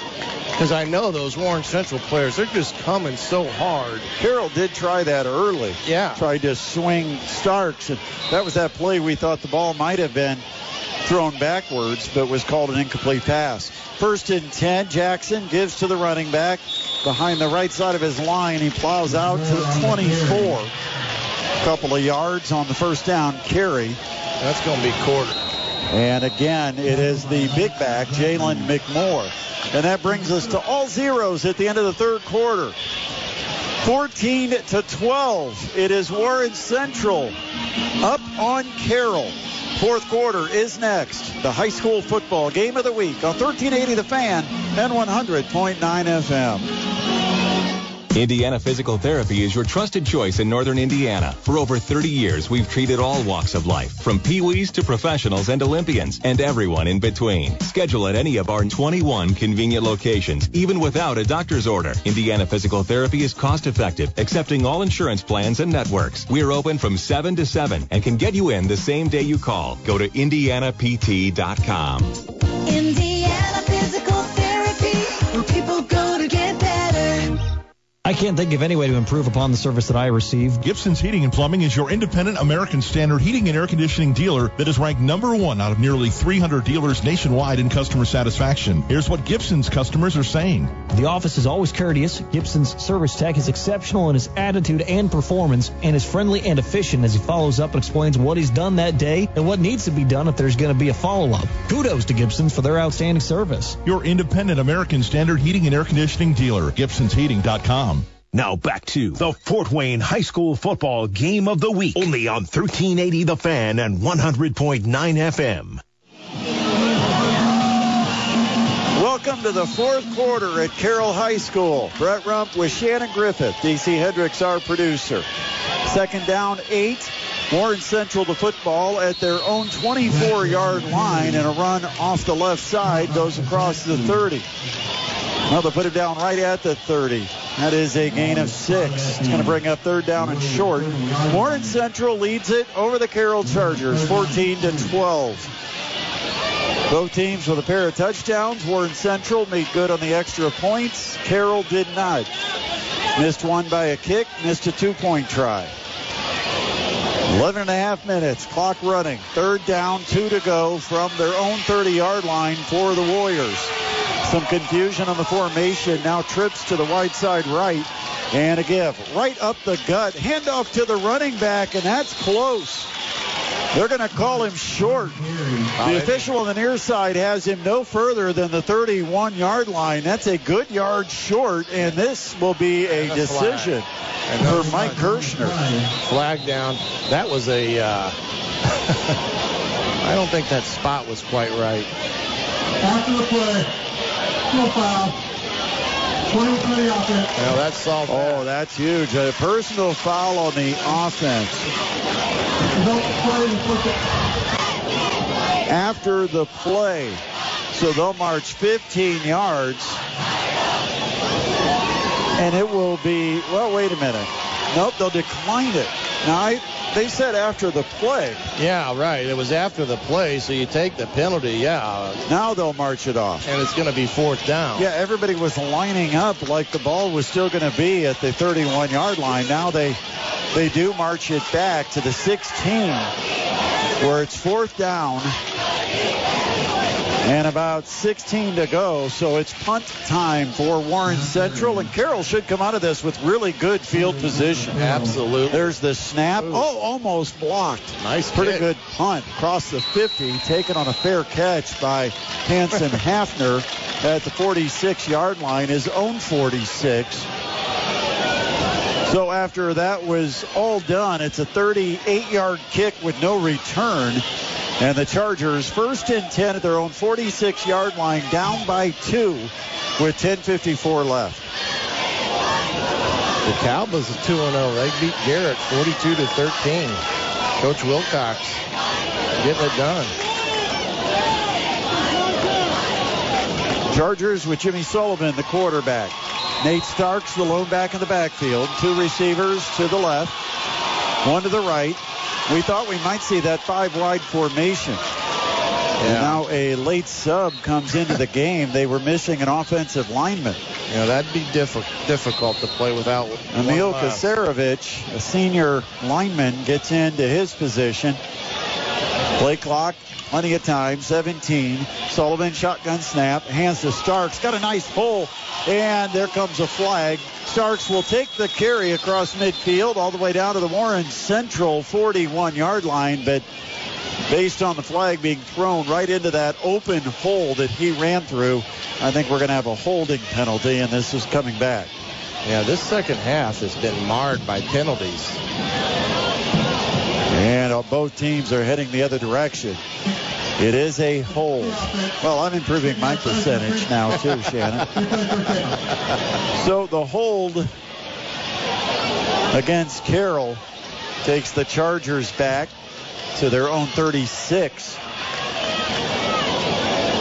because I know those Warren Central players, they're just coming so hard. Carroll did try that early. Yeah. Tried to swing Starks. And that was that play we thought the ball might have been thrown backwards, but was called an incomplete pass. First and 10, Jackson gives to the running back behind the right side of his line. He plows out to the 24. A Couple of yards on the first down carry. That's going to be quarter. And again, it is the big back, Jalen McMoore. And that brings us to all zeros at the end of the third quarter. 14 to 12. It is Warren Central up on Carroll. Fourth quarter is next. The high school football game of the week on 1380 The Fan and 100.9 FM. Indiana Physical Therapy is your trusted choice in Northern Indiana. For over 30 years, we've treated all walks of life, from peewees to professionals and Olympians, and everyone in between. Schedule at any of our 21 convenient locations, even without a doctor's order. Indiana Physical Therapy is cost effective, accepting all insurance plans and networks. We're open from 7 to 7 and can get you in the same day you call. Go to indianapt.com. Indiana I can't think of any way to improve upon the service that I receive. Gibson's Heating and Plumbing is your independent American Standard heating and air conditioning dealer that is ranked number one out of nearly 300 dealers nationwide in customer satisfaction. Here's what Gibson's customers are saying. The office is always courteous. Gibson's service tech is exceptional in his attitude and performance, and is friendly and efficient as he follows up and explains what he's done that day and what needs to be done if there's going to be a follow up. Kudos to Gibson's for their outstanding service. Your independent American Standard heating and air conditioning dealer, Gibson'sHeating.com. Now back to the Fort Wayne High School Football Game of the Week. Only on 1380 The Fan and 100.9 FM. Welcome to the fourth quarter at Carroll High School. Brett Rump with Shannon Griffith. DC Hendricks, our producer. Second down, eight. Warren Central the football at their own 24-yard line, and a run off the left side goes across the 30. Now they put it down right at the 30. That is a gain of six. It's going to bring up third down and short. Warren Central leads it over the Carroll Chargers, 14 to 12. Both teams with a pair of touchdowns. Warren Central made good on the extra points. Carroll did not. Missed one by a kick, missed a two-point try. 11 and a half minutes, clock running. Third down, two to go from their own 30-yard line for the Warriors. Some confusion on the formation. Now trips to the wide side right. And a give right up the gut. Handoff to the running back, and that's close. They're going to call him short. The official on the near side has him no further than the 31 yard line. That's a good yard short, and this will be a And a decision flag. And for Mike Kirschner. Flag down. That was a. Uh, [laughs] I don't think that spot was quite right. After the play, no foul. 20 for the offense. Now that's solved. Oh, that's huge. A personal foul on the offense. Don't play and push it. After the play. So they'll march 15 yards. And it will be, well, wait a minute. Nope, they'll decline it. Now, I, they said after the play. Yeah, right. It was after the play, so you take the penalty. Yeah. Now they'll march it off. And it's going to be fourth down. Yeah, everybody was lining up like the ball was still going to be at the 31 yard line. Now they they do march it back to the 16 where it's fourth down and about 16 to go. So it's punt time for Warren Central and Carroll should come out of this with really good field position. Absolutely. There's the snap. Oh, almost blocked. Nice Pretty kick. good punt across the 50, taken on a fair catch by Hanson [laughs] Hafner at the 46 yard line, his own 46. So after that was all done, it's a 38 yard kick with no return. And the Chargers first and 10 at their own 46 yard line, down by two with 10.54 left. The Cowboys is 2 0. They beat Garrett 42 to 13. Coach Wilcox getting it done. Chargers with Jimmy Sullivan, the quarterback. Nate Starks, the lone back in the backfield. Two receivers to the left, one to the right. We thought we might see that five wide formation. And now a late sub comes into the game. They were missing an offensive lineman. Yeah, that'd be diffi- difficult to play without. Emil left. Kasarevich, a senior lineman, gets into his position. Play clock, plenty of time, 17. Sullivan shotgun snap, hands to Starks, got a nice pull, and there comes a flag. Starks will take the carry across midfield all the way down to the Warren Central 41 yard line, but based on the flag being thrown right into that open hole that he ran through, I think we're going to have a holding penalty, and this is coming back. Yeah, this second half has been marred by penalties. And uh, both teams are heading the other direction. It is a hold. Well, I'm improving my percentage now too, [laughs] Shannon. So the hold against Carroll takes the Chargers back to their own 36.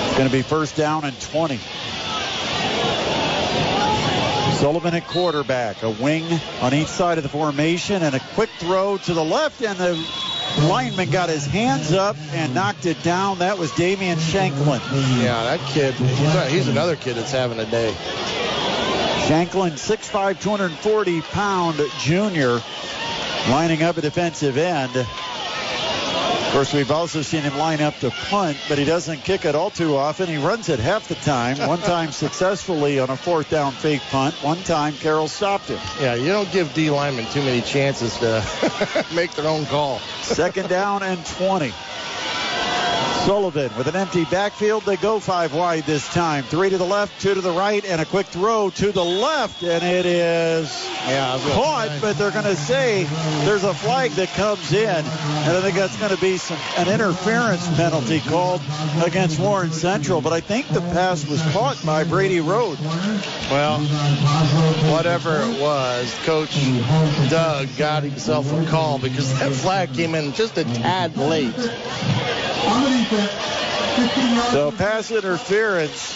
It's going to be first down and 20. Sullivan at quarterback, a wing on each side of the formation, and a quick throw to the left, and the lineman got his hands up and knocked it down. That was Damian Shanklin. Yeah, that kid, he's, he's another kid that's having a day. Shanklin, 6'5", 240 pound junior, lining up a defensive end. Of course, we've also seen him line up to punt, but he doesn't kick it all too often. He runs it half the time. [laughs] One time successfully on a fourth down fake punt. One time Carroll stopped him. Yeah, you don't give D linemen too many chances to [laughs] make their own call. Second down and 20. Sullivan with an empty backfield. They go five wide this time. Three to the left, two to the right, and a quick throw to the left. And it is yeah, caught, but they're going to say there's a flag that comes in. And I think that's going to be some an interference penalty called against Warren Central. But I think the pass was caught by Brady Road. Well, whatever it was, Coach Doug got himself a call because that flag came in just a tad late. So pass interference.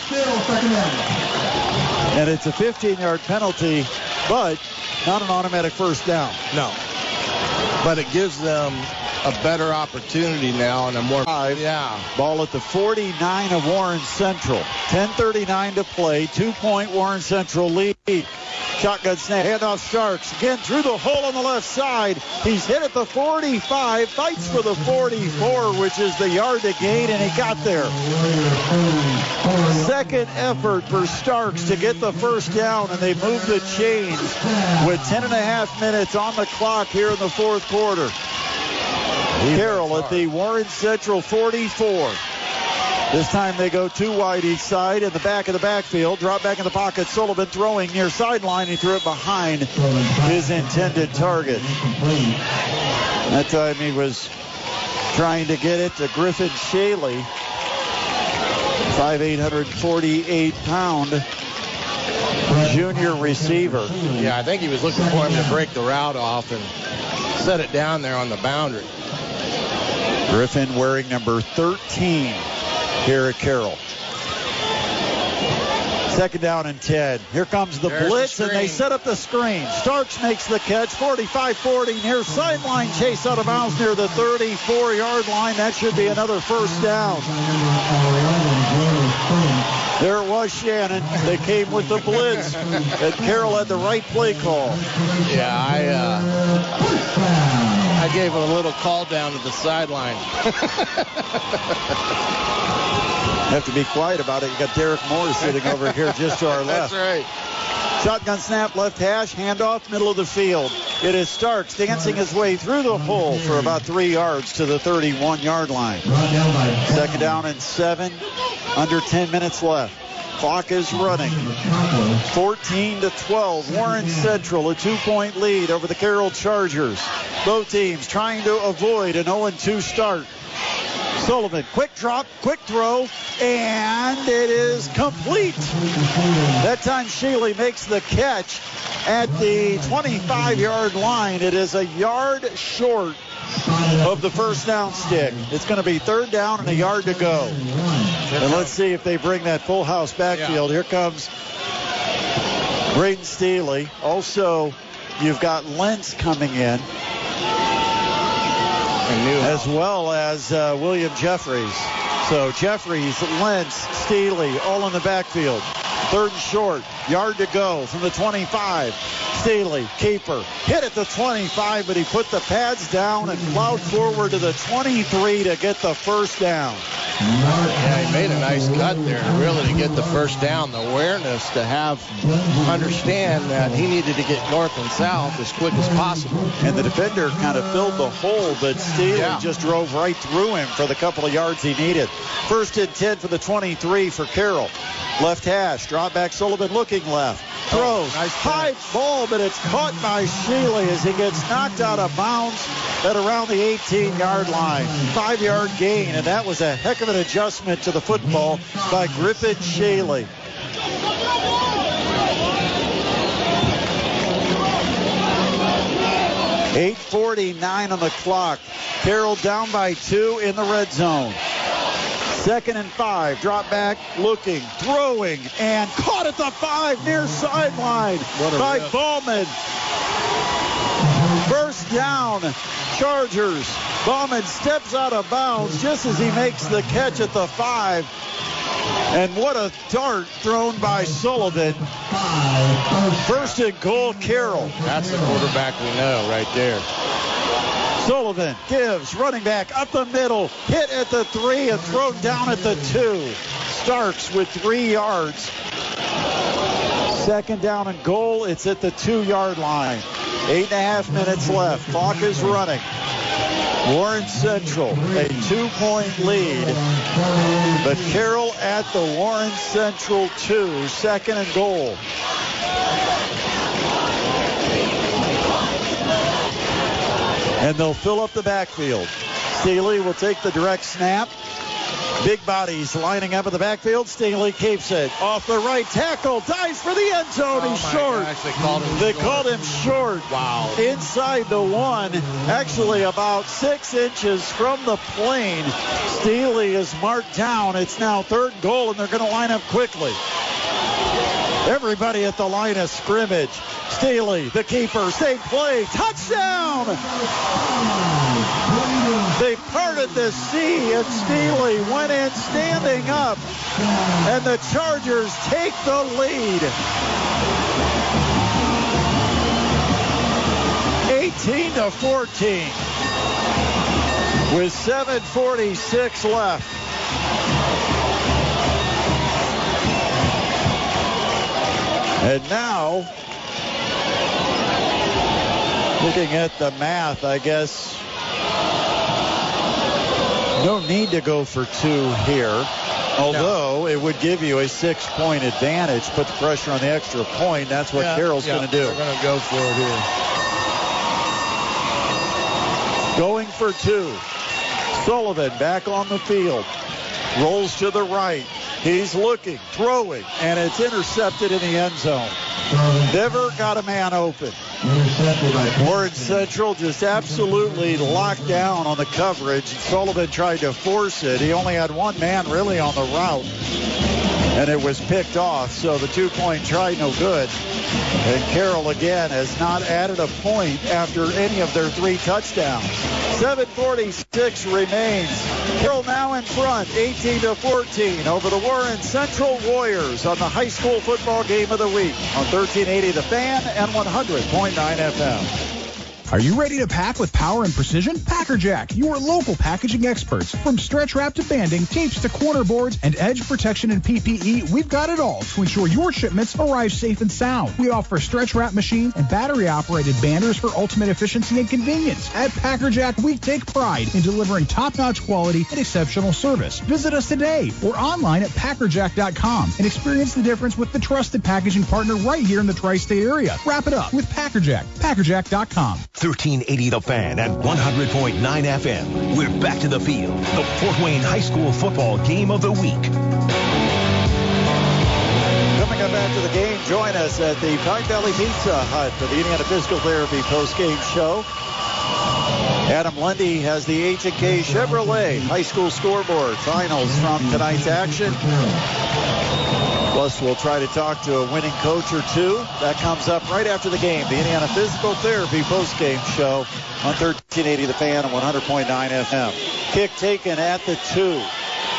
And it's a 15-yard penalty, but not an automatic first down. No. But it gives them a better opportunity now and a more five. Yeah. Ball at the 49 of Warren Central. 10:39 to play. Two-point Warren Central lead. Shotgun snap, handoff Starks. Again through the hole on the left side. He's hit at the 45, fights for the 44, which is the yard to gain, and he got there. Second effort for Starks to get the first down, and they move the chains with 10 and a half minutes on the clock here in the fourth quarter. Carroll at the Warren Central 44. This time they go two wide each side in the back of the backfield. Drop back in the pocket. Sullivan throwing near sideline. He threw it behind his intended target. That time he was trying to get it to Griffin Shealy. 5'848 pound junior receiver. Yeah, I think he was looking for him to break the route off and set it down there on the boundary. Griffin wearing number 13 here at Carroll. Second down and 10. Here comes the There's blitz, the and they set up the screen. Starks makes the catch, 45-40 near sideline chase out of bounds near the 34-yard line. That should be another first down. There it was Shannon. They came with the blitz, and Carroll had the right play call. Yeah, I uh, I gave him a little call down to the sideline. [laughs] Have to be quiet about it. You got Derek Moore sitting over here just to our left. That's right. Shotgun snap, left hash, handoff, middle of the field. It is Starks dancing his way through the hole for about three yards to the 31-yard line. Second down and seven, under 10 minutes left. Clock is running. 14 to 12. Warren Central, a two-point lead over the Carroll Chargers. Both teams trying to avoid an 0-2 start. Sullivan, quick drop, quick throw, and it is complete. That time Shealy makes the catch at the 25-yard line. It is a yard short of the first down stick. It's going to be third down and a yard to go. And let's see if they bring that full house backfield. Here comes Braden Staley. Also, you've got Lentz coming in as well as uh, William Jeffries. So Jeffries, Lentz, Staley, all in the backfield. Third and short, yard to go from the 25. Staley, keeper, hit at the 25, but he put the pads down and plowed forward to the 23 to get the first down. Yeah, he made a nice cut there, really, to get the first down. The awareness to have understand that he needed to get north and south as quick as possible. And the defender kind of filled the hole, but Staley Yeah. just drove right through him for the couple of yards he needed. First and 10 for the 23 for Carroll. Left hash, drop back Sullivan looking left. Oh, Throws, high ball, but it's caught by Shealy as he gets knocked out of bounds at around the 18-yard line. Five-yard gain, and that was a heck of an adjustment to the football by Griffin Shealy. 8.49 on the clock. Carroll down by two in the red zone. Second and five. Drop back, looking, throwing, and caught at the five near sideline by rip. Ballman. First down, Chargers. Ballman steps out of bounds just as he makes the catch at the five. And what a dart thrown by Sullivan. First and goal, Carroll. That's the quarterback we know right there. Sullivan gives running back up the middle, hit at the three and thrown down at the two. Starks with three yards. Second down and goal. It's at the two yard line. Eight and a half minutes left. Clock is running. Warren Central, a two point lead. But Carroll at the Warren Central two. Second and goal. And they'll fill up the backfield. Staley will take the direct snap. Big bodies lining up in the backfield. Staley keeps it off the right tackle. Dives for the end zone. Oh He's short. gosh, they called him They short. called him short. Wow. Inside the one, actually about six inches from the plane. Staley is marked down. It's now third goal, and they're going to line up quickly. Everybody at the line of scrimmage. Staley, the keeper, same play, touchdown! They parted the sea, and Staley went in standing up, and the Chargers take the lead. 18 to 14 with 746 left. And now, looking at the math, I guess no need to go for two here. Although it would give you a six-point advantage, put the pressure on the extra point. That's what Yeah, Carroll's yeah, going to do. They're going to go for it here. Going for two. Sullivan back on the field. Rolls to the right. He's looking, throwing, and it's intercepted in the end zone. Never got a man open. Warren Central just absolutely locked down on the coverage. Sullivan tried to force it. He only had one man really on the route, and it was picked off. So the two-point try no good. And Carroll again has not added a point after any of their three touchdowns. 7:46 remains. Carroll now in front, 18 to 14 over the Warren Central Warriors on the high school football game of the week on 1380 The Fan and 100.9 FM. Are you ready to pack with power and precision? Packerjack, your local packaging experts. From stretch wrap to banding, tapes to corner boards, and edge protection and PPE, we've got it all to ensure your shipments arrive safe and sound. We offer stretch wrap machines and battery operated banders for ultimate efficiency and convenience. At Packerjack, we take pride in delivering top notch quality and exceptional service. Visit us today or online at packerjack.com and experience the difference with the trusted packaging partner right here in the tri state area. Wrap it up with Packerjack. Packerjack.com. 1380 The Fan at 100.9 FM. We're back to the field. The Fort Wayne High School football game of the week. Coming up after the game, join us at the Pine Valley Pizza Hut for the Indiana Physical Therapy post-game show. Adam Lundy has the H&K Chevrolet High School scoreboard finals from tonight's action. Plus, we'll try to talk to a winning coach or two. That comes up right after the game. The Indiana Physical Therapy post-game show on 1380 The Fan and 100.9 FM. Kick taken at the two.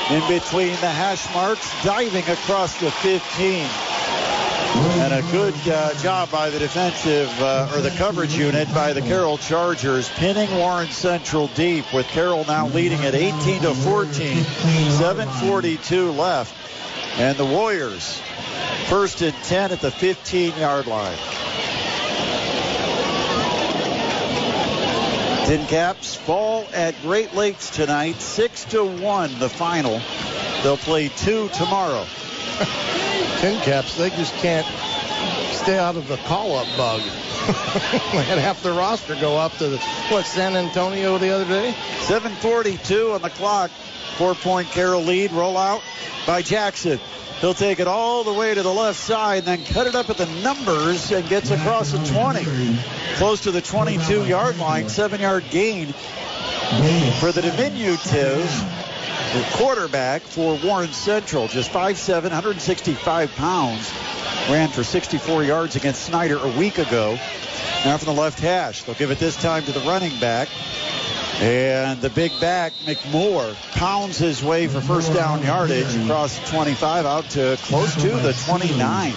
In between the hash marks, diving across the 15. And a good uh, job by the defensive uh, or the coverage unit by the Carroll Chargers, pinning Warren Central deep with Carroll now leading at 18 to 14. 7:42 left, and the Warriors first and 10 at the 15-yard line. Tin Caps fall at Great Lakes tonight, six to one. The final. They'll play two tomorrow. [laughs] Tin Caps, they just can't stay out of the call-up bug. [laughs] they had half the roster go up to the, what San Antonio the other day. 7:42 on the clock. Four point Carroll lead. Roll out by Jackson. He'll take it all the way to the left side then cut it up at the numbers and gets across the 20. Close to the 22 yard line. Seven yard gain for the diminutive the quarterback for Warren Central. Just 5'7, 165 pounds. Ran for 64 yards against Snider a week ago. Now from the left hash. They'll give it this time to the running back. And the big back, McMoore, pounds his way for first down yardage across the 25 out to close to the 29.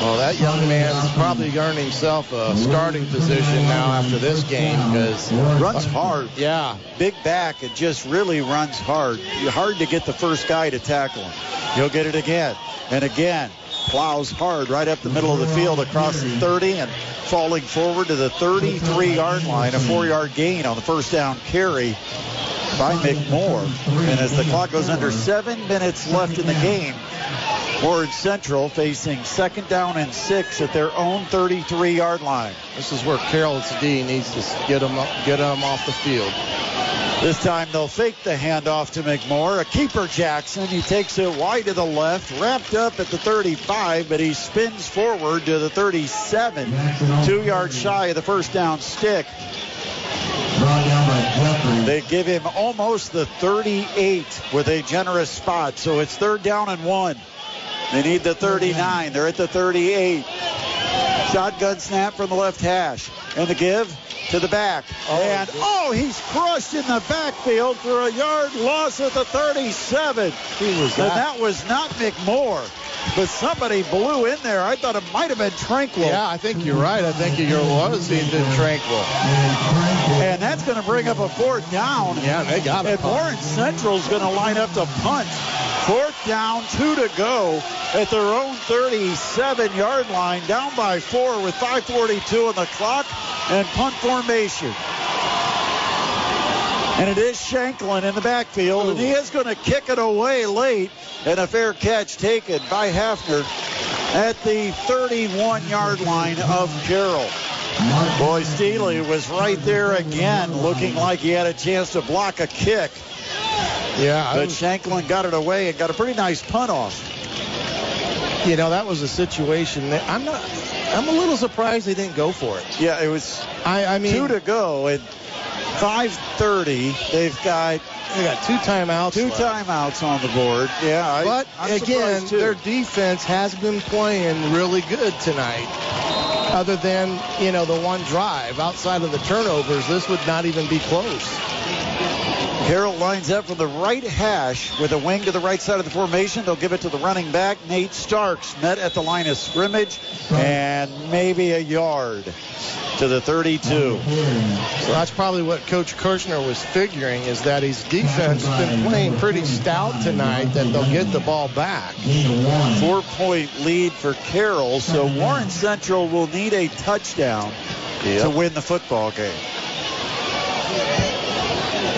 Well, that young man's probably earned himself a starting position now after this game because runs hard. Yeah, big back. It just really runs hard. Hard to get the first guy to tackle him. He'll get it again and again. Plows hard right up the middle of the field across the 30 and falling forward to the 33 yard line. A four yard gain on the first down carry by McMoore. And as the clock goes under seven minutes left in the game, Warren Central facing second down and six at their own 33 yard line. This is where Carroll's D needs to get them, get them off the field. This time they'll fake the handoff to McMoore. A keeper Jackson. He takes it wide to the left, wrapped up at the 35, but he spins forward to the 37, two yards shy of the first down stick. They give him almost the 38 with a generous spot, so it's third down and one. They need the 39. They're at the 38. Shotgun snap from the left hash. And the give to the back. Oh, and oh, he's crushed in the backfield for a yard loss at the 37. He was and that was not McMoore. But somebody blew in there. I thought it might have been Tranquil. Yeah, I think you're right. I think it was even Tranquil. And that's going to bring up a fourth down. Yeah, they got it. And Warren Central's going to line up to punt. Fourth down, two to go at their own 37 yard line, down by four with 5.42 on the clock and punt formation. And it is Shanklin in the backfield, and he is going to kick it away late. And a fair catch taken by Hafner at the 31 yard line of Carroll. Boy, Steely was right there again, looking like he had a chance to block a kick. Yeah. But Shanklin got it away and got a pretty nice punt off. You know, that was a situation that I'm not. I'm a little surprised they didn't go for it. Yeah, it was. I, I mean, two to go and 5:30. They've got they got two timeouts. Two left. timeouts on the board. Yeah, but I, again, their defense has been playing really good tonight. Other than you know the one drive, outside of the turnovers, this would not even be close. Carroll lines up from the right hash with a wing to the right side of the formation. They'll give it to the running back, Nate Starks, met at the line of scrimmage, and maybe a yard to the 32. So that's probably what Coach Kirshner was figuring is that his defense has been playing pretty stout tonight, that they'll get the ball back. Four point lead for Carroll, so Warren Central will need a touchdown yep. to win the football game.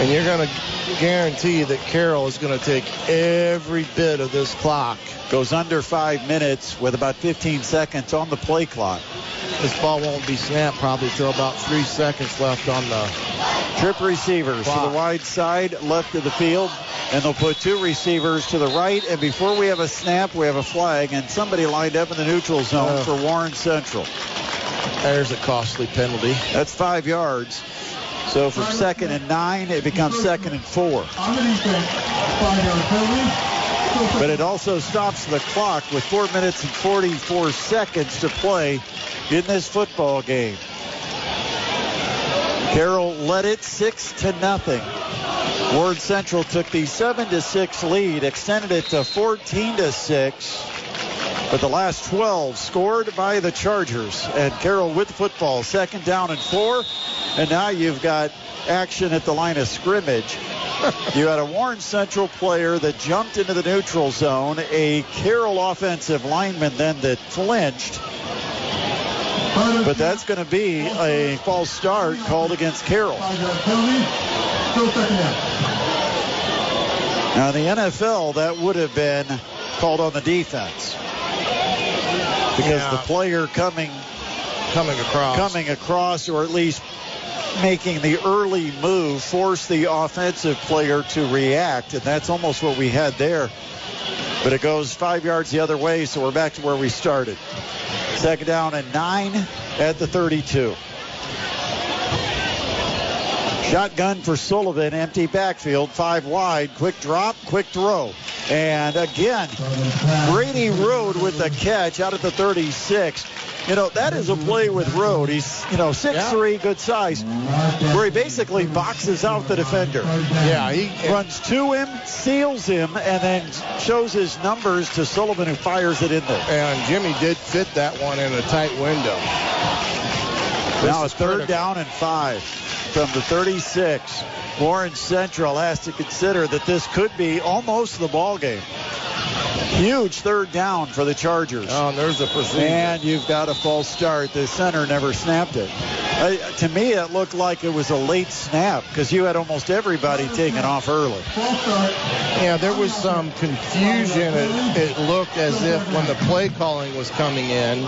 And you're going to guarantee that Carroll is going to take every bit of this clock. Goes under five minutes with about 15 seconds on the play clock. This ball won't be snapped probably till about three seconds left on the trip receivers clock. to the wide side, left of the field, and they'll put two receivers to the right. And before we have a snap, we have a flag, and somebody lined up in the neutral zone uh, for Warren Central. There's a costly penalty. That's five yards. So from second and nine, it becomes second and four. But it also stops the clock with four minutes and 44 seconds to play in this football game. Carroll led it six to nothing. Warren Central took the seven to six lead, extended it to 14 to six. But the last 12 scored by the Chargers. And Carroll with the football, second down and four. And now you've got action at the line of scrimmage. [laughs] you had a Warren Central player that jumped into the neutral zone, a Carroll offensive lineman then that flinched. But that's going to be a false start called against Carroll. Now, in the NFL, that would have been called on the defense because yeah. the player coming coming across coming across or at least making the early move force the offensive player to react, and that's almost what we had there. But it goes five yards the other way, so we're back to where we started. Second down and nine at the 32. Shotgun for Sullivan, empty backfield, five wide, quick drop, quick throw. And again, Brady Road with the catch out at the 36. You know, that is a play with Road. He's, you know, 6'3", good size, where he basically boxes out the defender. Yeah, he runs to him, seals him, and then shows his numbers to Sullivan, who fires it in there. And Jimmy did fit that one in a tight window. Now a third critical. down and five from the 36. Warren Central has to consider that this could be almost the ball game. Huge third down for the Chargers. Oh, and there's a procedure. And you've got a false start. The center never snapped it. Uh, to me, it looked like it was a late snap because you had almost everybody taken off early. Yeah, there was some confusion. It, it looked as if when the play calling was coming in,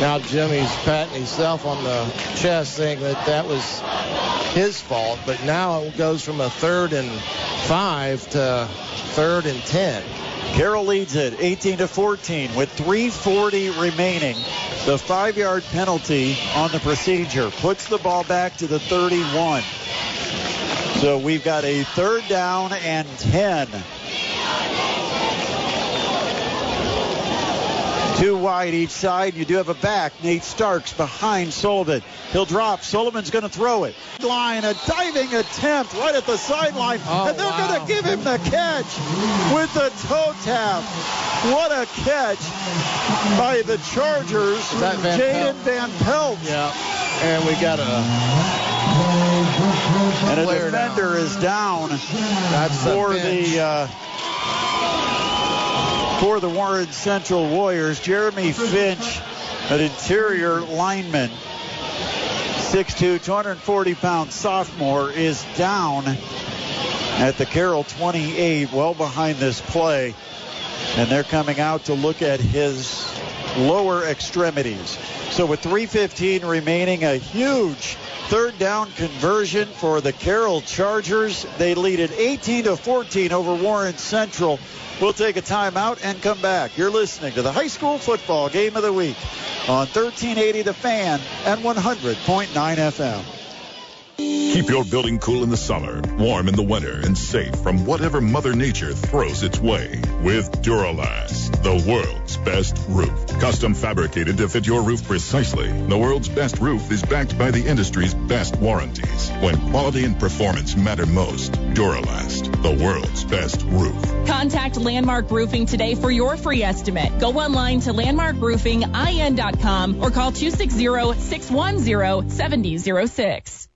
now Jimmy's patting himself on the chest saying that that was his fault, but now it goes from a third and five to third and ten. Carroll leads it 18 to 14 with 340 remaining. The five-yard penalty on the procedure puts the ball back to the 31. So we've got a third down and 10. Two wide each side. You do have a back. Nate Starks behind Sullivan. He'll drop. Sullivan's going to throw it. Line, a diving attempt right at the sideline. Oh, and they're wow. going to give him the catch with the toe tap. What a catch by the Chargers. Jaden Van Pelt. Yeah. And we got a And a defender is down That's for the uh, for the Warren Central Warriors. Jeremy Finch, an interior lineman, 6'2", 240 pound sophomore, is down at the Carroll 28, well behind this play. And they're coming out to look at his lower extremities. So with 3.15 remaining, a huge third down conversion for the Carroll Chargers. They lead it 18 to 14 over Warren Central. We'll take a timeout and come back. You're listening to the high school football game of the week on 1380 The Fan and 100.9 FM. Keep your building cool in the summer, warm in the winter, and safe from whatever Mother Nature throws its way with Duro-Last, the world's best roof. Custom fabricated to fit your roof precisely, the world's best roof is backed by the industry's best warranties. When quality and performance matter most, Duro-Last, the world's best roof. Contact Landmark Roofing today for your free estimate. Go online to landmarkroofinginc.com or call 260-610-7006.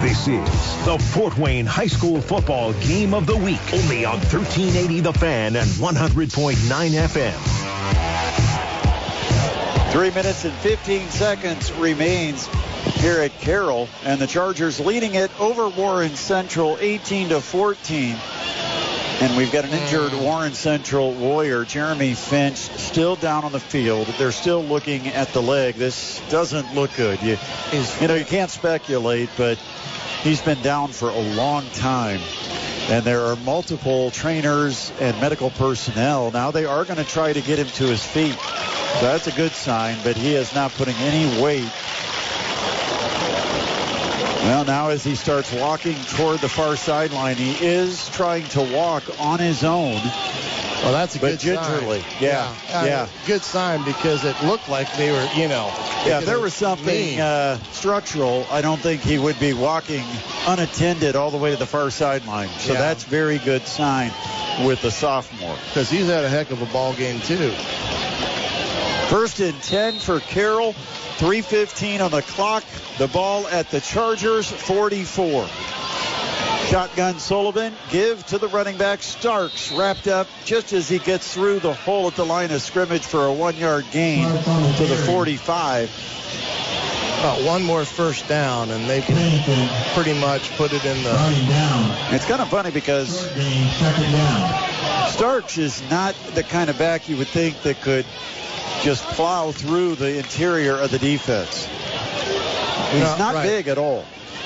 This is the Fort Wayne High School Football Game of the Week. Only on 1380 The Fan and 100.9 FM. Three minutes and 15 seconds remains here at Carroll, and the Chargers leading it over Warren Central 18 to 14. And we've got an injured mm. Warren Central Warrior, Jeremy Finch, still down on the field. They're still looking at the leg. This doesn't look good. You, you know, you can't speculate, but he's been down for a long time. And there are multiple trainers and medical personnel. Now they are going to try to get him to his feet. So that's a good sign, but he is not putting any weight. Well, now as he starts walking toward the far sideline, he is trying to walk on his own. Well, that's a but good gingerly. sign. Yeah, Uh, yeah. Good sign because it looked like they were, you know. Yeah, if there was something uh, structural, I don't think he would be walking unattended all the way to the far sideline. So Yeah. that's very good sign with the sophomore. Because he's had a heck of a ball game too. First and 10 for Carroll. 3.15 on the clock. The ball at the Chargers 44. Shotgun Sullivan. Give to the running back Starks. Wrapped up just as he gets through the hole at the line of scrimmage for a one yard gain to the 45. About one more first down, and they can pretty much put it in the. It's kind of funny because Starks is not the kind of back you would think that could just plow through the interior of the defense. He's No, not right. big at all.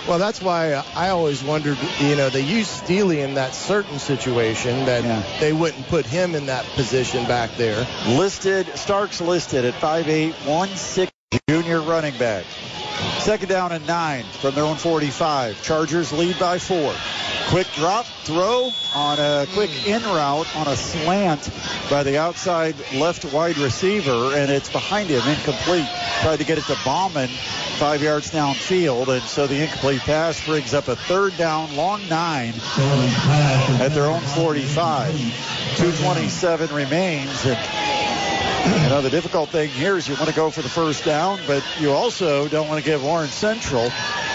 Well, that's why I always wondered, you know, they used Steely in that certain situation that they wouldn't put him in that position back there. Listed, Starks listed at 5'8", 160 junior running back. Second down and nine from their own 45. Chargers lead by four. Quick drop, throw on a quick hmm. in route on a slant by the outside left wide receiver, and it's behind him, incomplete. Tried to get it to Bauman, five yards downfield, and so the incomplete pass brings up a third down, long nine at their own 45. 227 remains, and you know, the difficult thing here is you want to go for the first down, but you also don't want to give Warren Central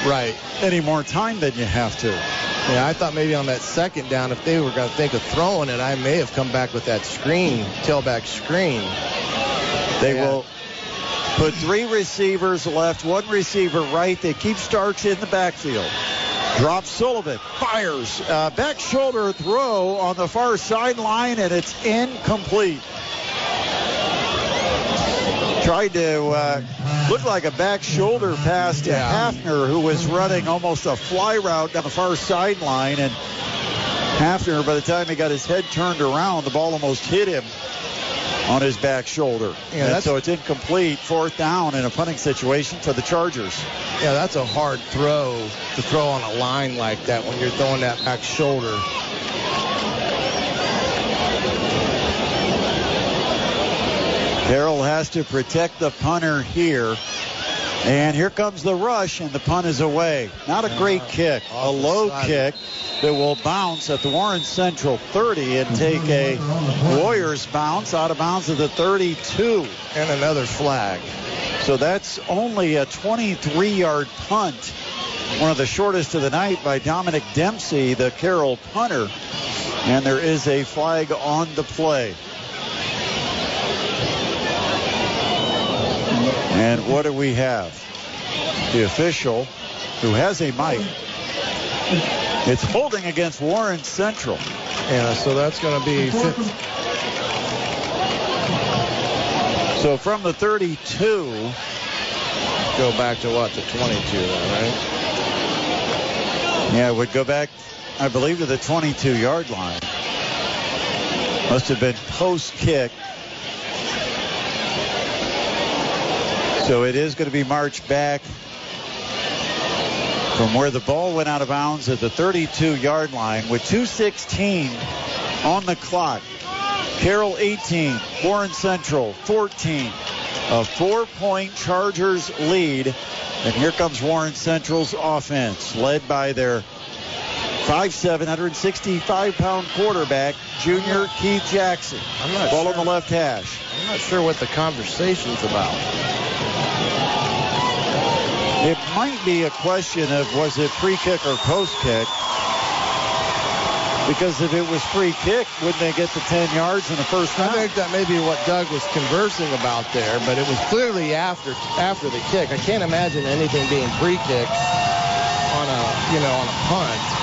right any more time than you have to. Yeah, I thought maybe on that second down, if they were going to think of throwing it, I may have come back with that screen, tailback screen. They Yeah. will put three receivers left, one receiver right. They keep Starks in the backfield. Drop Sullivan, fires, uh, back shoulder throw on the far sideline, and it's incomplete. Tried to uh, look like a back shoulder pass to Hafner, who was running almost a fly route down the far sideline, and Hafner, by the time he got his head turned around, the ball almost hit him on his back shoulder. Yeah, and so it's incomplete, fourth down in a punting situation for the Chargers. Yeah, that's a hard throw to throw on a line like that when you're throwing that back shoulder. Carroll has to protect the punter here. And here comes the rush, and the punt is away. Not a great kick, a low kick that will bounce at the Warren Central 30 and take a Warriors bounce out of bounds at the 32. And another flag. So that's only a 23 yard punt. One of the shortest of the night by Dominic Dempsey, the Carroll punter. And there is a flag on the play. And what do we have? The official, who has a mic, it's holding against Warren Central. Yeah, so that's going to be fifth. So from the 32, go back to what, the 22 then, right? Yeah, it would go back, I believe, to the 22 yard line. Must have been post kick. So it is going to be marched back from where the ball went out of bounds at the 32 yard line with 216 on the clock. Carroll 18, Warren Central 14. A four point Chargers lead. And here comes Warren Central's offense, led by their 5'7", 165 pound quarterback, junior Keith Jackson. I'm not Ball sure. on the left hash. I'm not sure what the conversation's about. It might be a question of was it free kick or post kick? Because if it was free kick, wouldn't they get the 10 yards in the first I round? think that may be what Doug was conversing about there, but it was clearly after after the kick. I can't imagine anything being pre-kick on a you know on a punt.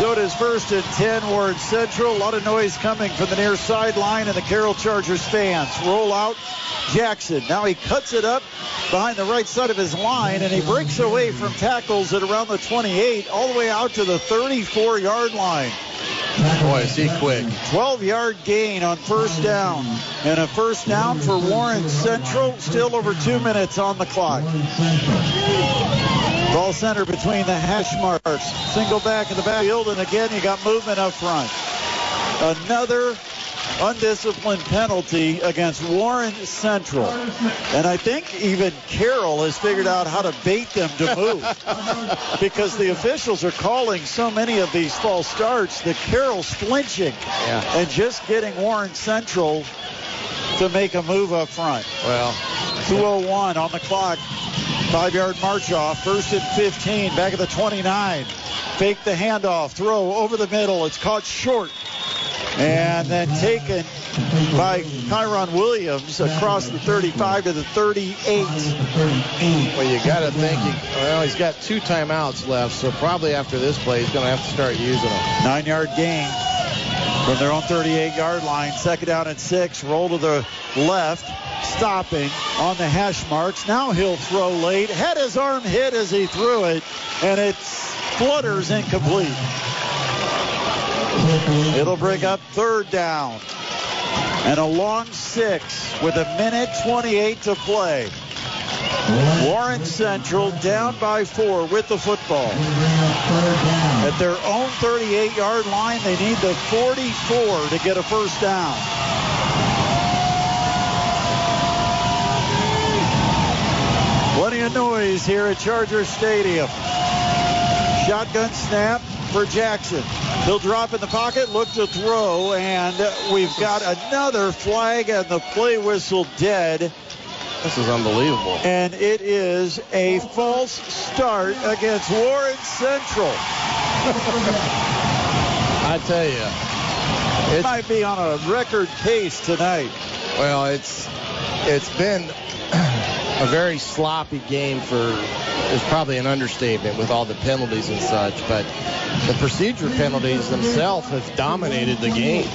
So it is first and 10, Warren Central. A lot of noise coming from the near sideline and the Carroll Chargers fans. Roll out Jackson. Now he cuts it up behind the right side of his line and he breaks away from tackles at around the 28 all the way out to the 34 yard line. Boy, is he quick. 12 yard gain on first down. And a first down for Warren Central. Still over two minutes on the clock. Ball center between the hash marks. Single back in the backfield. And again, you got movement up front. Another undisciplined penalty against Warren Central. And I think even Carroll has figured out how to bait them to move [laughs] because the officials are calling so many of these false starts that Carroll's flinching and just getting Warren Central to make a move up front. Well, 201 on the clock. Five yard march off. First and 15. Back at the 29. Fake the handoff. Throw over the middle. It's caught short. And then taken by Kyron Williams across the 35 to the 38. Well, you got to think. He, well, he's got two timeouts left, so probably after this play, he's going to have to start using them. Nine yard gain from their own 38 yard line. Second down and six. Roll to the left. Stopping on the hash marks. Now he'll throw late. Had his arm hit as he threw it, and it flutters incomplete. It'll bring up third down. And a long six with a minute 28 to play. Warren Central down by four with the football. At their own 38 yard line, they need the 44 to get a first down. Plenty of noise here at Charger Stadium. Shotgun snap for Jackson. He'll drop in the pocket, look to throw, and we've got another flag and the play whistle dead. This is unbelievable. And it is a false start against Warren Central. [laughs] I tell you, it might be on a record pace tonight. Well, it's it's been [clears throat] a very sloppy game for is probably an understatement with all the penalties and such, but the procedure penalties themselves have dominated the game.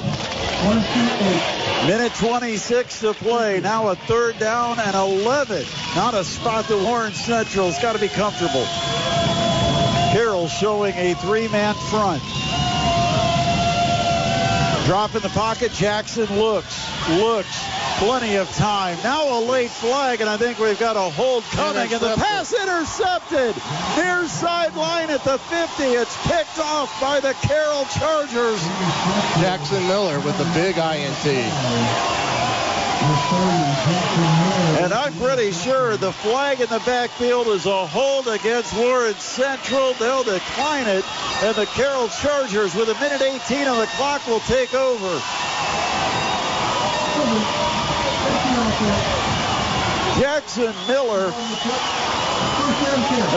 Minute 26 to play. Now a third down and 11. Not a spot that Warren Central's got to be comfortable. Carroll showing a three-man front. Drop in the pocket. Jackson looks, looks. Plenty of time. Now a late flag, and I think we've got a hold coming. And the pass intercepted. Near sideline at the 50. It's picked off by the Carroll Chargers. Jackson Miller with the big INT. And I'm pretty sure the flag in the backfield is a hold against Warren Central. They'll decline it, and the Carroll Chargers, with a minute 18 on the clock, will take over. Jackson Miller,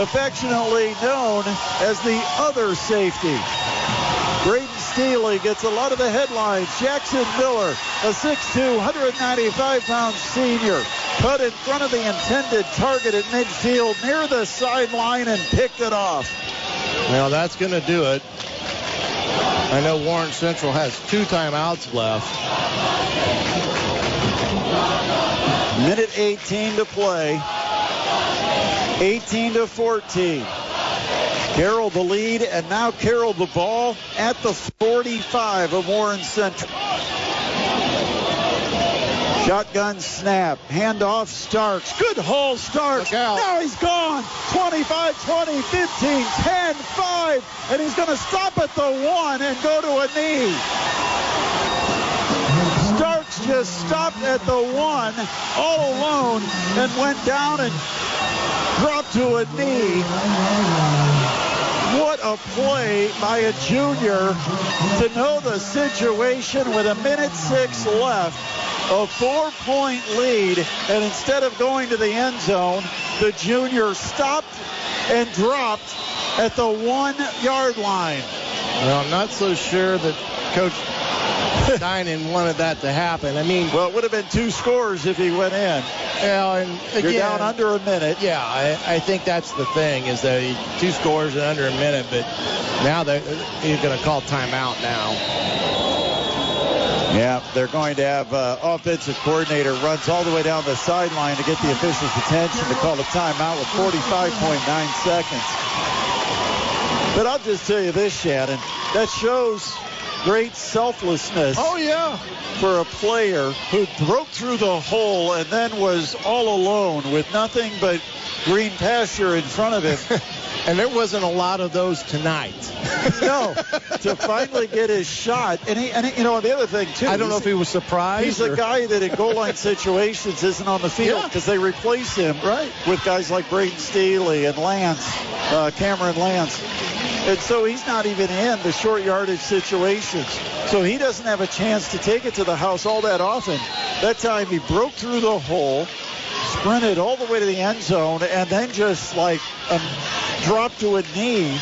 affectionately known as the other safety. Braden Staley gets a lot of the headlines. Jackson Miller, a 6'2", 195-pound senior, cut in front of the intended target at midfield near the sideline and picked it off. Well, that's going to do it. I know Warren Central has two timeouts left. Minute 18 to play. 18 to 14. Carroll the lead, and now Carroll the ball at the 45 of Warren Central. Shotgun snap. Handoff Starks. Good haul Starks. Now he's gone. 25, 20, 15, 10, 5. And he's going to stop at the one and go to a knee. Just stopped at the one all alone and went down and dropped to a knee. What a play by a junior to know the situation with a minute six left. A four point lead, and instead of going to the end zone, the junior stopped and dropped at the one yard line. Well, I'm not so sure that Coach [laughs] Dinan wanted that to happen. I mean, well, it would have been two scores if he went in. Well, and again, You're down under a minute. Yeah, I, I think that's the thing is that he, two scores in under a minute, but now that he's going to call timeout now. Yeah, they're going to have uh, offensive coordinator runs all the way down the sideline to get the officials' attention to call a timeout with 45.9 seconds. But I'll just tell you this, Shannon, that shows great selflessness. Oh yeah, for a player who broke through the hole and then was all alone with nothing but green pasture in front of him. [laughs] and there wasn't a lot of those tonight. [laughs] no, to finally get his shot. And he, and he, you know, the other thing too. I don't know if he was surprised. He's or... a guy that in goal line situations isn't on the field because yeah. they replace him right. with guys like Braden Staley and Lentz, uh, Cameron Lentz. And so he's not even in the short yardage situations. So he doesn't have a chance to take it to the house all that often. That time he broke through the hole, sprinted all the way to the end zone, and then just like um, dropped to a knee.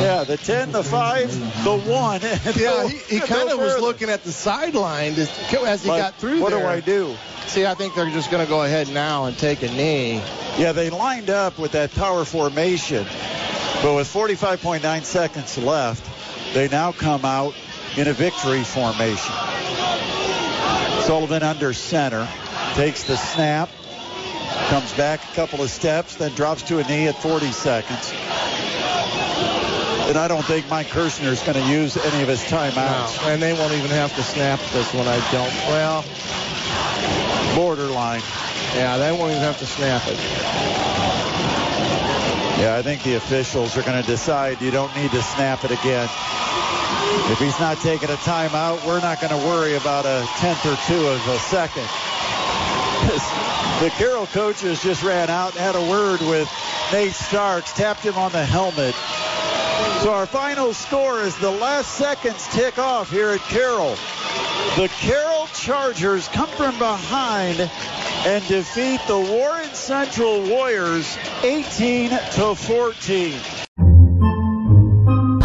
Yeah, the 10, the 5, the 1. yeah, he, he [laughs] kind of was looking at the sideline as he got through what there. What do I do? See, I think they're just going to go ahead now and take a knee. Yeah, they lined up with that power formation, but with 45.9 seconds left, they now come out in a victory formation. Sullivan under center. Takes the snap. Comes back a couple of steps, then drops to a knee at 40 seconds. And I don't think Mike Kirshner is going to use any of his timeouts. No, and they won't even have to snap this one, I don't. Well, borderline. Yeah, they won't even have to snap it. Yeah, I think the officials are going to decide you don't need to snap it again. If he's not taking a timeout, we're not going to worry about a tenth or two of a second. [laughs] The Carroll coaches just ran out and had a word with Nate Starks, tapped him on the helmet. So our final score is the last seconds tick off here at Carroll. The Carroll Chargers come from behind and defeat the Warren Central Warriors 18 to 14